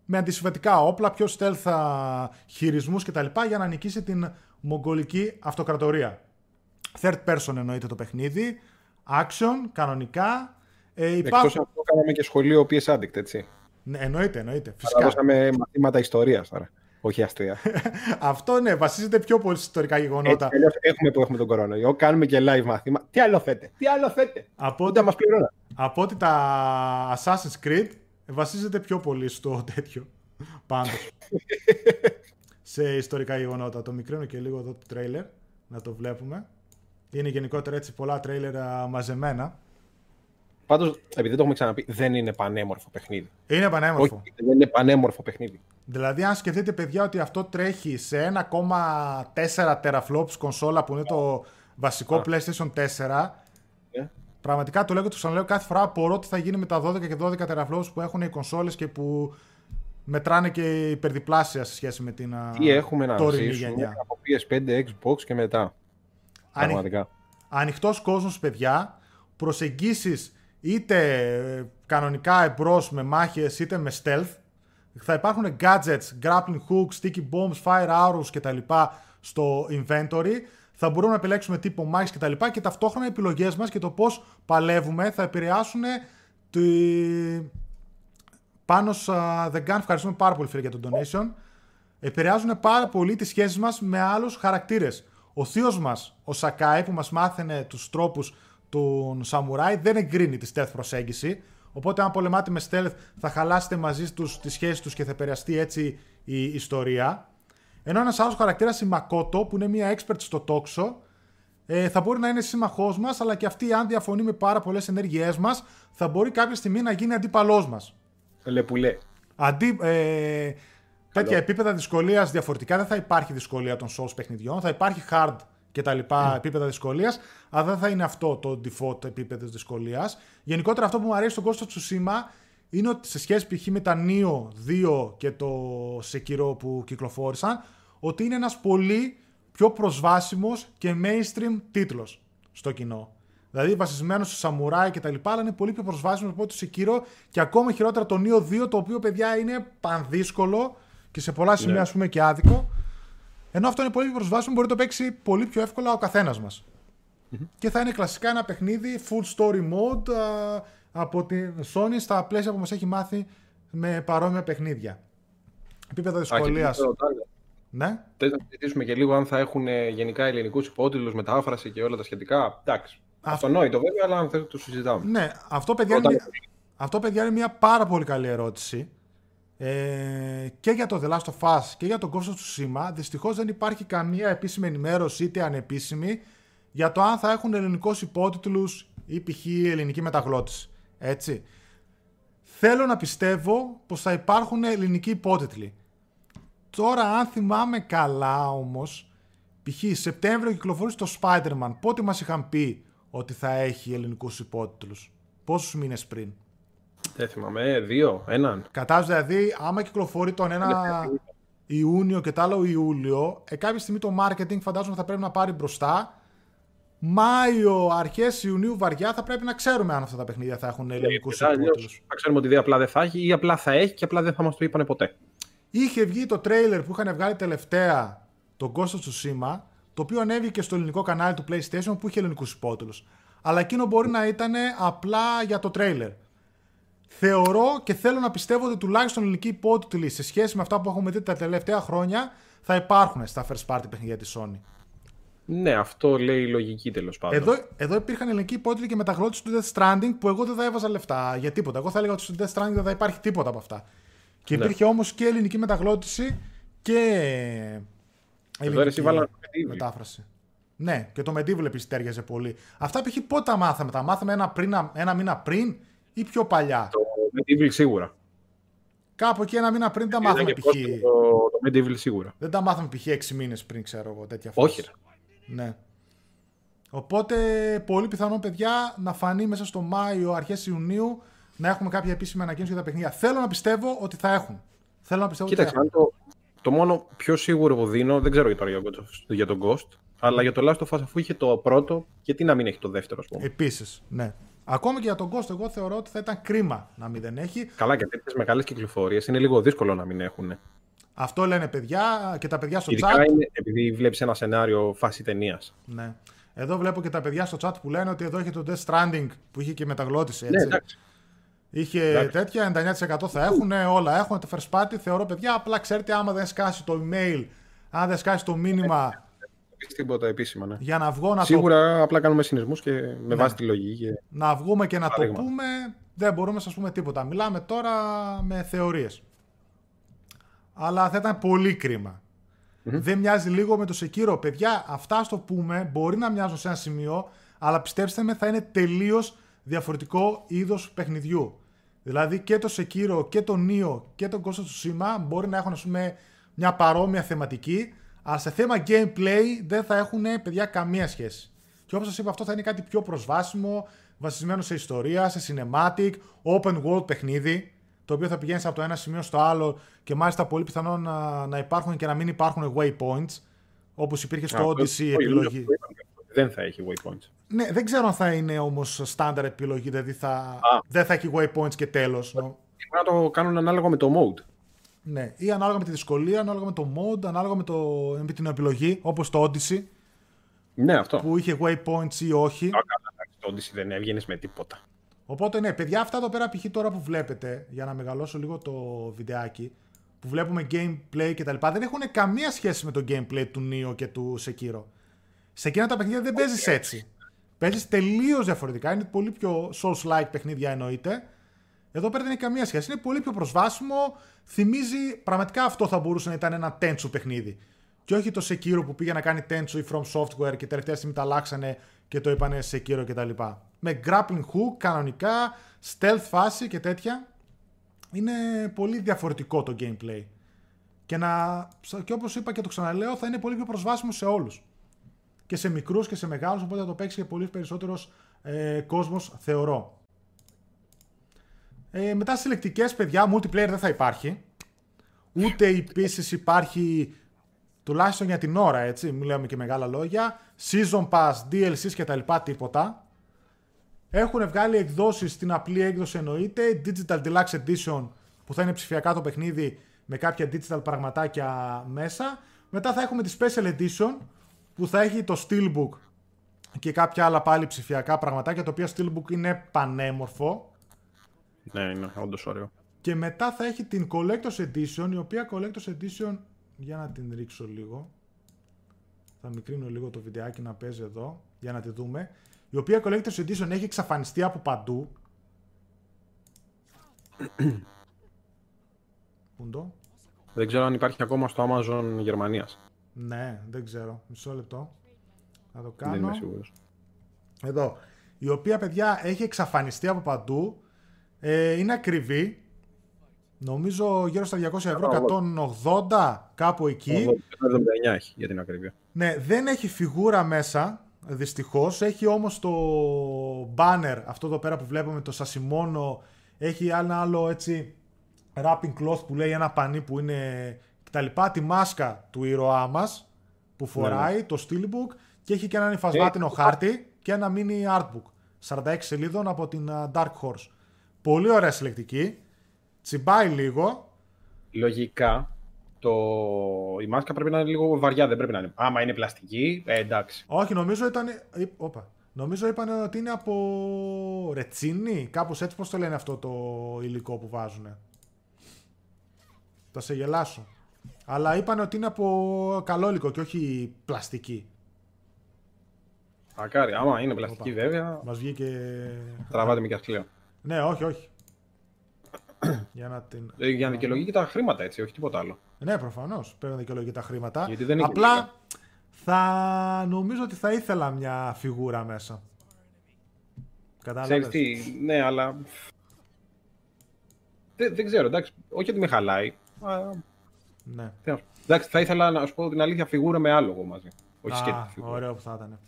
με αντισυμβατικά όπλα, πιο stealth χειρισμούς κτλ. για να νικήσει την μογγολική αυτοκρατορία. Third person εννοείται το παιχνίδι. Action, κανονικά. Ε, υπάρχουν... Εκτός αυτό κάναμε και σχολείο PS Addict, έτσι. Ναι, εννοείται, εννοείται. Φυσικά. Δώσαμε μαθήματα ιστορίας τώρα. Όχι αστεία. Αυτό ναι, βασίζεται πιο πολύ σε ιστορικά γεγονότα. Έτσι, έχουμε που έχουμε τον κορονοϊό, κάνουμε και live μάθημα. Τι άλλο θέτε, τι άλλο θέτε. Από ότι, μας Από ότι τα Assassin's Creed βασίζεται πιο πολύ στο τέτοιο. Πάντως. σε ιστορικά γεγονότα. Το μικρύνω και λίγο εδώ το τρέιλερ, να το βλέπουμε. Είναι γενικότερα έτσι πολλά τρέιλερ μαζεμένα. Πάντως, επειδή το έχουμε ξαναπεί, δεν είναι πανέμορφο παιχνίδι. Είναι πανέμορφο. Όχι, δεν είναι πανέμορφο παιχνίδι. Δηλαδή, αν σκεφτείτε, παιδιά, ότι αυτό τρέχει σε 1,4 teraflops κονσόλα που είναι το βασικό PlayStation 4. Yeah. Πραγματικά το λέω και το ξαναλέω κάθε φορά. Απορώ ότι θα γίνει με τα 12 και 12 teraflops που έχουν οι κονσόλες και που μετράνε και υπερδιπλάσια σε σχέση με την Τι έχουμε να ζήσουμε από PS5, Xbox και μετά. Πραγματικά. Ανοιχτός κόσμος, παιδιά. Προσεγγίσεις είτε κανονικά εμπρός με μάχες είτε με stealth. Θα υπάρχουν gadgets, grappling hooks, sticky bombs, fire arrows κτλ. στο inventory. Θα μπορούμε να επιλέξουμε τύπο μάχης κτλ. Και, και ταυτόχρονα οι επιλογές μας και το πώς παλεύουμε θα επηρεάσουν τη... πάνω σε The Gun. Ευχαριστούμε πάρα πολύ φίλε για τον donation. Επηρεάζουν πάρα πολύ τις σχέσεις μας με άλλους χαρακτήρες. Ο θείος μας, ο Σακάι που μας μάθαινε τους τρόπους του Σαμουράι δεν εγκρίνει τη stealth προσέγγιση. Οπότε, αν πολεμάτε με stealth, θα χαλάσετε μαζί τους τις σχέσεις τους και θα επηρεαστεί έτσι η ιστορία. Ενώ ένας άλλος χαρακτήρας, η Μακότο, που είναι μια expert στο τόξο, ε, θα μπορεί να είναι σύμμαχός μας, αλλά και αυτή, αν διαφωνεί με πάρα πολλές ενέργειές μας, θα μπορεί κάποια στιγμή να γίνει αντίπαλός μας. Λεπουλέ. Αντί, ε, τέτοια επίπεδα δυσκολίας διαφορετικά δεν θα υπάρχει δυσκολία των Souls παιχνιδιών. Θα υπάρχει hard και τα λοιπά mm. επίπεδα δυσκολίας, αλλά δεν θα είναι αυτό το default επίπεδο δυσκολίας. Γενικότερα αυτό που μου αρέσει στον Κώστα Τσουσίμα είναι ότι σε σχέση π.χ. με τα Neo 2 και το Sekiro που κυκλοφόρησαν, ότι είναι ένας πολύ πιο προσβάσιμος και mainstream τίτλος στο κοινό. Δηλαδή βασισμένο σε σαμουράι και τα λοιπά, αλλά είναι πολύ πιο προσβάσιμος από το Sekiro και ακόμα χειρότερα το Neo 2, το οποίο παιδιά είναι πανδύσκολο και σε πολλά σημεία yeah. πούμε και άδικο. Ενώ αυτό είναι πολύ προσβάσιμο, μπορεί να το παίξει πολύ πιο εύκολα ο καθένας μας. Και θα είναι κλασικά ένα παιχνίδι full story mode α, από την Sony στα πλαίσια που μας έχει μάθει με παρόμοια παιχνίδια. Επίπεδο δυσκολίας. Ναι. Θες να συζητήσουμε και λίγο αν θα έχουν ε, γενικά ελληνικούς υπότιτλους, μετάφραση και όλα τα σχετικά. Εντάξει. Αυτονόητο βέβαια, αλλά αν θέλετε το συζητάμε. Ναι, αυτό παιδιά, είναι, αυτό παιδιά είναι μια πάρα πολύ καλή ερώτηση. Ε, και για το The Last of Us και για τον Ghost of Tsushima δυστυχώς δεν υπάρχει καμία επίσημη ενημέρωση είτε ανεπίσημη για το αν θα έχουν ελληνικούς υπότιτλους ή π.χ. ελληνική μεταγλώτηση. Έτσι. Θέλω να πιστεύω πως θα υπάρχουν ελληνικοί υπότιτλοι. Τώρα αν θυμάμαι καλά όμως, π.χ. Σεπτέμβριο κυκλοφορεί το Spider-Man. Πότε μας είχαν πει ότι θα έχει ελληνικούς υπότιτλους; Πόσους μήνες πριν; Δεν θυμάμαι, δύο, έναν. Κατάλαβε δηλαδή, άμα κυκλοφορεί τον ένα Ιούνιο και το άλλο Ιούλιο, ε, κάποια στιγμή το marketing φαντάζομαι θα πρέπει να πάρει μπροστά. Μάιο, αρχές Ιουνίου, βαριά θα πρέπει να ξέρουμε αν αυτά τα παιχνίδια θα έχουν ελληνικούς υπότιτλου. Θα ξέρουμε ότι απλά δεν θα έχει ή απλά θα έχει και απλά δεν θα μας το είπαν ποτέ. Είχε βγει το τρέιλερ που είχαν βγάλει τελευταία τον Ghost of Tsushima, το οποίο ανέβηκε στο ελληνικό κανάλι του PlayStation που είχε ελληνικούς υπότιτλου. Αλλά εκείνο μπορεί να ήταν απλά για το τρέιλερ. Θεωρώ και θέλω να πιστεύω ότι τουλάχιστον ελληνικοί υπότιτλοι σε σχέση με αυτά που έχουμε δει τα τελευταία χρόνια θα υπάρχουν στα first party παιχνίδια της Sony. Ναι, αυτό λέει η λογική τέλος πάντων. Εδώ, εδώ υπήρχαν ελληνικοί υπότιτλοι και μεταγλώτηση του Death Stranding που εγώ δεν θα έβαζα λεφτά για τίποτα. Εγώ θα έλεγα ότι στο Death Stranding δεν θα υπάρχει τίποτα από αυτά. Και ναι. υπήρχε όμως και ελληνική μεταγλώτηση και ελληνική μετάφραση. Ναι, και το Medieval επίσης τέριαζε πολύ. Αυτά π.χ. πότε τα μάθαμε. Τα μάθαμε ένα, πριν, ένα μήνα πριν ή πιο παλιά; Το Medieval σίγουρα. Κάπου εκεί ένα μήνα πριν τα μάθαμε π.χ. Το, το Medieval σίγουρα. Δεν τα μάθαμε π.χ. 6 μήνες πριν, ξέρω εγώ. Τέτοια Όχι. Ναι. Οπότε, πολύ πιθανό, παιδιά, να φανεί μέσα στο Μάιο, αρχές Ιουνίου, να έχουμε κάποια επίσημη ανακοίνωση για τα παιχνίδια. Θέλω να πιστεύω ότι θα έχουν. Θέλω να πιστεύω Κοίταξε, ότι θα το, το μόνο πιο σίγουρο που δίνω, δεν ξέρω για, τώρα για τον Ghost, αλλά για το Last of Us αφού είχε το πρώτο, γιατί να μην έχει το δεύτερο, ας πούμε. Επίσης, ναι. Ακόμα και για τον Ghost, εγώ θεωρώ ότι θα ήταν κρίμα να μην δεν έχει. Καλά, και τέτοιες μεγάλες κυκλοφορίες είναι λίγο δύσκολο να μην έχουν. Αυτό λένε παιδιά και τα παιδιά στο Ειδικά chat. Είναι επειδή βλέπεις ένα σενάριο φάση ταινίας. Ναι. Εδώ βλέπω και τα παιδιά στο chat που λένε ότι εδώ έχει το Death Stranding που είχε και μεταγλώτηση. Έτσι. Ναι, εντάξει. Είχε εντάξει. τέτοια, 99% θα έχουν, όλα έχουν το first party. Θεωρώ παιδιά, απλά ξέρετε, άμα δεν σκάσει το email, αν δεν σκάσει το μήνυμα. Τίποτα επίσημα, ναι. Για να βγω να Σίγουρα το... απλά κάνουμε συνειρμούς και με ναι. βάση τη λογική. Και... Να βγούμε και να το πούμε, δεν μπορούμε να σας πούμε τίποτα. Μιλάμε τώρα με θεωρίες αλλά θα ήταν πολύ κρίμα. Δεν μοιάζει λίγο με το Sekiro. Παιδιά, αυτά στο πούμε μπορεί να μοιάζουν σε ένα σημείο, αλλά πιστέψτε με, θα είναι τελείως διαφορετικό είδος παιχνιδιού. Δηλαδή και το Sekiro και το Nio και το Ghost of Tsushima μπορεί να έχουν ας πούμε, μια παρόμοια θεματική, αλλά σε θέμα gameplay δεν θα έχουν παιδιά καμία σχέση. Και όπως σας είπα, αυτό θα είναι κάτι πιο προσβάσιμο, βασισμένο σε ιστορία, σε cinematic, open world παιχνίδι το οποίο θα πηγαίνει από το ένα σημείο στο άλλο και μάλιστα πολύ πιθανό να, να υπάρχουν και να μην υπάρχουν waypoints, όπως υπήρχε στο Odyssey η επιλογή. Δεν θα έχει waypoints. Ναι, δεν ξέρω αν θα είναι όμως standard επιλογή, δηλαδή θα, δεν θα έχει waypoints και τέλος. Μπορεί να το κάνουν ανάλογα με το mode. Ναι, ή ανάλογα με τη δυσκολία, ανάλογα με το mode, ανάλογα με, το, με την επιλογή, όπως το Odyssey. Ναι, αυτό. Που είχε waypoints ή όχι. Το Odyssey δεν έβγαινες με τίποτα. Οπότε ναι, παιδιά, αυτά εδώ πέρα π.χ. τώρα που βλέπετε, για να μεγαλώσω λίγο το βιντεάκι, που βλέπουμε gameplay κτλ. δεν έχουν καμία σχέση με το gameplay του Neo και του Sekiro. Σε εκείνα τα παιχνίδια δεν παίζεις έτσι. Παίζεις τελείως διαφορετικά. Είναι πολύ πιο Souls-like παιχνίδια εννοείται. Εδώ πέρα δεν έχει καμία σχέση. Είναι πολύ πιο προσβάσιμο. Θυμίζει πραγματικά αυτό θα μπορούσε να ήταν ένα Tenchu παιχνίδι. Και όχι το Sekiro που πήγε να κάνει Tenchu ή From Software και τελευταία στιγμή τα αλλάξανε και το είπανε Sekiro κτλ με grappling hook, κανονικά, stealth φάση και τέτοια. Είναι πολύ διαφορετικό το gameplay. Και, να, και όπως είπα και το ξαναλέω, θα είναι πολύ πιο προσβάσιμο σε όλους. Και σε μικρούς και σε μεγάλους, οπότε θα το παίξει και πολύ περισσότερος ε, κόσμος, θεωρώ. Ε, μετά συλλεκτικές, παιδιά, multiplayer δεν θα υπάρχει. Ούτε επίσης υπάρχει, τουλάχιστον για την ώρα, έτσι, μιλάμε και μεγάλα λόγια, season pass, DLCs και τα λοιπά, τίποτα. Έχουν βγάλει εκδόσεις στην απλή έκδοση εννοείται, Digital Deluxe Edition που θα είναι ψηφιακά το παιχνίδι με κάποια digital πραγματάκια μέσα. Μετά θα έχουμε τη Special Edition που θα έχει το Steelbook και κάποια άλλα πάλι ψηφιακά πραγματάκια, το οποίο Steelbook είναι πανέμορφο. Ναι, είναι όντως ωραίο. Και μετά θα έχει την Collector's Edition, η οποία Collector's Edition, για να την ρίξω λίγο, θα μικρύνω λίγο το βιντεάκι να παίζει εδώ, για να τη δούμε η οποία Collector's Edition έχει εξαφανιστεί από παντού. Πούντο. Δεν ξέρω αν υπάρχει ακόμα στο Amazon Γερμανίας. Ναι, δεν ξέρω. Μισό λεπτό. Θα το κάνω. Δεν είμαι σίγουρος. Εδώ. Η οποία, παιδιά, έχει εξαφανιστεί από παντού. Ε, είναι ακριβή. Νομίζω γύρω στα 200 ευρώ, 180, κάπου εκεί. 79 έχει για την ακριβή. Ναι, δεν έχει φιγούρα μέσα δυστυχώς. Έχει όμως το banner, αυτό εδώ πέρα που βλέπουμε, το σασιμόνο, έχει ένα άλλο έτσι wrapping cloth που λέει ένα πανί που είναι κτλ. Τη μάσκα του ήρωά μας που Ναι, φοράει, το steelbook και έχει και έναν υφασμάτινο χάρτη και ένα mini artbook. 46 σελίδων από την α, Dark Horse. Πολύ ωραία συλλεκτική. Τσιμπάει λίγο. Λογικά, το... η μάσκα πρέπει να είναι λίγο βαριά, δεν πρέπει να είναι. Άμα είναι πλαστική, ε, εντάξει. Όχι, νομίζω ήταν. ε, Όπα. Νομίζω είπαν ότι είναι από ρετσίνη. Κάπως έτσι πώς το λένε αυτό το υλικό που βάζουν. Θα σε γελάσω. Αλλά είπαν ότι είναι από καλό υλικό και όχι πλαστική. Μακάρι, άμα είναι πλαστική Οπα. βέβαια, Μας βγήκε... τραβάτε με κι ασκλείο. Ναι, όχι, όχι. Για να την... Ε, για να δικαιολογεί και τα χρήματα έτσι, όχι τίποτα άλλο. Ναι, προφανώς. Πρέπει να δικαιολογεί τα χρήματα. Γιατί δεν είναι Απλά κοινωνικά. θα νομίζω ότι θα ήθελα μια φιγούρα μέσα. Ξέρεις Κατάλαβες. τι, ναι, αλλά... Δεν, δεν ξέρω, εντάξει, όχι ότι με χαλάει. Α, Ναι. τι να σου πω. εντάξει, θα ήθελα να σου πω την αλήθεια φιγούρα με άλογο μαζί. Όχι Α, σκέτη φιγούρα. ωραίο που θα ήταν.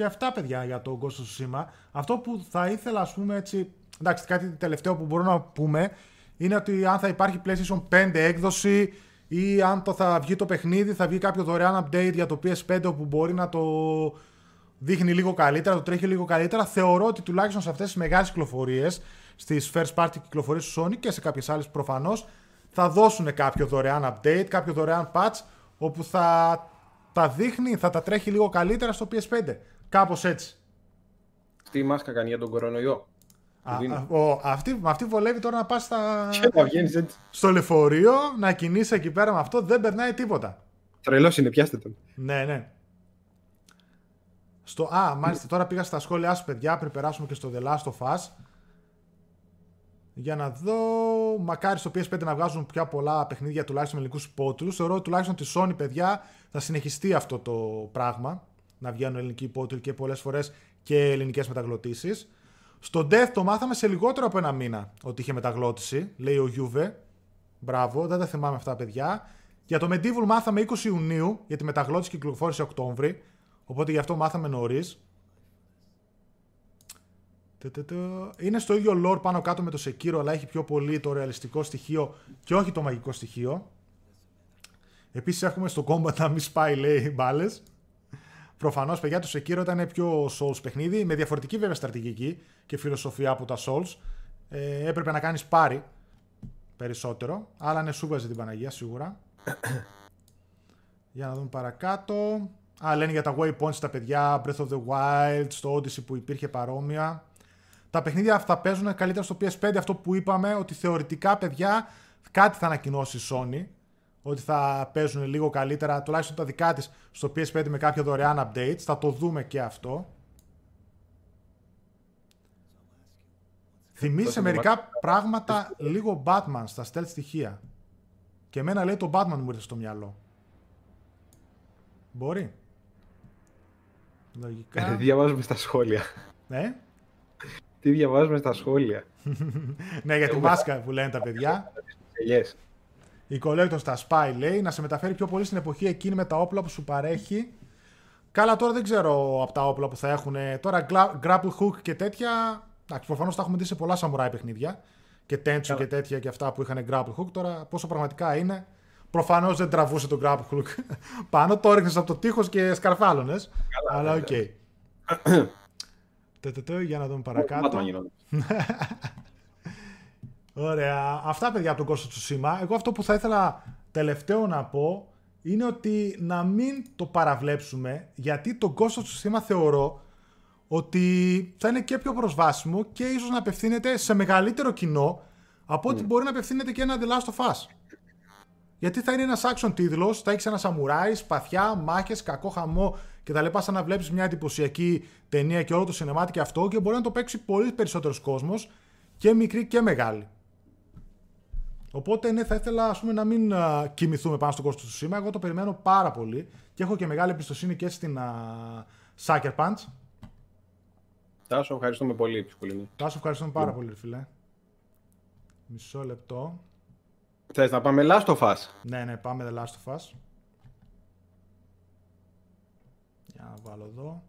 Και αυτά, παιδιά, για τον Ghost of Tsushima. Αυτό που θα ήθελα, ας πούμε, έτσι... Εντάξει, κάτι τελευταίο που μπορούμε να πούμε είναι ότι αν θα υπάρχει PlayStation 5 έκδοση ή αν το θα βγει το παιχνίδι, θα βγει κάποιο δωρεάν update για το PS5 όπου μπορεί να το δείχνει λίγο καλύτερα, το τρέχει λίγο καλύτερα. Θεωρώ ότι τουλάχιστον σε αυτές τις μεγάλες κυκλοφορίες, στις first party κυκλοφορίες του Sony και σε κάποιες άλλες προφανώς, θα δώσουν κάποιο δωρεάν update, κάποιο δωρεάν patch, όπου θα τα δείχνει, θα τα τρέχει λίγο καλύτερα στο PS5. Κάπως έτσι. Τι μάσκα κάνει για τον κορονοϊό; Α, δίνει. α, ο, αυτή, με αυτή βολεύει τώρα να πας στα... Και να βγαίνεις έτσι. στο λεωφορείο, να κινείσαι εκεί πέρα με αυτό, δεν περνάει τίποτα. Τρελός είναι, πιάστε τον. Ναι, ναι. Στο... Α, μάλιστα, τώρα πήγα στα σχόλιά σας, παιδιά, πριν περάσουμε και στο The Last of Us. Για να δω. Μακάρι στο PS5 να βγάζουν πιο πολλά παιχνίδια τουλάχιστον με ελληνικού υπότιτλου. Θεωρώ ότι τουλάχιστον τη Sony, παιδιά, θα συνεχιστεί αυτό το πράγμα. Να βγαίνουν ελληνικοί υπότιτλοι και πολλές φορές και ελληνικές μεταγλωτήσεις. Στο Death το μάθαμε σε λιγότερο από ένα μήνα ότι είχε μεταγλώτηση, λέει ο Juve. Μπράβο, δεν τα θυμάμαι αυτά, παιδιά. Για το Medieval μάθαμε 20 Ιουνίου, γιατί η μεταγλώτηση κυκλοφόρησε Οκτώβρη. Οπότε γι' αυτό μάθαμε νωρίς. Είναι στο ίδιο lore πάνω κάτω με το Sekiro, αλλά έχει πιο πολύ το ρεαλιστικό στοιχείο και όχι το μαγικό στοιχείο. Επίσης έχουμε στο combat να μην σπάει, λέει, μπάλες. Προφανώς, παιδιά, το Sekiro ήταν πιο Souls παιχνίδι, με διαφορετική βέβαια στρατηγική και φιλοσοφία από τα Souls. Ε, έπρεπε να κάνεις πάρη περισσότερο, αλλά ναι, σου βάζει την Παναγία σίγουρα. για να δούμε παρακάτω. Α, λένε για τα waypoints τα παιδιά, Breath of the Wild, στο Odyssey που υπήρχε παρόμοια. Τα παιχνίδια αυτά παίζουν καλύτερα στο PS5, αυτό που είπαμε, ότι θεωρητικά, παιδιά, κάτι θα ανακοινώσει η Sony, ότι θα παίζουν λίγο καλύτερα, τουλάχιστον τα δικά της, στο PS5 με κάποια δωρεάν updates. Θα το δούμε και αυτό. Θυμίζει σε μερικά πράγματα λίγο Batman στα stealth στοιχεία. Και εμένα λέει το Batman μου ήρθε στο μυαλό. Μπορεί. Λογικά. Τι διαβάζουμε στα σχόλια. ναι. Τι διαβάζουμε στα σχόλια. ναι, για τη μάσκα που λένε τα παιδιά. Yes. Η Collector στα Spy λέει να σε μεταφέρει πιο πολύ στην εποχή εκείνη με τα όπλα που σου παρέχει. Καλά, τώρα δεν ξέρω από τα όπλα που θα έχουν. Τώρα gla- grapple hook και τέτοια. Εντάξει, προφανώς τα έχουμε δει σε πολλά samurai παιχνίδια. Και Tenchu Καλά. και τέτοια και αυτά που είχαν grapple hook. Τώρα πόσο πραγματικά είναι. Προφανώς δεν τραβούσε τον grapple hook πάνω. Το έριχνες από το τείχος και σκαρφάλωνες. Αλλά οκ. Τε-τε-τε, Για να δούμε παρακάτω. Batman γινόταν. Ωραία. Αυτά παιδιά από τον Ghost of Tsushima. Εγώ αυτό που θα ήθελα τελευταίο να πω είναι ότι να μην το παραβλέψουμε γιατί το Ghost of Tsushima θεωρώ ότι θα είναι και πιο προσβάσιμο και ίσως να απευθύνεται σε μεγαλύτερο κοινό από ότι μπορεί να απευθύνεται και ένα The Last of Us. Γιατί θα είναι ένας action τίτλος, θα έχεις ένα σαμουράι, σπαθιά, μάχες, κακό χαμό κτλ. Σαν να βλέπεις μια εντυπωσιακή ταινία και όλο το cinematic και αυτό και μπορεί να το παίξει πολύ περισσότερος κόσμος και μικρή και μεγάλη. Οπότε ναι, θα ήθελα ας πούμε, να μην α, κοιμηθούμε πάνω στον κόσμο του Tsushima. Εγώ το περιμένω πάρα πολύ και έχω και μεγάλη εμπιστοσύνη και στην α, Sucker Punch. Τάσο, ευχαριστούμε πολύ, Ψυχολίνη. Τάσο, ευχαριστούμε πάρα πολύ, ρε φίλε. Μισό λεπτό. Θες να πάμε Last of Us; Ναι, ναι, πάμε The Last of Us. Για να βάλω εδώ.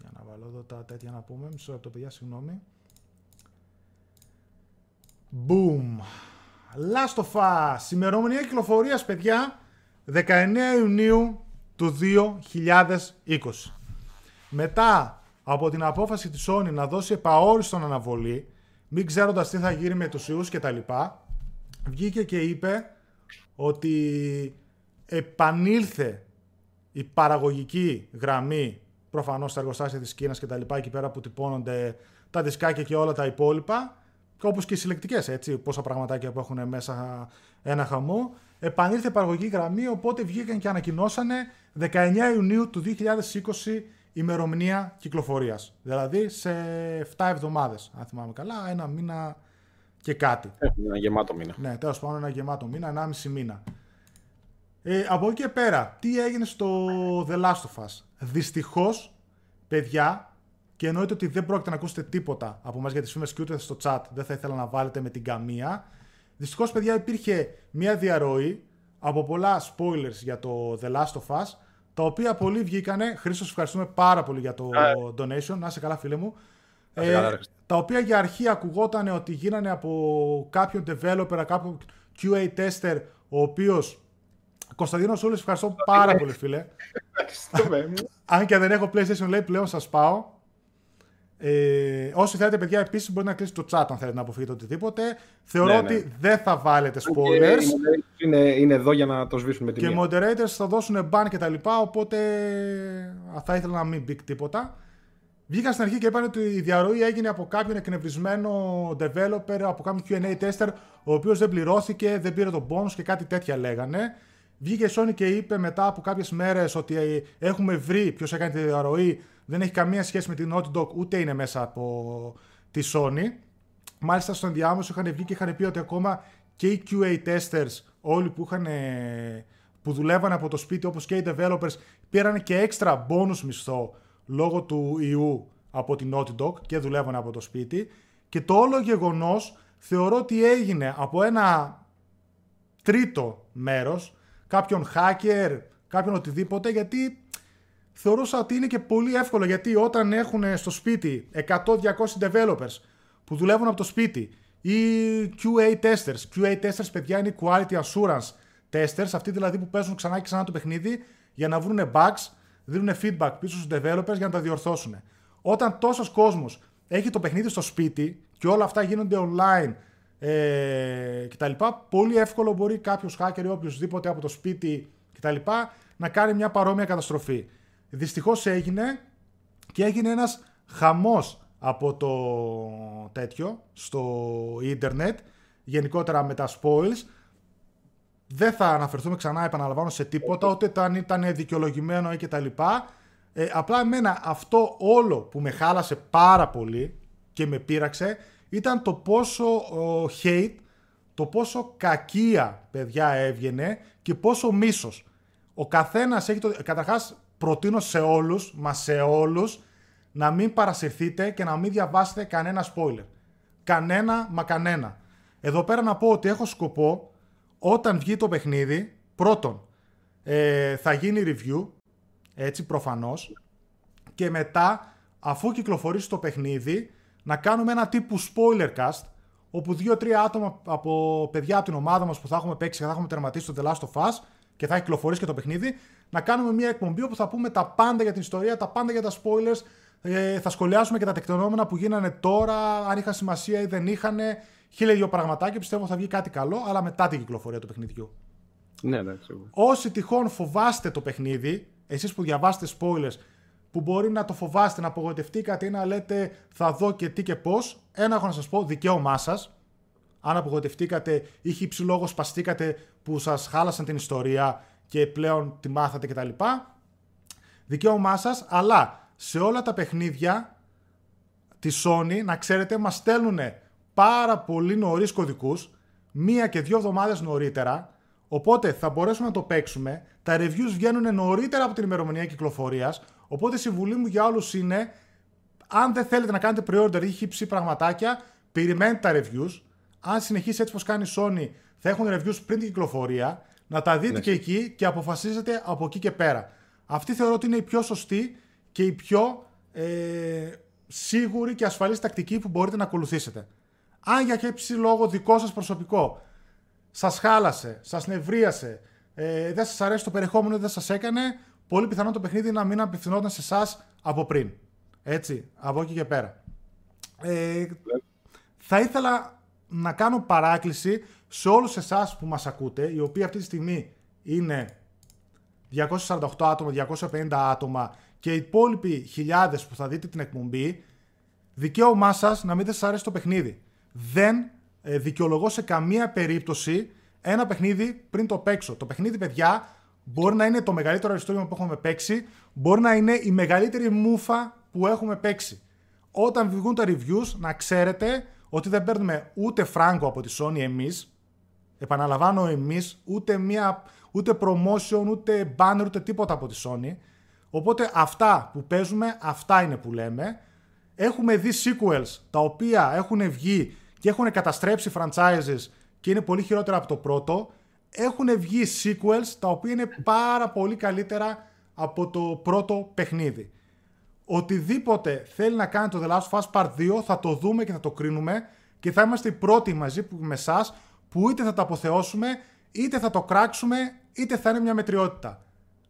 Για να βάλω εδώ τα τέτοια να πούμε. Μισό λεπτό παιδιά, συγγνώμη. Boom. Last of Us. Σημερομηνία κυκλοφορίας, παιδιά. 19 Ιουνίου του 2020. Μετά από την απόφαση της Sony να δώσει επαόριστον αναβολή, μην ξέροντας τι θα γίνει με τους ιούς και τα λοιπά, βγήκε και είπε ότι επανήλθε η παραγωγική γραμμή προφανώς στα εργοστάσια της Κίνας και τα λοιπά εκεί πέρα που τυπώνονται τα δισκάκια και όλα τα υπόλοιπα όπως και οι συλλεκτικές έτσι, πόσα πραγματάκια που έχουν μέσα ένα χαμό επανήλθε η παραγωγική γραμμή οπότε βγήκαν και ανακοινώσανε 19 Ιουνίου του 2020 ημερομηνία κυκλοφορίας δηλαδή σε 7 εβδομάδες αν θυμάμαι καλά, ένα μήνα και κάτι. Ένα γεμάτο μήνα. Ναι, τέλος πάντων ένα γεμάτο μήνα, 1,5 μήνα. Ε, από εκεί και πέρα, τι έγινε στο The Last of Us; Δυστυχώς, παιδιά, και εννοείται ότι δεν πρόκειται να ακούσετε τίποτα από εμάς για τις φήμες και ούτε στο chat δεν θα ήθελα να βάλετε με την καμία. Δυστυχώς, παιδιά, υπήρχε μια διαρροή από πολλά spoilers για το The Last of Us, τα οποία πολλοί βγήκανε. Χρήστο, ευχαριστούμε πάρα πολύ για το donation. Να είσαι καλά, φίλε μου. Ε, τα οποία για αρχή ακουγόταν ότι γίνανε από κάποιον developer, κάποιον QA tester, ο οποίος. Κωνσταντίνος Σούλης, ευχαριστώ πάρα πολύ, φίλε. Αν και δεν έχω PlayStation, λέει πλέον σας πάω. Ε, όσοι θέλετε, παιδιά, επίσης μπορείτε να κλείσετε το chat αν θέλετε να αποφύγετε οτιδήποτε. Θεωρώ ναι, ναι. ότι δεν θα βάλετε spoilers. Είναι, είναι εδώ για να το σβήσουμε με την Και moderators θα δώσουν ban και τα λοιπά. Οπότε θα ήθελα να μην μπει τίποτα. Βγήκαν στην αρχή και είπαν ότι η διαρροή έγινε από κάποιον εκνευρισμένο developer, από κάποιον QA tester, ο οποίος δεν πληρώθηκε, δεν πήρε τον bonus και κάτι τέτοια λέγανε. Βγήκε η Sony και είπε μετά από κάποιες μέρες ότι έχουμε βρει ποιος έκανε τη διαρροή, δεν έχει καμία σχέση με την Naughty Dog, ούτε είναι μέσα από τη Sony. Μάλιστα στον ενδιάμεσο είχαν βγει και είχαν πει ότι ακόμα και οι QA testers, όλοι που, είχαν, που δουλεύαν από το σπίτι, όπως και οι developers, πήραν και έξτρα bonus μισθό λόγω του ιού από την Naughty Dog και δουλεύουν από το σπίτι και το όλο γεγονός θεωρώ ότι έγινε από ένα τρίτο μέρος, κάποιον hacker, κάποιον οτιδήποτε, γιατί θεωρούσα ότι είναι και πολύ εύκολο, γιατί όταν έχουν στο σπίτι 100-200 developers που δουλεύουν από το σπίτι ή QA testers, QA testers παιδιά είναι quality assurance testers, αυτοί δηλαδή που παίζουν ξανά και ξανά το παιχνίδι για να βρουν bugs δίνουν feedback πίσω στους developers για να τα διορθώσουν. Όταν τόσος κόσμος έχει το παιχνίδι στο σπίτι και όλα αυτά γίνονται online ε, κτλ. Πολύ εύκολο μπορεί κάποιος hacker ή οποιοδήποτε από το σπίτι κτλ. να κάνει μια παρόμοια καταστροφή. Δυστυχώς έγινε και έγινε ένας χαμός από το τέτοιο στο ίντερνετ γενικότερα με τα spoils δεν θα αναφερθούμε ξανά, επαναλαμβάνω, σε τίποτα, ούτε ήταν, ήταν δικαιολογημένο ή κτλ. Ε, απλά εμένα αυτό όλο που με χάλασε πάρα πολύ και με πείραξε ήταν το πόσο ο, hate, το πόσο κακία παιδιά έβγαινε και πόσο μίσος. Ο καθένας έχει το... Καταρχάς προτείνω σε όλους, μα σε όλους, να μην παρασυρθείτε και να μην διαβάσετε κανένα spoiler. Κανένα, μα κανένα. Εδώ πέρα να πω ότι έχω σκοπό όταν βγει το παιχνίδι, πρώτον, ε, θα γίνει review, έτσι προφανώς, και μετά, αφού κυκλοφορήσει το παιχνίδι, να κάνουμε ένα τύπου spoiler cast, όπου δύο-τρία άτομα από παιδιά από την ομάδα μας που θα έχουμε παίξει και θα έχουμε τερματίσει το The Last of Us και θα έχει κυκλοφορήσει και το παιχνίδι, να κάνουμε μια εκπομπή όπου θα πούμε τα πάντα για την ιστορία, τα πάντα για τα spoilers, ε, θα σχολιάσουμε και τα τεκτενόμενα που γίνανε τώρα, αν είχαν σημασία ή δεν είχαν, χίλια δυο πραγματάκια. Πιστεύω θα βγει κάτι καλό, αλλά μετά την κυκλοφορία του παιχνιδιού. Ναι, ναι, σίγουρα. Όσοι τυχόν φοβάστε το παιχνίδι, εσείς που διαβάσετε spoilers, που μπορεί να το φοβάστε, να απογοητευτήκατε ή να λέτε θα δω και τι και πώς, ένα έχω να σας πω, δικαίωμά σας. Αν απογοητευτήκατε ή λόγος σπαστήκατε που σας χάλασαν την ιστορία και πλέον τη μάθατε κτλ. Δικαίωμά σας, αλλά σε όλα τα παιχνίδια της Sony, να ξέρετε, μας στέλνουν πάρα πολύ νωρίς κωδικούς, μία και δύο εβδομάδες νωρίτερα. Οπότε θα μπορέσουμε να το παίξουμε. Τα reviews βγαίνουν νωρίτερα από την ημερομηνία κυκλοφορίας. Οπότε η συμβουλή μου για όλους είναι, αν δεν θέλετε να κάνετε pre-order ή χύψη πραγματάκια, περιμένετε τα reviews. Αν συνεχίσει έτσι όπως κάνει η Sony, θα έχουν reviews πριν την κυκλοφορία. Να τα δείτε ναι. και εκεί και αποφασίζετε από εκεί και πέρα. Αυτή θεωρώ ότι είναι η πιο σωστή και η πιο ε, σίγουρη και ασφαλής τακτική που μπορείτε να ακολουθήσετε. Αν για κάποιο λόγο δικό σας προσωπικό σας χάλασε, σας νευρίασε, ε, δεν σας αρέσει το περιεχόμενο, δεν σας έκανε, πολύ πιθανό το παιχνίδι να μην απευθυνόταν σε εσάς από πριν. Έτσι, από εκεί και πέρα. Ε, θα ήθελα να κάνω παράκληση σε όλους εσάς που μας ακούτε, οι οποίοι αυτή τη στιγμή είναι 248 άτομα, 250 άτομα και οι υπόλοιποι χιλιάδες που θα δείτε την εκπομπή, δικαίωμά σας να μην δεν σας αρέσει το παιχνίδι. Δεν ε, δικαιολογώ σε καμία περίπτωση ένα παιχνίδι πριν το παίξω. Το παιχνίδι, παιδιά, μπορεί να είναι το μεγαλύτερο αριστούργημα που έχουμε παίξει, μπορεί να είναι η μεγαλύτερη μούφα που έχουμε παίξει. Όταν βγουν τα reviews, να ξέρετε ότι δεν παίρνουμε ούτε φράγκο από τη Sony εμείς, επαναλαμβάνω εμείς, ούτε, μια, ούτε promotion, ούτε banner, ούτε τίποτα από τη Sony. Οπότε αυτά που παίζουμε, αυτά είναι που λέμε. Έχουμε δει sequels τα οποία έχουν βγει και έχουν καταστρέψει franchises και είναι πολύ χειρότερα από το πρώτο. Έχουν βγει sequels τα οποία είναι πάρα πολύ καλύτερα από το πρώτο παιχνίδι. Οτιδήποτε θέλει να κάνει το The Last of Us Part 2 θα το δούμε και θα το κρίνουμε και θα είμαστε οι πρώτοι μαζί με εσάς που είτε θα το αποθεώσουμε, είτε θα το κράξουμε, είτε θα είναι μια μετριότητα.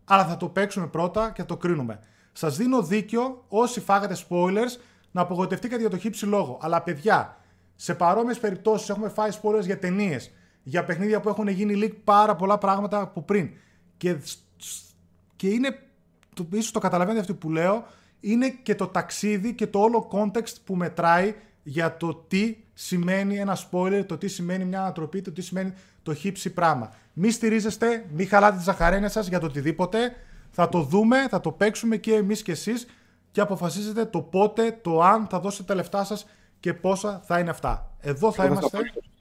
Αλλά θα το παίξουμε πρώτα και θα το κρίνουμε. Σας δίνω δίκιο όσοι φάγατε spoilers να απογοητευτήκατε για το χύψη λόγο. Αλλά παιδιά, σε παρόμοιες περιπτώσεις έχουμε φάει spoilers για ταινίες, για παιχνίδια που έχουν γίνει leak πάρα πολλά πράγματα από πριν. Και, και είναι, το, ίσως το καταλαβαίνετε αυτό που λέω, είναι και το ταξίδι και το όλο context που μετράει για το τι σημαίνει ένα spoiler, το τι σημαίνει μια ανατροπή, το τι σημαίνει το χύψη πράγμα. Μη στηρίζεστε, μη χαλάτε τις ζαχαρένες σας για το οτιδήποτε. Θα το δούμε, θα το παίξουμε και εμείς και εσείς και αποφασίζετε το πότε, το αν θα δώσετε τα λεφτά σας και πόσα θα είναι αυτά. Εδώ θα είμαστε.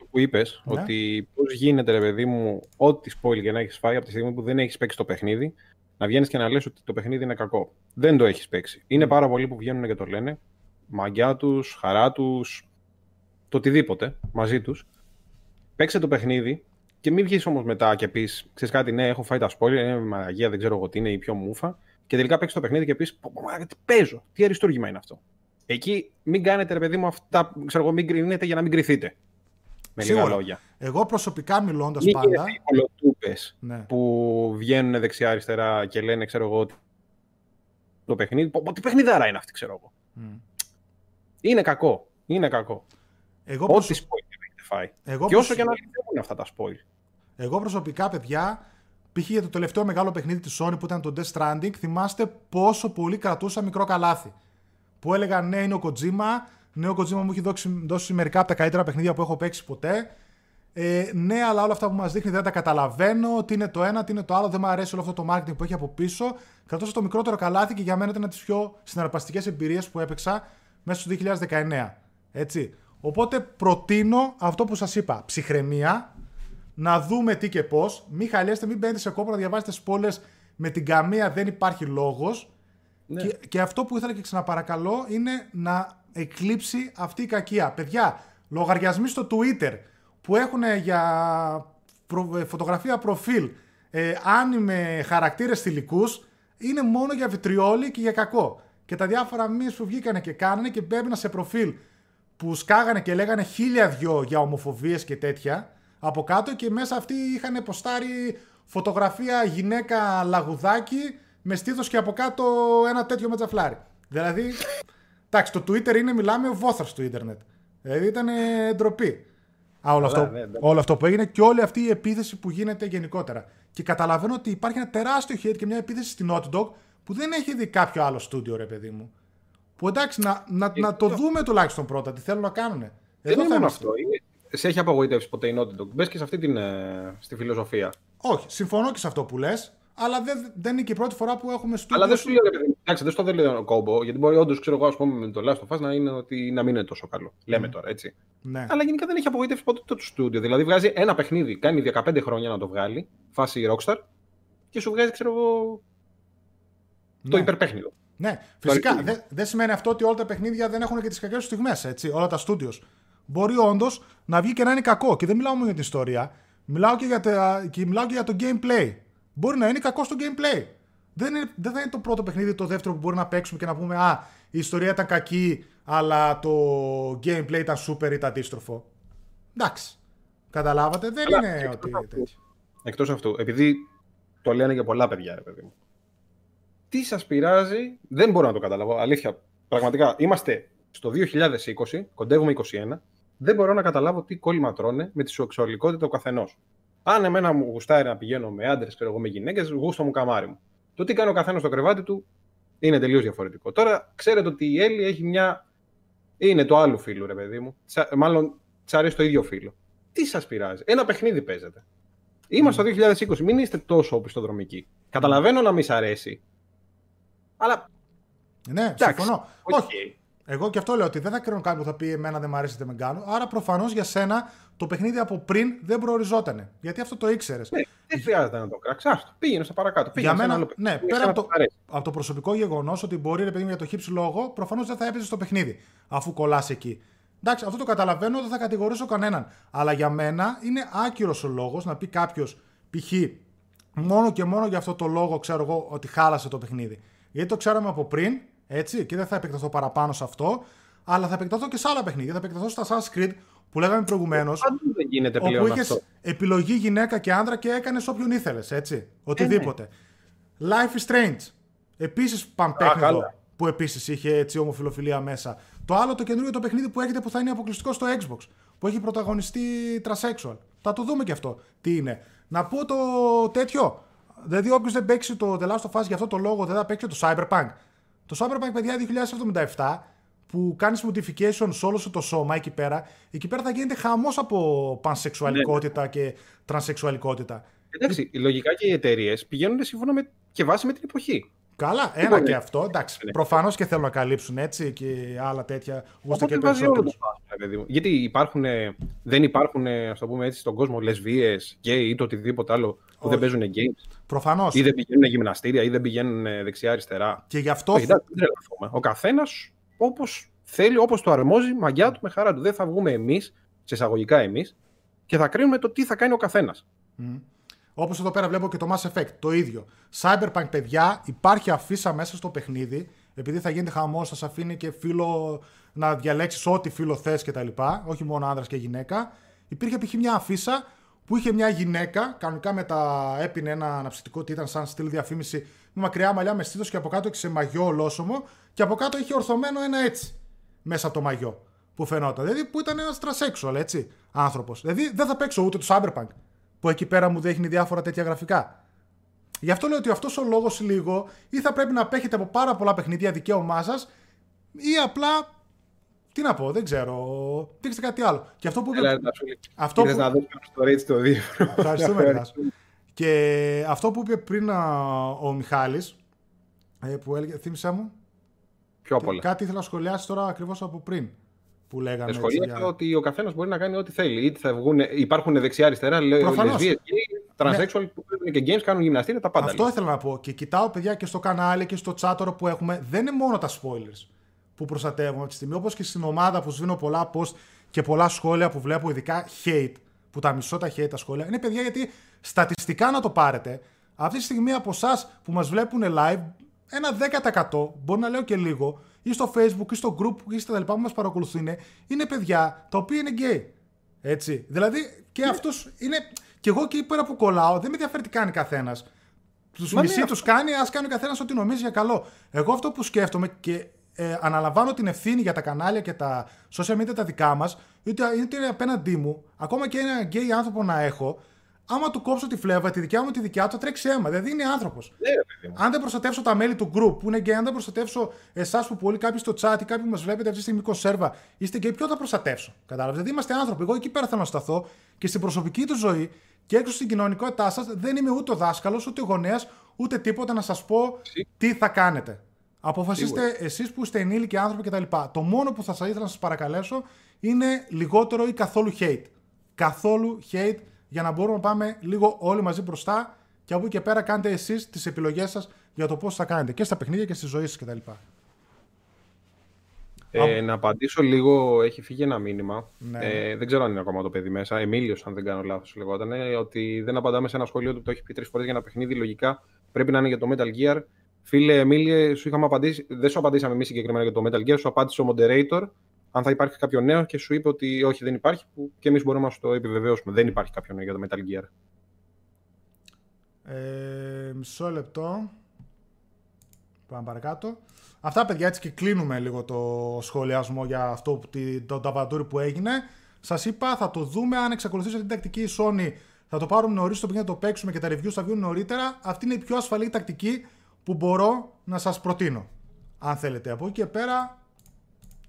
Αυτό που είπες, ναι. ότι πώς γίνεται, ρε παιδί μου, ό,τι spoil για να έχεις φάει από τη στιγμή που δεν έχεις παίξει το παιχνίδι, να βγαίνεις και να λες ότι το παιχνίδι είναι κακό. Δεν το έχεις παίξει. Είναι πάρα πολλοί που βγαίνουν και το λένε. Μαγκιά τους, χαρά τους, το οτιδήποτε μαζί τους. Παίξε το παιχνίδι και μην βγεις όμως μετά και πεις: Ξέρεις κάτι, ναι, έχω φάει τα spoiler, είναι μαγεία, δεν ξέρω εγώ τι είναι, η πιο μούφα. Και τελικά παίξει το παιχνίδι και πεις: Τι παίζω, τι αριστούργημα είναι αυτό. Εκεί μην κάνετε, ρε παιδί μου, αυτά, ξέρω εγώ, μην κρίνετε για να μην κρυθείτε. Με λίγα λόγια. Εγώ προσωπικά μιλώντας πάντα. Οι ναι. που βγαίνουν δεξιά-αριστερά και λένε, ξέρω εγώ, το παιχνίδι. Τι παιχνιδάρα είναι αυτή, ξέρω εγώ. Mm. Είναι κακό. Είναι κακό. Εγώ Ό,τι προσω... spoil έχετε φάει. Εγώ και όσο και να λυθούν αυτά τα spoil. Εγώ προσωπικά, παιδιά, π.χ. για το τελευταίο μεγάλο παιχνίδι της Sony που ήταν το Death Stranding, θυμάστε πόσο πολύ κρατούσα μικρό καλάθι που έλεγαν ναι, είναι ο Kojima. Ναι, ο Kojima μου έχει δώσει, δώσει μερικά από τα καλύτερα παιχνίδια που έχω παίξει ποτέ. Ε, ναι, αλλά όλα αυτά που μας δείχνει δεν τα καταλαβαίνω. Τι είναι το ένα, τι είναι το άλλο. Δεν μου αρέσει όλο αυτό το marketing που έχει από πίσω. Κρατώσα το μικρότερο καλάθι και για μένα ήταν από τις πιο συναρπαστικές εμπειρίες που έπαιξα μέσα στο 2019. Έτσι. Οπότε προτείνω αυτό που σας είπα. Ψυχραιμία. Να δούμε τι και πώς. Μην χαλιέστε, μην μπαίνετε σε κόπο να διαβάσετε σπόλε με την καμία δεν υπάρχει λόγος. Ναι. Και, και αυτό που ήθελα και ξαναπαρακαλώ είναι να εκλείψει αυτή η κακία. Παιδιά, λογαριασμοί στο Twitter που έχουν για ε, φωτογραφία προφίλ ε, άνιμε χαρακτήρες θηλυκούς είναι μόνο για βιτριόλι και για κακό. Και τα διάφορα μήνες που βγήκανε και κάνανε και μπαίνουν σε προφίλ που σκάγανε και λέγανε χίλια δυο για ομοφοβίες και τέτοια από κάτω και μέσα αυτοί είχαν ποστάρει φωτογραφία γυναίκα λαγουδάκι με στήθος και από κάτω ένα τέτοιο μετζαφλάρι. Δηλαδή, εντάξει, το Twitter είναι, μιλάμε, ο βόθρο του Ιντερνετ. Δηλαδή ήταν ντροπή. Α, όλο, αυτό, ναι, ναι. όλο αυτό που έγινε και όλη αυτή η επίθεση που γίνεται γενικότερα. Και καταλαβαίνω ότι υπάρχει ένα τεράστιο hate και μια επίθεση στην Naughty Dog που δεν έχει δει κάποιο άλλο στούντιο, ρε παιδί μου. Που εντάξει, να, να, να το δούμε τουλάχιστον πρώτα, τι θέλουν να κάνουν. Δεν είναι μόνο αυτό. Σε έχει απογοητεύσει ποτέ η Naughty Dog. Μπες και σε αυτή την ε, στη φιλοσοφία. Όχι, συμφωνώ και σε αυτό που λες αλλά δεν, δεν είναι και η πρώτη φορά που έχουμε στο Αλλά δεν σου λέω, εντάξει, δεν στο δεν λέω κόμπο, γιατί μπορεί όντως ξέρω εγώ, ας πούμε, με το Last of Us να, είναι ότι, να μην είναι τόσο καλό. Λέμε τώρα, έτσι. Ναι. Αλλά γενικά δεν έχει απογοητεύσει ποτέ το στούντιο. Δηλαδή βγάζει ένα παιχνίδι, κάνει 15 χρόνια να το βγάλει, φάση Rockstar, και σου βγάζει, ξέρω εγώ, το ναι. υπερπέχνιδο. Ναι, φυσικά δεν δε σημαίνει αυτό ότι όλα τα παιχνίδια δεν έχουν και τις κακές τους στιγμές, όλα τα στούντιο. Μπορεί όντως να βγει και να είναι κακό. Και δεν μιλάω μόνο για την ιστορία. Μιλάω και για, τα, και μιλάω και για το gameplay. Μπορεί να είναι κακό στο gameplay. Δεν, είναι, δεν θα είναι το πρώτο παιχνίδι, το δεύτερο που μπορεί να παίξουμε και να πούμε Α, η ιστορία ήταν κακή, αλλά το gameplay ήταν super ή το αντίστροφο. Εντάξει. Καταλάβατε, δεν αλλά, είναι ότι. Εκτός αυτού, επειδή το λένε για πολλά παιδιά, ρε παιδί μου. Τι σας πειράζει, δεν μπορώ να το καταλάβω. Αλήθεια, πραγματικά είμαστε στο 2020, κοντεύουμε 21, δεν μπορώ να καταλάβω τι κόλλημα τρώνε με τη σεξουαλικότητα ο καθενός. Αν εμένα μου γουστάρει να πηγαίνω με άντρες, ξέρω εγώ με γυναίκες, γούστο μου καμάρι μου. Το τι κάνει ο καθένας στο κρεβάτι του είναι τελείως διαφορετικό. Τώρα ξέρετε ότι η Έλλη έχει μια. είναι το άλλο φίλο, ρε παιδί μου. Μάλλον της αρέσει το ίδιο φίλο. Τι σας πειράζει; Ένα παιχνίδι παίζετε. Είμαστε mm. το 2020, μην είστε τόσο οπισθοδρομικοί. Καταλαβαίνω να μην σ' αρέσει. Αλλά. Ναι, συμφωνώ. Okay. Όχι. Εγώ και αυτό λέω ότι δεν θα κρίνω κάποιον που θα πει Εμένα δεν μου αρέσει, δεν με κάνω. Άρα προφανώς για σένα το παιχνίδι από πριν δεν προοριζόταν. Γιατί αυτό το ήξερες. Ναι, δεν χρειάζεται να το κράξεις. Άστο, πήγαινε στο παρακάτω. Πήγαινε για μένα, ναι, πέρα από το, από το προσωπικό γεγονός ότι μπορεί ρε παιδί για το χύψη λόγο, προφανώς δεν θα έπαιζες στο παιχνίδι αφού κολλάς εκεί. Εντάξει, αυτό το καταλαβαίνω, δεν θα κατηγορήσω κανέναν. Αλλά για μένα είναι άκυρος ο λόγος να πει κάποιος π.χ. μόνο και μόνο για αυτό το λόγο ξέρω εγώ ότι χάλασε το παιχνίδι. Γιατί το ξέραμε από πριν, έτσι, και δεν θα επεκταθώ παραπάνω σε αυτό, αλλά θα επεκταθώ και σε άλλα παιχνίδια. Θα επεκταθώ στα Assassin's Creed που λέγαμε προηγουμένως. Δεν γίνεται πλέον. Όπου είχε επιλογή γυναίκα και άνδρα και έκανες όποιον ήθελες, έτσι. Οτιδήποτε. Ε, ναι. Life is Strange. Επίσης πανπέχνητο που επίσης είχε έτσι ομοφιλοφιλία μέσα. Το άλλο το καινούριο το παιχνίδι που έχετε που θα είναι αποκλειστικό στο Xbox. Που έχει πρωταγωνιστεί τρασέξουαλ. Θα το δούμε και αυτό. Τι είναι. Να πω το τέτοιο. Δηλαδή, όποιος δεν παίξει το The Last of Us για αυτό το λόγο δεν θα παίξει το Cyberpunk. Το Cyberpunk, παιδιά, 2077 που κάνεις modification σε όλο σου το σώμα εκεί πέρα, εκεί πέρα θα γίνεται χαμός από πανσεξουαλικότητα ναι. και τρανσεξουαλικότητα. Εντάξει, λογικά και οι εταιρείες πηγαίνουν σύμφωνα με και βάση με την εποχή. Καλά, ένα λοιπόν, και αυτό. Εντάξει, ναι. προφανώς και θέλουν να καλύψουν έτσι και άλλα τέτοια γούστα και περισσότερο. Γιατί υπάρχουν, δεν υπάρχουν, ας το πούμε έτσι, στον κόσμο λεσβείε, γκέι ή το οτιδήποτε άλλο που Όχι. δεν παίζουν games. Προφανώς. Ή δεν πηγαίνουν γυμναστήρια ή δεν πηγαίνουν δεξιά-αριστερά. Και γι' αυτό. Όχι, δεν Ο καθένας όπως θέλει, όπως το αρμόζει, μαγιά του με χαρά του. Δεν θα βγούμε εμείς, σε εισαγωγικά εμείς, και θα κρίνουμε το τι θα κάνει ο καθένας. Mm. Όπως εδώ πέρα βλέπω και το Mass Effect, το ίδιο. Cyberpunk, παιδιά, υπάρχει αφίσα μέσα στο παιχνίδι, επειδή θα γίνεται χαμός, θα σε αφήνει και φίλο να διαλέξεις ό,τι φίλο θες κτλ. Όχι μόνο άνδρας και γυναίκα. Υπήρχε π.χ. μια αφίσα που είχε μια γυναίκα, κανονικά με τα έπινε ένα αναψυκτικό τι ήταν σαν στυλ διαφήμιση, με μακριά μαλλιά με στήθος και από κάτω σε μαγιό ολόσωμο και από κάτω είχε ορθωμένο ένα έτσι μέσα από το μαγιό που φαινόταν. Δηλαδή που ήταν ένας τρασέξουαλ, έτσι, άνθρωπος. Δηλαδή δεν θα παίξω ούτε το Cyberpunk που εκεί πέρα μου δείχνει διάφορα τέτοια γραφικά. Γι' αυτό λέω ότι αυτός ο λόγος λίγο ή θα πρέπει να απέχετε από πάρα πολλά παιχνίδια δικαίωμά σας ή απλά. Τι να πω, δεν ξέρω. Δείξτε κάτι άλλο. Και αυτό που. Έλα, αυτό που... να δω το Rage το 2. Ευχαριστούμε. και αυτό που είπε πριν ο Μιχάλης, ε, που έλεγε, θύμισα μου. Πιο απ' Κάτι ήθελα να σχολιάσει τώρα ακριβώς από πριν που λέγαμε. Σχολίασα για... ότι ο καθένας μπορεί να κάνει ό,τι θέλει. Είτε θα βγουν, υπάρχουν δεξιά-αριστερά, λεσβείε και τρανσέξουαλ ναι. που παίζουν και games, κάνουν γυμναστήρια, τα πάντα. Αυτό ήθελα να πω. Και κοιτάω, παιδιά, και στο κανάλι και στο chat που έχουμε, δεν είναι μόνο τα spoilers που προστατεύουμε αυτή τη στιγμή. Όπως και στην ομάδα που σβήνω πολλά post και πολλά σχόλια που βλέπω, ειδικά hate, που τα μισώ τα hate τα σχόλια. Είναι παιδιά γιατί στατιστικά να το πάρετε, αυτή τη στιγμή από εσάς που μας βλέπουν live, ένα 10% μπορεί να λέω και λίγο, ή στο facebook ή στο group ή στα λοιπά που μας παρακολουθούν είναι παιδιά τα οποία είναι gay. Έτσι. Δηλαδή και ναι. αυτούς είναι... Και εγώ εκεί πέρα που κολλάω δεν με ενδιαφέρει τι κάνει καθένας. Τους μισή ναι, τους κάνει, ας κάνει ο καθένας ό,τι νομίζει για καλό. Εγώ αυτό που σκέφτομαι και ε, αναλαμβάνω την ευθύνη για τα κανάλια και τα social media τα δικά μας, είτε, είτε είναι απέναντί μου, ακόμα και ένα γκέι άνθρωπο να έχω, άμα του κόψω τη φλέβα, τη δικιά μου τη δικιά του, θα τρέξει αίμα. Δηλαδή είναι άνθρωπος. Ναι, αν δεν προστατεύσω τα μέλη του group που είναι γκέι, αν δεν προστατεύσω εσάς που πολύ κάποιοι στο chat ή κάποιοι που μας βλέπετε αυτή τη στιγμή κονσέρβα, είστε γκέι, ποιο θα προστατεύσω. Κατάλαβες; Δηλαδή είμαστε άνθρωποι. Εγώ εκεί πέρα θέλω να σταθώ και στην προσωπική του ζωή και έξω στην κοινωνικότητά σας δεν είμαι ούτε ο δάσκαλος, ούτε γονέας, ούτε τίποτα να σας πω τι θα κάνετε. Αποφασίστε εσείς που είστε ενήλικοι άνθρωποι κτλ. Το μόνο που θα σας ήθελα να σας παρακαλέσω είναι λιγότερο ή καθόλου hate. Καθόλου hate για να μπορούμε να πάμε λίγο όλοι μαζί μπροστά και από εκεί και πέρα κάντε εσείς τις επιλογές σας για το πώς θα κάνετε και στα παιχνίδια και στη ζωή σας κτλ. Ε, να απαντήσω λίγο, έχει φύγει ένα μήνυμα. Ναι. Ε, δεν ξέρω αν είναι ακόμα το παιδί μέσα. Εμίλιος, αν δεν κάνω λάθος, λεγόταν. Ότι δεν απαντάμε σε ένα σχόλιο του που το έχει πει τρεις φορές για ένα παιχνίδι. Λογικά πρέπει να είναι για το Metal Gear. Φίλε Εμίλιο, σου είχαμε απαντήσει. Δεν σου απαντήσαμε εμείς συγκεκριμένα για το Metal Gear. Σου απάντησε ο moderator αν θα υπάρχει κάποιο νέο και σου είπε ότι όχι, δεν υπάρχει. Που και εμείς μπορούμε να σου το επιβεβαιώσουμε. Δεν υπάρχει κάποιο νέο για το Metal Gear. Ε, μισό λεπτό. Πάμε παρακάτω. Αυτά παιδιά έτσι και κλείνουμε λίγο το σχολιασμό για αυτό το ταβαντούρι που έγινε. Σας είπα, θα το δούμε. Αν εξακολουθήσει την τακτική η Sony, θα το πάρουμε νωρίς το παιχνίδι να το παίξουμε και τα reviews θα βγουν νωρίτερα. Αυτή είναι η πιο ασφαλή τακτική που μπορώ να σας προτείνω. Αν θέλετε. Από εκεί και πέρα,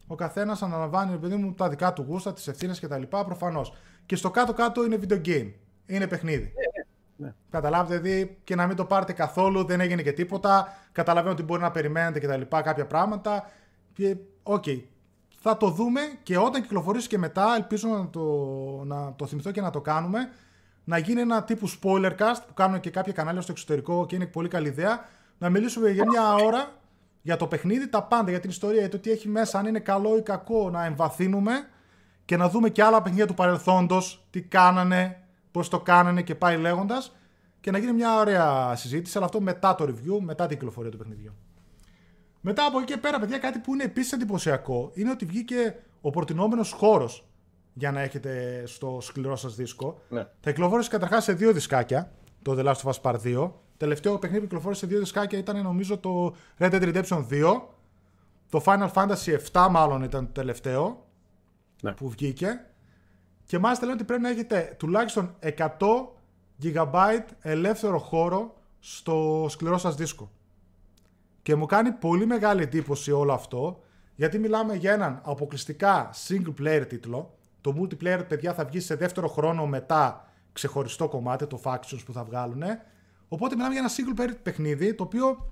ο καθένας αναλαμβάνει παιδί μου τα δικά του γούστα, τις ευθύνες κτλ. Προφανώς. Και στο κάτω-κάτω είναι video game. Είναι παιχνίδι. Ναι, ναι. Καταλάβετε, δηλαδή και να μην το πάρετε καθόλου, δεν έγινε και τίποτα. Καταλαβαίνω ότι μπορεί να περιμένετε κτλ. κάποια πράγματα. Και οκ. Okay. Θα το δούμε και όταν κυκλοφορήσει και μετά, ελπίζω να το, να το θυμηθώ και να το κάνουμε. Να γίνει ένα τύπου spoiler cast που κάνουν και κάποια κανάλια στο εξωτερικό και είναι πολύ καλή ιδέα. Να μιλήσουμε για μια ώρα για το παιχνίδι, τα πάντα, για την ιστορία, για το τι έχει μέσα, αν είναι καλό ή κακό, να εμβαθύνουμε και να δούμε και άλλα παιχνίδια του παρελθόντος, τι κάνανε, πώς το κάνανε και πάει λέγοντας και να γίνει μια ωραία συζήτηση, αλλά αυτό μετά το review, μετά την κυκλοφορία του παιχνιδιού. Μετά από εκεί και πέρα, παιδιά, κάτι που είναι επίσης εντυπωσιακό είναι ότι βγήκε ο προτινόμενος χώρος για να έχετε στο σκληρό σας δίσκο. Ναι. Θα κυκλοφόρησε καταρχάς σε δύο δισκάκια, το The Last of Us Part 2. Τελευταίο παιχνίδι που κυκλοφόρησε σε δύο δισκάκια ήταν νομίζω το Red Dead Redemption 2. Το Final Fantasy 7 μάλλον ήταν το τελευταίο ναι. που βγήκε. Και μάλιστα λένε ότι πρέπει να έχετε τουλάχιστον 100 GB ελεύθερο χώρο στο σκληρό σας δίσκο. Και μου κάνει πολύ μεγάλη εντύπωση όλο αυτό, γιατί μιλάμε για έναν αποκλειστικά single player τίτλο. Το multiplayer, παιδιά, θα βγει σε δεύτερο χρόνο μετά ξεχωριστό κομμάτι, το Factions που θα βγάλουν. Οπότε μιλάμε για ένα single player παιχνίδι, το οποίο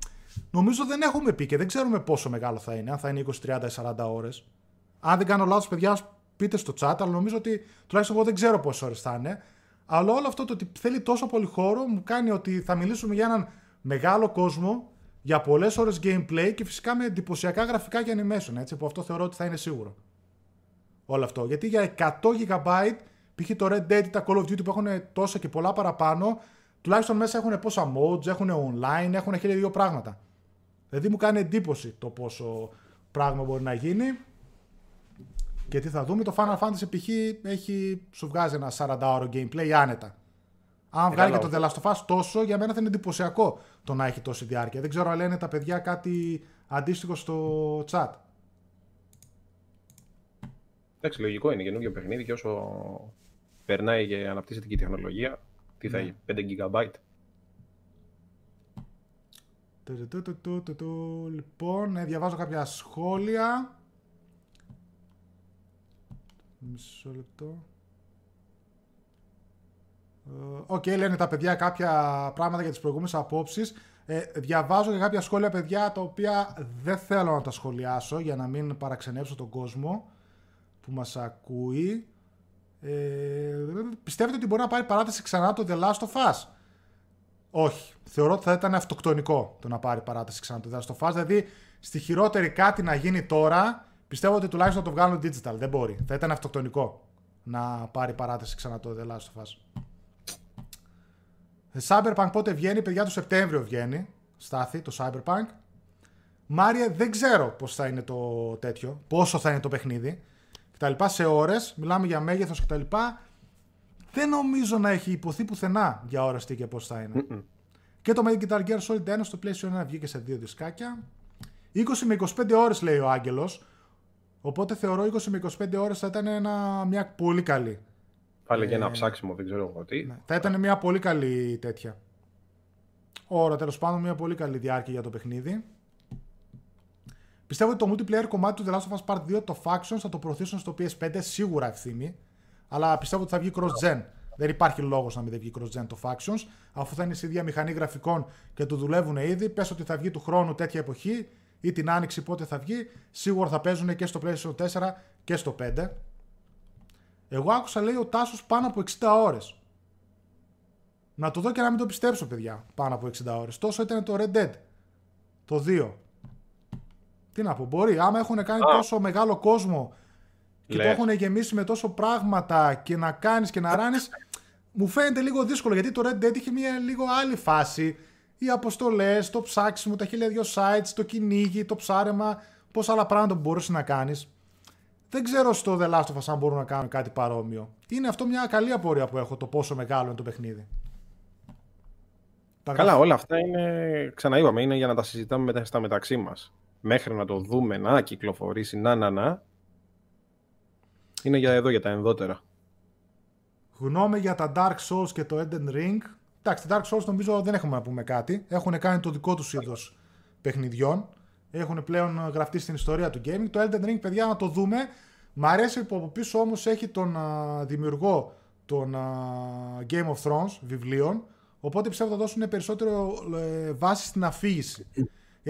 νομίζω δεν έχουμε πει και δεν ξέρουμε πόσο μεγάλο θα είναι, αν θα είναι 20, 30, 40 ώρες. Αν δεν κάνω λάθος, παιδιά, πείτε στο chat, αλλά νομίζω ότι τουλάχιστον εγώ δεν ξέρω πόσες ώρες θα είναι. Αλλά όλο αυτό το ότι θέλει τόσο πολύ χώρο μου κάνει ότι θα μιλήσουμε για έναν μεγάλο κόσμο, για πολλές ώρες gameplay και φυσικά με εντυπωσιακά γραφικά και animation. Έτσι, που αυτό θεωρώ ότι θα είναι σίγουρο. Όλο αυτό. Γιατί για 100 GB, π.χ. το Red Dead ή τα Call of Duty που έχουν τόσα και πολλά παραπάνω, τουλάχιστον μέσα έχουν πόσα modes, έχουν online, έχουν χίλια δύο πράγματα. Δηλαδή μου κάνει εντύπωση το πόσο πράγμα μπορεί να γίνει. Και τι θα δούμε, το Final Fantasy π.χ. Έχει, σου βγάζει ένα 40 ώρο gameplay άνετα. Αν βγάλει και το The Last of Us τόσο, για μένα θα είναι εντυπωσιακό το να έχει τόση διάρκεια. Δεν ξέρω αν λένε τα παιδιά κάτι αντίστοιχο στο chat. Εντάξει, λογικό είναι καινούργιο παιχνίδι και όσο περνάει και αναπτύσσεται και η τεχνολογία, τι θα έχει, 5 GB. Λοιπόν, ε, διαβάζω κάποια σχόλια. Μισό λεπτό. Ε, οκ, okay, λένε τα παιδιά κάποια πράγματα για τις προηγούμενες απόψεις. Ε, διαβάζω και κάποια σχόλια, παιδιά, τα οποία δεν θέλω να τα σχολιάσω για να μην παραξενεύσω τον κόσμο που μας ακούει. Ε, πιστεύετε ότι μπορεί να πάρει παράταση ξανά το The Last of Us; Όχι. Θεωρώ ότι θα ήταν αυτοκτονικό το να πάρει παράταση ξανά το The Last of Us. Δηλαδή, στη χειρότερη κάτι να γίνει τώρα Πιστεύω ότι τουλάχιστον το βγάλουν digital. Δεν μπορεί. Θα ήταν αυτοκτονικό να πάρει παράταση ξανά το The Last of Us. Ε, Cyberpunk πότε βγαίνει, παιδιά το Σεπτέμβριο βγαίνει. Στάθη, το Cyberpunk. Μάρια, δεν ξέρω πώς θα είναι το τέτοιο, πόσο θα είναι το παιχνίδι. Λοιπά σε ώρες, μιλάμε για μέγεθος κτλ. Δεν νομίζω να έχει υποθεί πουθενά για ώρες τι και πώς θα ειναι Και το Metal Guitar Gear Solid 1 στο PlayStation 1 βγήκε σε δύο δισκάκια. 20 με 25 ώρες λέει ο Άγγελος. Οπότε θεωρώ 20 με 25 ώρες θα ήταν ένα, μια πολύ καλή. Πάλι για ένα ε, ψάξιμο, δεν ξέρω εγώ τι. Ναι. Θα ήταν μια πολύ καλή τέτοια. Ώρα τέλος πάντων, μια πολύ καλή διάρκεια για το παιχνίδι. Πιστεύω ότι το multiplayer κομμάτι του The Last of Us Part 2, το Factions, θα το προωθήσουν στο PS5 σίγουρα ευθύνη. Αλλά πιστεύω ότι θα βγει cross-gen. Δεν υπάρχει λόγος να μην βγει cross-gen το Factions, αφού θα είναι σε ίδια μηχανή γραφικών και το δουλεύουν ήδη. Πες ότι θα βγει του χρόνου τέτοια εποχή, ή την άνοιξη πότε θα βγει, σίγουρα θα παίζουν και στο PlayStation 4 και στο 5. Εγώ άκουσα λέει ο Τάσος πάνω από 60 ώρες. Να το δω και να μην το πιστέψω παιδιά, πάνω από 60 ώρες. Τόσο ήταν το Red Dead, το 2. Τι να πω, μπορεί. Άμα έχουν κάνει τόσο μεγάλο κόσμο και το έχουν γεμίσει με τόσο πράγματα και να κάνεις και να ράνεις, μου φαίνεται λίγο δύσκολο γιατί το Red Dead είχε μια λίγο άλλη φάση. Οι αποστολές, το ψάξιμο, τα χίλια δυο sites, το κυνήγι, το ψάρεμα, πόσα άλλα πράγματα που μπορούσες να κάνεις. Δεν ξέρω στο The Last of Us αν μπορούν να κάνουν κάτι παρόμοιο. Είναι αυτό μια καλή απορία που έχω το πόσο μεγάλο είναι το παιχνίδι. Καλά, όλα αυτά είναι, ξαναείπαμε, είναι για να τα συζητάμε μετά στα μεταξύ μας. Μέχρι να το δούμε να κυκλοφορήσει, να, να, να. Είναι για εδώ, για τα ενδότερα. Γνώμη για τα Dark Souls και το Elden Ring. Εντάξει, τα Dark Souls νομίζω δεν έχουμε να πούμε κάτι. Έχουν κάνει το δικό τους είδος παιχνιδιών. Έχουν πλέον γραφτεί στην ιστορία του gaming. Το Elden Ring, παιδιά, να το δούμε. Μ' αρέσει που από πίσω όμως έχει τον δημιουργό των Game of Thrones βιβλίων, οπότε πιστεύω θα δώσουν περισσότερο ε, βάση στην αφήγηση.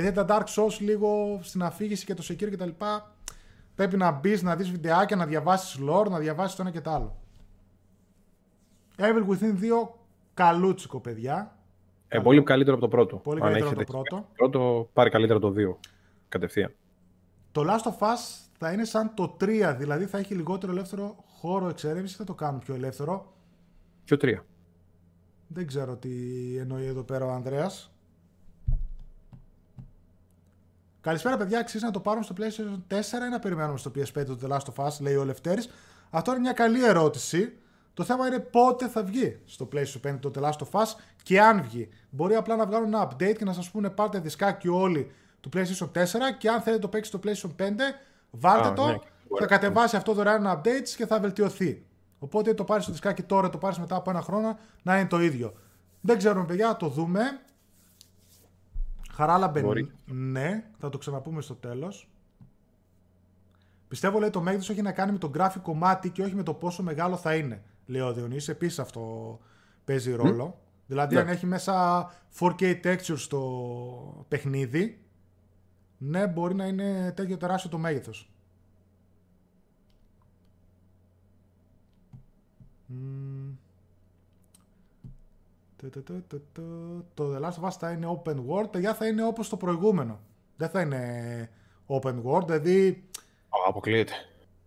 Γιατί τα Dark Souls λίγο στην αφήγηση και το Sekiro κτλ. Πρέπει να μπεις, να δεις βιντεάκια, να διαβάσεις lore, να διαβάσεις το ένα και το άλλο. Evil Within 2, καλούτσικο παιδιά. Ε, πολύ καλύτερο από το πρώτο. Πολύ καλύτερο από το πρώτο. πρώτο πάρει καλύτερο το 2. Κατευθείαν. Το Last of Us θα είναι σαν το 3, δηλαδή θα έχει λιγότερο ελεύθερο χώρο εξέρευνηση ή θα το κάνουν πιο ελεύθερο. Ποιο 3. Δεν ξέρω τι εννοεί εδώ πέρα ο Ανδρέας. Καλησπέρα, παιδιά. Αξίζει να το πάρουμε στο PlayStation 4 ή να περιμένουμε στο PS5 το The Last of Us, λέει ο Λευτέρης. Αυτό είναι μια καλή ερώτηση. Το θέμα είναι πότε θα βγει στο PlayStation 5 το The Last of Us και αν βγει. Μπορεί απλά να βγάλουν ένα update και να σας πούνε πάρτε δισκάκι όλοι του PlayStation 4 και αν θέλετε το παίξει στο PlayStation 5 Βάλτε το, ναι, θα κατεβάσει αυτό δωρεάν updates και θα βελτιωθεί. Οπότε το πάρεις στο δισκάκι τώρα, το πάρεις μετά από ένα χρόνο να είναι το ίδιο. Δεν ξέρουμε, παιδιά, το δούμε. Χαράλα μπαίνει. Ναι, θα το ξαναπούμε στο τέλος. Πιστεύω λέει το μέγεθος έχει να κάνει με το graphic κομμάτι και όχι με το πόσο μεγάλο θα είναι. Λέει ο Διονύσης. Επίσης αυτό παίζει ρόλο. Δηλαδή, ναι. αν έχει μέσα 4K texture στο παιχνίδι, ναι, μπορεί να είναι τέτοιο τεράστιο το μέγεθος. Το The Last of Us θα είναι open world, παιδιά θα είναι όπως το προηγούμενο. Δεν θα είναι open world, δηλαδή... Αποκλείεται.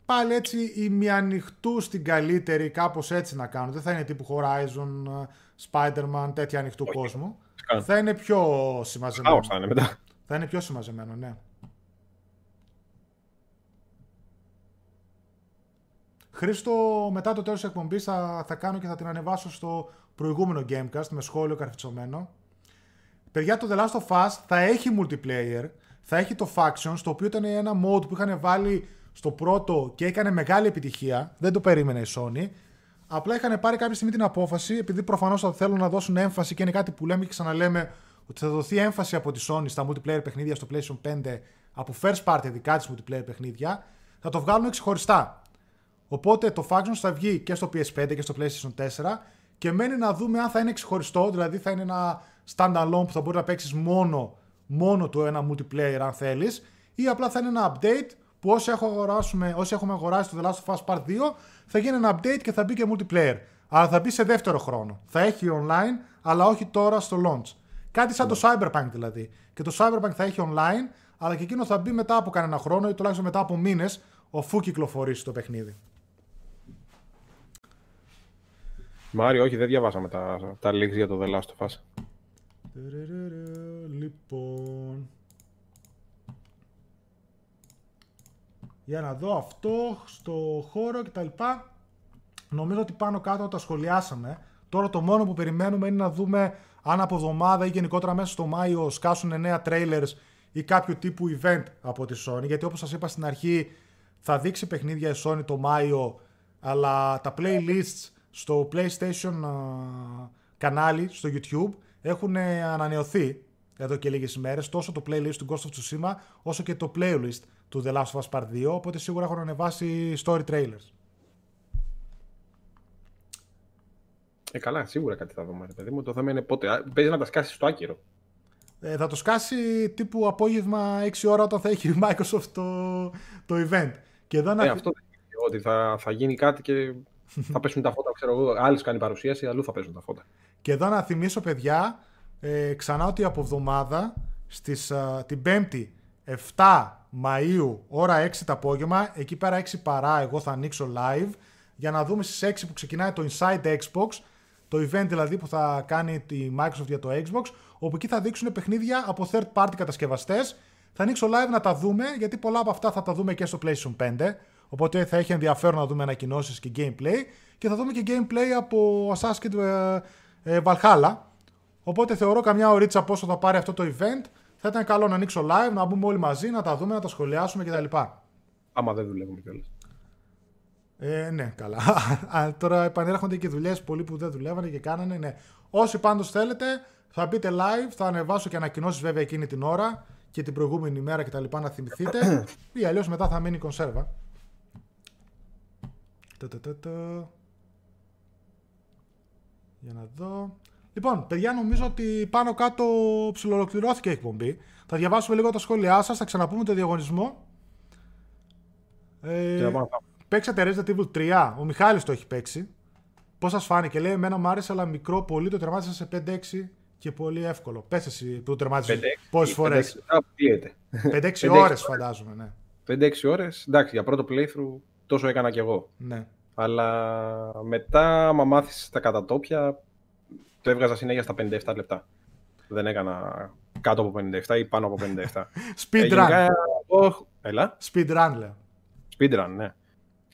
Πάλι έτσι ημιανοιχτού στην καλύτερη, κάπως έτσι να κάνουν. Δεν θα είναι τύπου Horizon, Spider-Man, τέτοια ανοιχτού κόσμου. Θα είναι πιο συμμαζεμένο. θα είναι μετά. Θα είναι πιο συμμαζεμένο, ναι. Χρήστο, μετά το τέλος της εκπομπής θα, θα κάνω και θα την ανεβάσω στο προηγούμενο Gamecast με σχόλιο καρφιτσωμένο. Παιδιά, το The Last of Us θα έχει multiplayer, θα έχει το Factions, το οποίο ήταν ένα mode που είχαν βάλει στο πρώτο και έκανε μεγάλη επιτυχία. Δεν το περίμενε η Sony. Απλά είχαν πάρει κάποια στιγμή την απόφαση, επειδή προφανώς θα θέλουν να δώσουν έμφαση και είναι κάτι που λέμε και ξαναλέμε ότι θα δοθεί έμφαση από τη Sony στα multiplayer παιχνίδια στο PlayStation 5 από first party δικά της multiplayer παιχνίδια, θα το βγάλουν ξεχωριστά. Οπότε το Factions θα βγει και στο PS5 και στο PlayStation 4 και μένει να δούμε αν θα είναι ξεχωριστό, δηλαδή θα είναι ένα standalone που θα μπορεί να παίξεις μόνο, μόνο του ένα multiplayer αν θέλεις, ή απλά θα είναι ένα update που όσοι, όσοι έχουμε αγοράσει το The Last of Us Part 2 θα γίνει ένα update και θα μπει και multiplayer. Αλλά θα μπει σε δεύτερο χρόνο. Θα έχει online, αλλά όχι τώρα στο launch. Κάτι σαν το ναι. Cyberpunk δηλαδή. Και το Cyberpunk θα έχει online, αλλά και εκείνο θα μπει μετά από κανένα χρόνο ή τουλάχιστον μετά από μήνες, αφού κυκλοφορήσει το παιχνίδι. Μάριο, όχι, δεν διαβάσαμε τα, τα links για το The Last of Us. Λοιπόν... Για να δω αυτό στο χώρο κτλ. Νομίζω ότι πάνω κάτω τα σχολιάσαμε. Τώρα το μόνο που περιμένουμε είναι να δούμε αν από εβδομάδα ή γενικότερα μέσα στο Μάιο σκάσουν νέα trailers ή κάποιο τύπου event από τη Sony. Γιατί όπως σας είπα στην αρχή θα δείξει παιχνίδια η Sony το Μάιο αλλά τα playlists στο PlayStation κανάλι στο YouTube έχουν ανανεωθεί εδώ και λίγες ημέρες τόσο το playlist του Ghost of Tsushima όσο και το playlist του The Last of Us Part 2 οπότε σίγουρα έχουν ανεβάσει story trailers. Ε, καλά, σίγουρα κάτι θα δούμε, παιδί μου. Το θέμα είναι πότε. Παίζει να τα σκάσεις στο άκυρο. Ε, θα το σκάσει τύπου απόγευμα 6 ώρα όταν θα έχει η Microsoft το, το event. Και εδώ να... ε, αυτό ότι θα, θα γίνει κάτι και θα πέσουν τα φώτα, ξέρω εγώ. Άλλη κάνει παρουσίαση, αλλού θα πέσουν τα φώτα. Και εδώ να θυμίσω, παιδιά, ε, ξανά ότι από εβδομάδα, στις, την 5η 7 Μαΐου, ώρα 6 το απόγευμα. Εκεί πέρα 6 παρά, εγώ θα ανοίξω live για να δούμε στις 6 που ξεκινάει το Inside Xbox, το event δηλαδή που θα κάνει η Microsoft για το Xbox, όπου εκεί θα δείξουν παιχνίδια από third party κατασκευαστές. Θα ανοίξω live να τα δούμε, γιατί πολλά από αυτά θα τα δούμε και στο PlayStation 5. Οπότε θα έχει ενδιαφέρον να δούμε ανακοινώσεις και gameplay. Και θα δούμε και gameplay από Assassin's Creed ε, ε, Valhalla. Οπότε θεωρώ καμιά ωρίτσα πόσο θα πάρει αυτό το event. Θα ήταν καλό να ανοίξω live, να μπούμε όλοι μαζί, να τα δούμε, να τα σχολιάσουμε κτλ. Άμα δεν δουλεύουμε κιόλας. Ε, ναι, καλά. Τώρα επανέρχονται και δουλειές πολλοί που δεν δουλεύανε και κάνανε. Ναι. Όσοι πάντως θέλετε, θα μπείτε live, θα ανεβάσω και ανακοινώσεις βέβαια εκείνη την ώρα και την προηγούμενη μέρα κτλ. να θυμηθείτε. ή αλλιώς μετά θα μείνει κονσέρβα. Για να δω. Λοιπόν, παιδιά, νομίζω ότι πάνω κάτω ψιλοολοκληρώθηκε η εκπομπή. Θα διαβάσουμε λίγο τα σχόλιά σας, θα ξαναπούμε το διαγωνισμό. Ε, παίξατε Resident Evil 3. Ο Μιχάλης το έχει παίξει. Πώς σας φάνηκε, λέει: Εμένα μου άρεσε, αλλά μικρό πολύ. Το τερμάτισα σε 5-6 και πολύ εύκολο. Πες εσύ που το τερμάτισες πόσες φορές. 5-6 ώρες φαντάζομαι, ναι. 5-6 ώρες. Εντάξει, για πρώτο playthrough τόσο έκανα κι εγώ. Ναι. Αλλά μετά, άμα μάθεις τα κατατόπια, το έβγαζα συνέχεια στα 57 λεπτά. Δεν έκανα κάτω από 57 ή πάνω από 57. Speedrun. Ε, Έλα. Speedrun, λέω. Speedrun, ναι.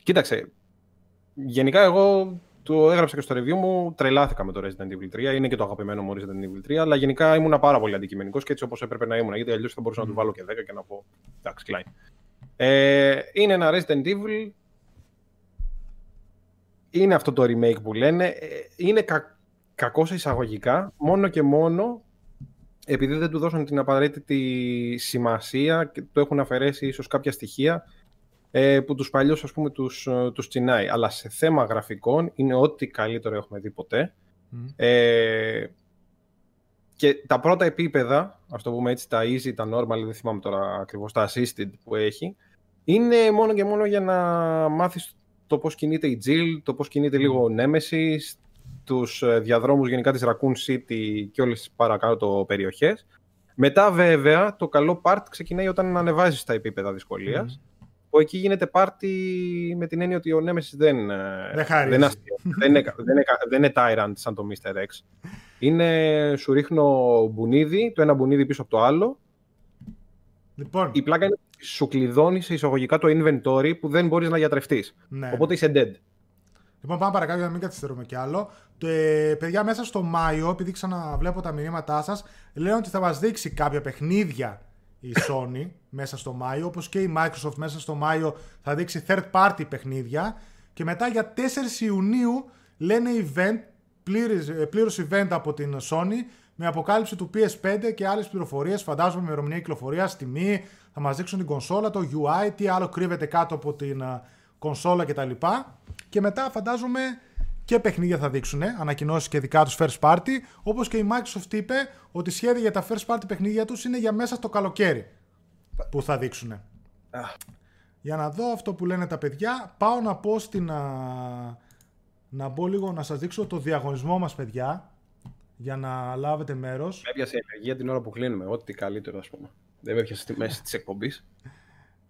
Κοίταξε, γενικά εγώ το έγραψα και στο review μου, τρελάθηκα με το Resident Evil 3. Είναι και το αγαπημένο μου Resident Evil 3, αλλά γενικά ήμουν πάρα πολύ αντικειμενικός και έτσι όπως έπρεπε να ήμουν. Γιατί αλλιώς θα μπορούσα να του βάλω και 10 και να πω. Εντάξει, κλάιν. Ε, είναι ένα Resident Evil. Είναι αυτό το remake που λένε. Ε, είναι κα, κακός εισαγωγικά, μόνο και μόνο επειδή δεν του δώσαν την απαραίτητη σημασία και του έχουν αφαιρέσει ίσως κάποια στοιχεία ε, που τους παλιούς ας πούμε τους, ε, τους τσινάει. Αλλά σε θέμα γραφικών είναι ό,τι καλύτερο έχουμε δει ποτέ. Ε, και τα πρώτα επίπεδα, ας το πούμε έτσι, τα easy, τα normal, δεν θυμάμαι τώρα ακριβώς, τα assisted που έχει, είναι μόνο και μόνο για να μάθεις το πώς κινείται η Jill, το πώς κινείται λίγο ο Nemesis, τους ε, διαδρόμους γενικά της Raccoon City και όλες τις παρακάτω περιοχές. Μετά βέβαια το καλό part ξεκινάει όταν ανεβάζεις τα επίπεδα δυσκολίας που εκεί γίνεται πάρτι με την έννοια ότι ο Nemesis δεν, ε, δεν, δεν, δεν, είναι, δεν, είναι, δεν είναι tyrant σαν το Mr. X. Είναι, σου ρίχνω μπουνίδι, το ένα μπουνίδι πίσω από το άλλο. Λοιπόν. Η πλάκα είναι ότι σου κλειδώνει σε εισαγωγικά το inventory που δεν μπορείς να διατρευτείς. Ναι. Οπότε είσαι dead. Λοιπόν, πάμε παρακάτω για να μην καθυστερούμε κι άλλο. Το, ε, παιδιά, μέσα στο Μάιο, επειδή ξαναβλέπω τα μηνύματά σας, λένε ότι θα μας δείξει κάποια παιχνίδια η Sony μέσα στο Μάιο, όπως και η Microsoft μέσα στο Μάιο θα δείξει third party παιχνίδια και μετά για 4 Ιουνίου λένε event, πλήρης, ε, πλήρως event από την Sony με αποκάλυψη του PS5 και άλλες πληροφορίες, φαντάζομαι με ημερομηνία κυκλοφορίας, τιμή, θα μας δείξουν την κονσόλα, το UI, τι άλλο κρύβεται κάτω από την ε, κονσόλα κτλ. Και μετά φαντάζομαι και παιχνίδια θα δείξουν, ανακοινώσεις και δικά τους first party. Όπως και η Microsoft είπε ότι σχέδια για τα first party παιχνίδια τους είναι για μέσα στο καλοκαίρι που θα δείξουν. Για να δω αυτό που λένε τα παιδιά, πάω να πω στην. Να μπω λίγο να σας δείξω το διαγωνισμό μας παιδιά για να λάβετε μέρος. Με έπιασε η ενεργεία την ώρα που κλείνουμε, ό,τι καλύτερο ας πούμε. Δεν με έπιασε στη μέση της εκπομπής.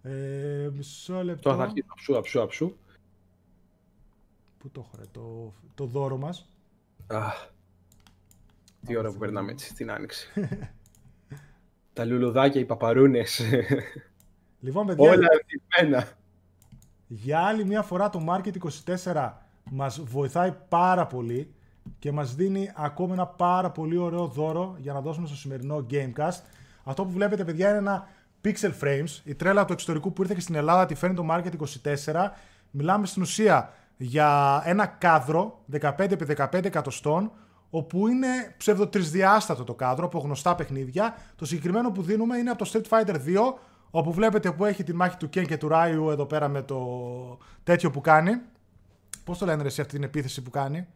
Ε, μισό λεπτό. Τώρα θα αρχίσει αψού, αψού, αψού. Πού το έχω το, το δώρο μας. Αχ, τι ώρα που περνάμε έτσι στην άνοιξη. Τα λουλουδάκια, οι παπαρούνες. Λοιπόν, παιδιά, Όλα ευτυχμένα. Για άλλη μια φορά το Market 24 μας βοηθάει πάρα πολύ και μας δίνει ακόμα ένα πάρα πολύ ωραίο δώρο για να δώσουμε στο σημερινό Gamecast. Αυτό που βλέπετε παιδιά είναι ένα Pixel Frames, η τρέλα του εξωτερικού που ήρθε και στην Ελλάδα τη φέρνει το Market 24. Μιλάμε στην ουσία για ένα κάδρο 15x15 εκατοστών όπου είναι ψευδοτρισδιάστατο το κάδρο από γνωστά παιχνίδια. Το συγκεκριμένο που δίνουμε είναι από το Street Fighter 2 όπου βλέπετε που έχει τη μάχη του Ken και του Ryu εδώ πέρα με το τέτοιο που κάνει. Πώς το λένε ρε, αυτή την επίθεση που κάνει;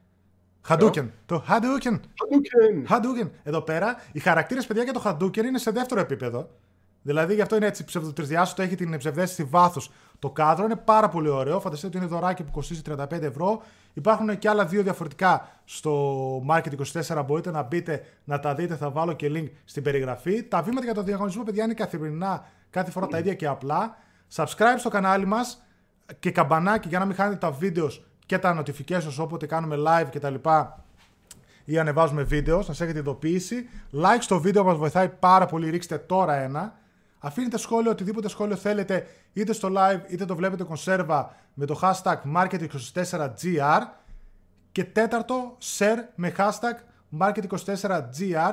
Hadouken. Το Hadouken. Hadouken. Hadouken. Εδώ πέρα, οι χαρακτήρες παιδιά για το Hadouken είναι σε δεύτερο επίπεδο. Δηλαδή γι' αυτό είναι έτσι ψευδοτρισδιάστατο, έχει την ψευδέστηση βάθους το κάδρο. Είναι πάρα πολύ ωραίο. Φανταστείτε ότι είναι δωράκι που κοστίζει 35 ευρώ. Υπάρχουν και άλλα δύο διαφορετικά στο Market24. Μπορείτε να μπείτε να τα δείτε. Θα βάλω και link στην περιγραφή. Τα βήματα για το διαγωνισμό, παιδιά, είναι καθημερινά. Κάθε φορά τα ίδια και απλά. Subscribe στο κανάλι μας και καμπανάκι για να μην χάνετε τα βίντεος και τα notifications όποτε κάνουμε live κτλ. ή ανεβάζουμε βίντεο, να έχετε ειδοποίηση. Like στο βίντεο μας βοηθάει πάρα πολύ, ρίξτε τώρα ένα. Αφήνετε σχόλιο, οτιδήποτε σχόλιο θέλετε, είτε στο live είτε το βλέπετε κονσέρβα με το hashtag market24gr. Και τέταρτο, share με hashtag market24gr.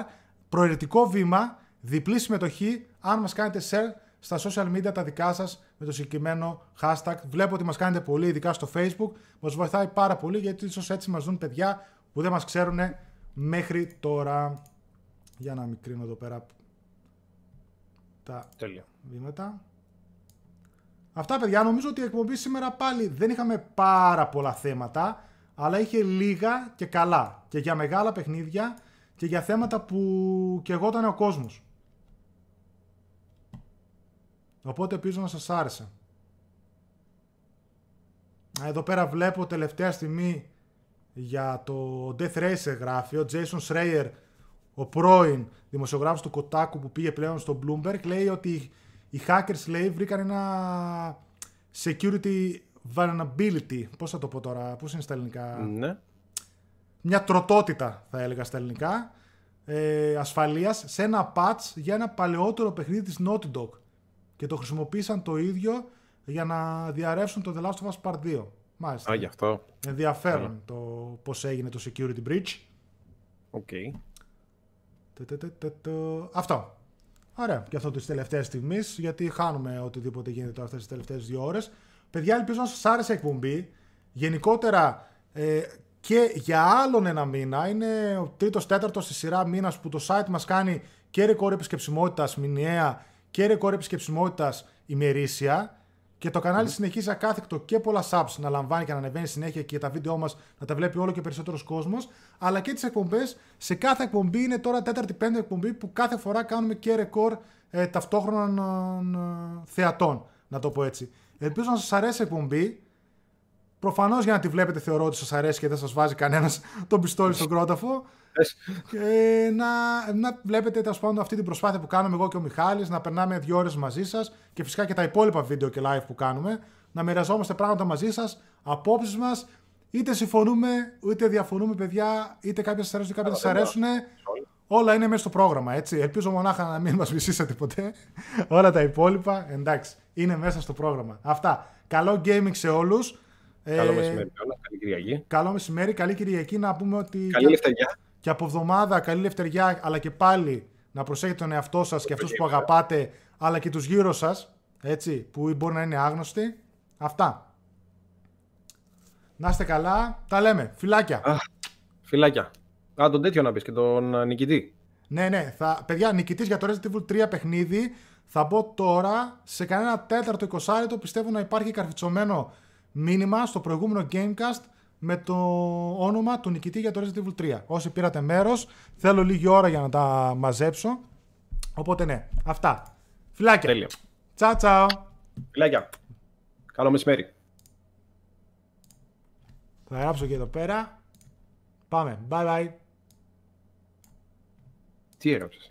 Προαιρετικό βήμα, διπλή συμμετοχή, αν μας κάνετε share στα social media τα δικά σας με το συγκεκριμένο hashtag. Βλέπω ότι μας κάνετε πολύ, ειδικά στο facebook. Μας βοηθάει πάρα πολύ γιατί ίσως έτσι μας δουν παιδιά που δεν μας ξέρουν μέχρι τώρα. Για να μικρύνω εδώ πέρα τα Τέλεια. βήματα. Αυτά παιδιά, νομίζω ότι η εκπομπή σήμερα πάλι δεν είχαμε πάρα πολλά θέματα, αλλά είχε λίγα και καλά. Και για μεγάλα παιχνίδια και για θέματα που και εγώ ήταν ο κόσμος. Οπότε ελπίζω να σας άρεσε. Εδώ πέρα βλέπω τελευταία στιγμή για το Death Racer γράφει ο Jason Schreier, ο πρώην δημοσιογράφος του Kotaku που πήγε πλέον στο Bloomberg, λέει ότι οι hackers λέει βρήκαν ένα security vulnerability. Πώς θα το πω τώρα, πώς είναι στα ελληνικά; Ναι. Μια τροτότητα θα έλεγα στα ελληνικά ε, ασφαλείας σε ένα patch για ένα παλαιότερο παιχνίδι της Naughty Dog και το χρησιμοποίησαν το ίδιο για να διαρρεύσουν το The Last of Us Part 2. Μάλιστα. Α, γι' αυτό. Ενδιαφέρον το πώς έγινε το security breach. Οκ. Τε, τε, τε, τε, τε. Αυτό. Ωραία. Και αυτό τη τελευταία στιγμής, γιατί χάνουμε οτιδήποτε γίνεται τώρα αυτές τις τελευταίες δύο ώρες. Παιδιά, ελπίζω να σας άρεσε η εκπομπή. Γενικότερα ε, και για άλλον ένα μήνα, είναι ο τρίτος τέταρτος στη σειρά μήνας που το site μας κάνει και ρεκόρ επισκεψιμότητας μηνιαία και ρεκόρ επισκεψιμότητας ημερήσια. Και το κανάλι συνεχίζει ακάθεκτο και πολλά subs να λαμβάνει και να ανεβαίνει συνέχεια και τα βίντεο μας να τα βλέπει όλο και περισσότερος κόσμος. Αλλά και τις εκπομπές. Σε κάθε εκπομπή είναι τώρα τέταρτη, πέμπτη εκπομπή που κάθε φορά κάνουμε και ρεκόρ ε, ταυτόχρονων ε, θεατών. Να το πω έτσι. Ελπίζω να σας αρέσει η εκπομπή. Προφανώς για να τη βλέπετε θεωρώ ότι σας αρέσει και δεν σας βάζει κανένας τον πιστόλι στον κρόταφο. Και να, να βλέπετε τέλος πάντων αυτή την προσπάθεια που κάνουμε εγώ και ο Μιχάλης, να περνάμε δύο ώρες μαζί σας και φυσικά και τα υπόλοιπα βίντεο και live που κάνουμε. Να μοιραζόμαστε πράγματα μαζί σας, απόψεις μας. Είτε συμφωνούμε, είτε διαφωνούμε, παιδιά, είτε κάποιες σας αρέσουν, είτε κάποιες σας αρέσουν. Όλα είναι μέσα στο πρόγραμμα, έτσι. Ελπίζω μονάχα να μην μας μισήσετε ποτέ. Όλα τα υπόλοιπα, εντάξει, είναι μέσα στο πρόγραμμα. Αυτά. Καλό gaming σε όλους. Καλό μεσημέρι, καλή Κυριακή. Καλό μεσημέρι, καλή Κυριακή. Να πούμε ότι. Καλή ελευθεριά. Και από εβδομάδα, καλή ελευθεριά, αλλά και πάλι να προσέχετε τον εαυτό σας και αυτούς που αγαπάτε, αλλά και τους γύρω σας, έτσι, που μπορεί να είναι άγνωστοι. Αυτά. Να είστε καλά. Τα λέμε. Φιλάκια. Α, φιλάκια. Α, τον τέτοιο να πεις και τον νικητή. Ναι, ναι. Θα... Παιδιά, νικητής για το Resident Evil 3 παιχνίδι. Θα μπω τώρα σε κανένα τέταρτο 20 λεπτό. Πιστεύω να υπάρχει καρφιτσωμένο μήνυμα στο προηγούμενο Gamecast με το όνομα του νικητή για το Resident Evil 3. Όσοι πήρατε μέρος, θέλω λίγη ώρα για να τα μαζέψω. Οπότε ναι, αυτά. Φιλάκια. Τέλεια. Τσάου τσάου. Φιλάκια. Καλό μεσημέρι. Θα γράψω και εδώ πέρα. Πάμε. Bye bye. Τι έγραψες;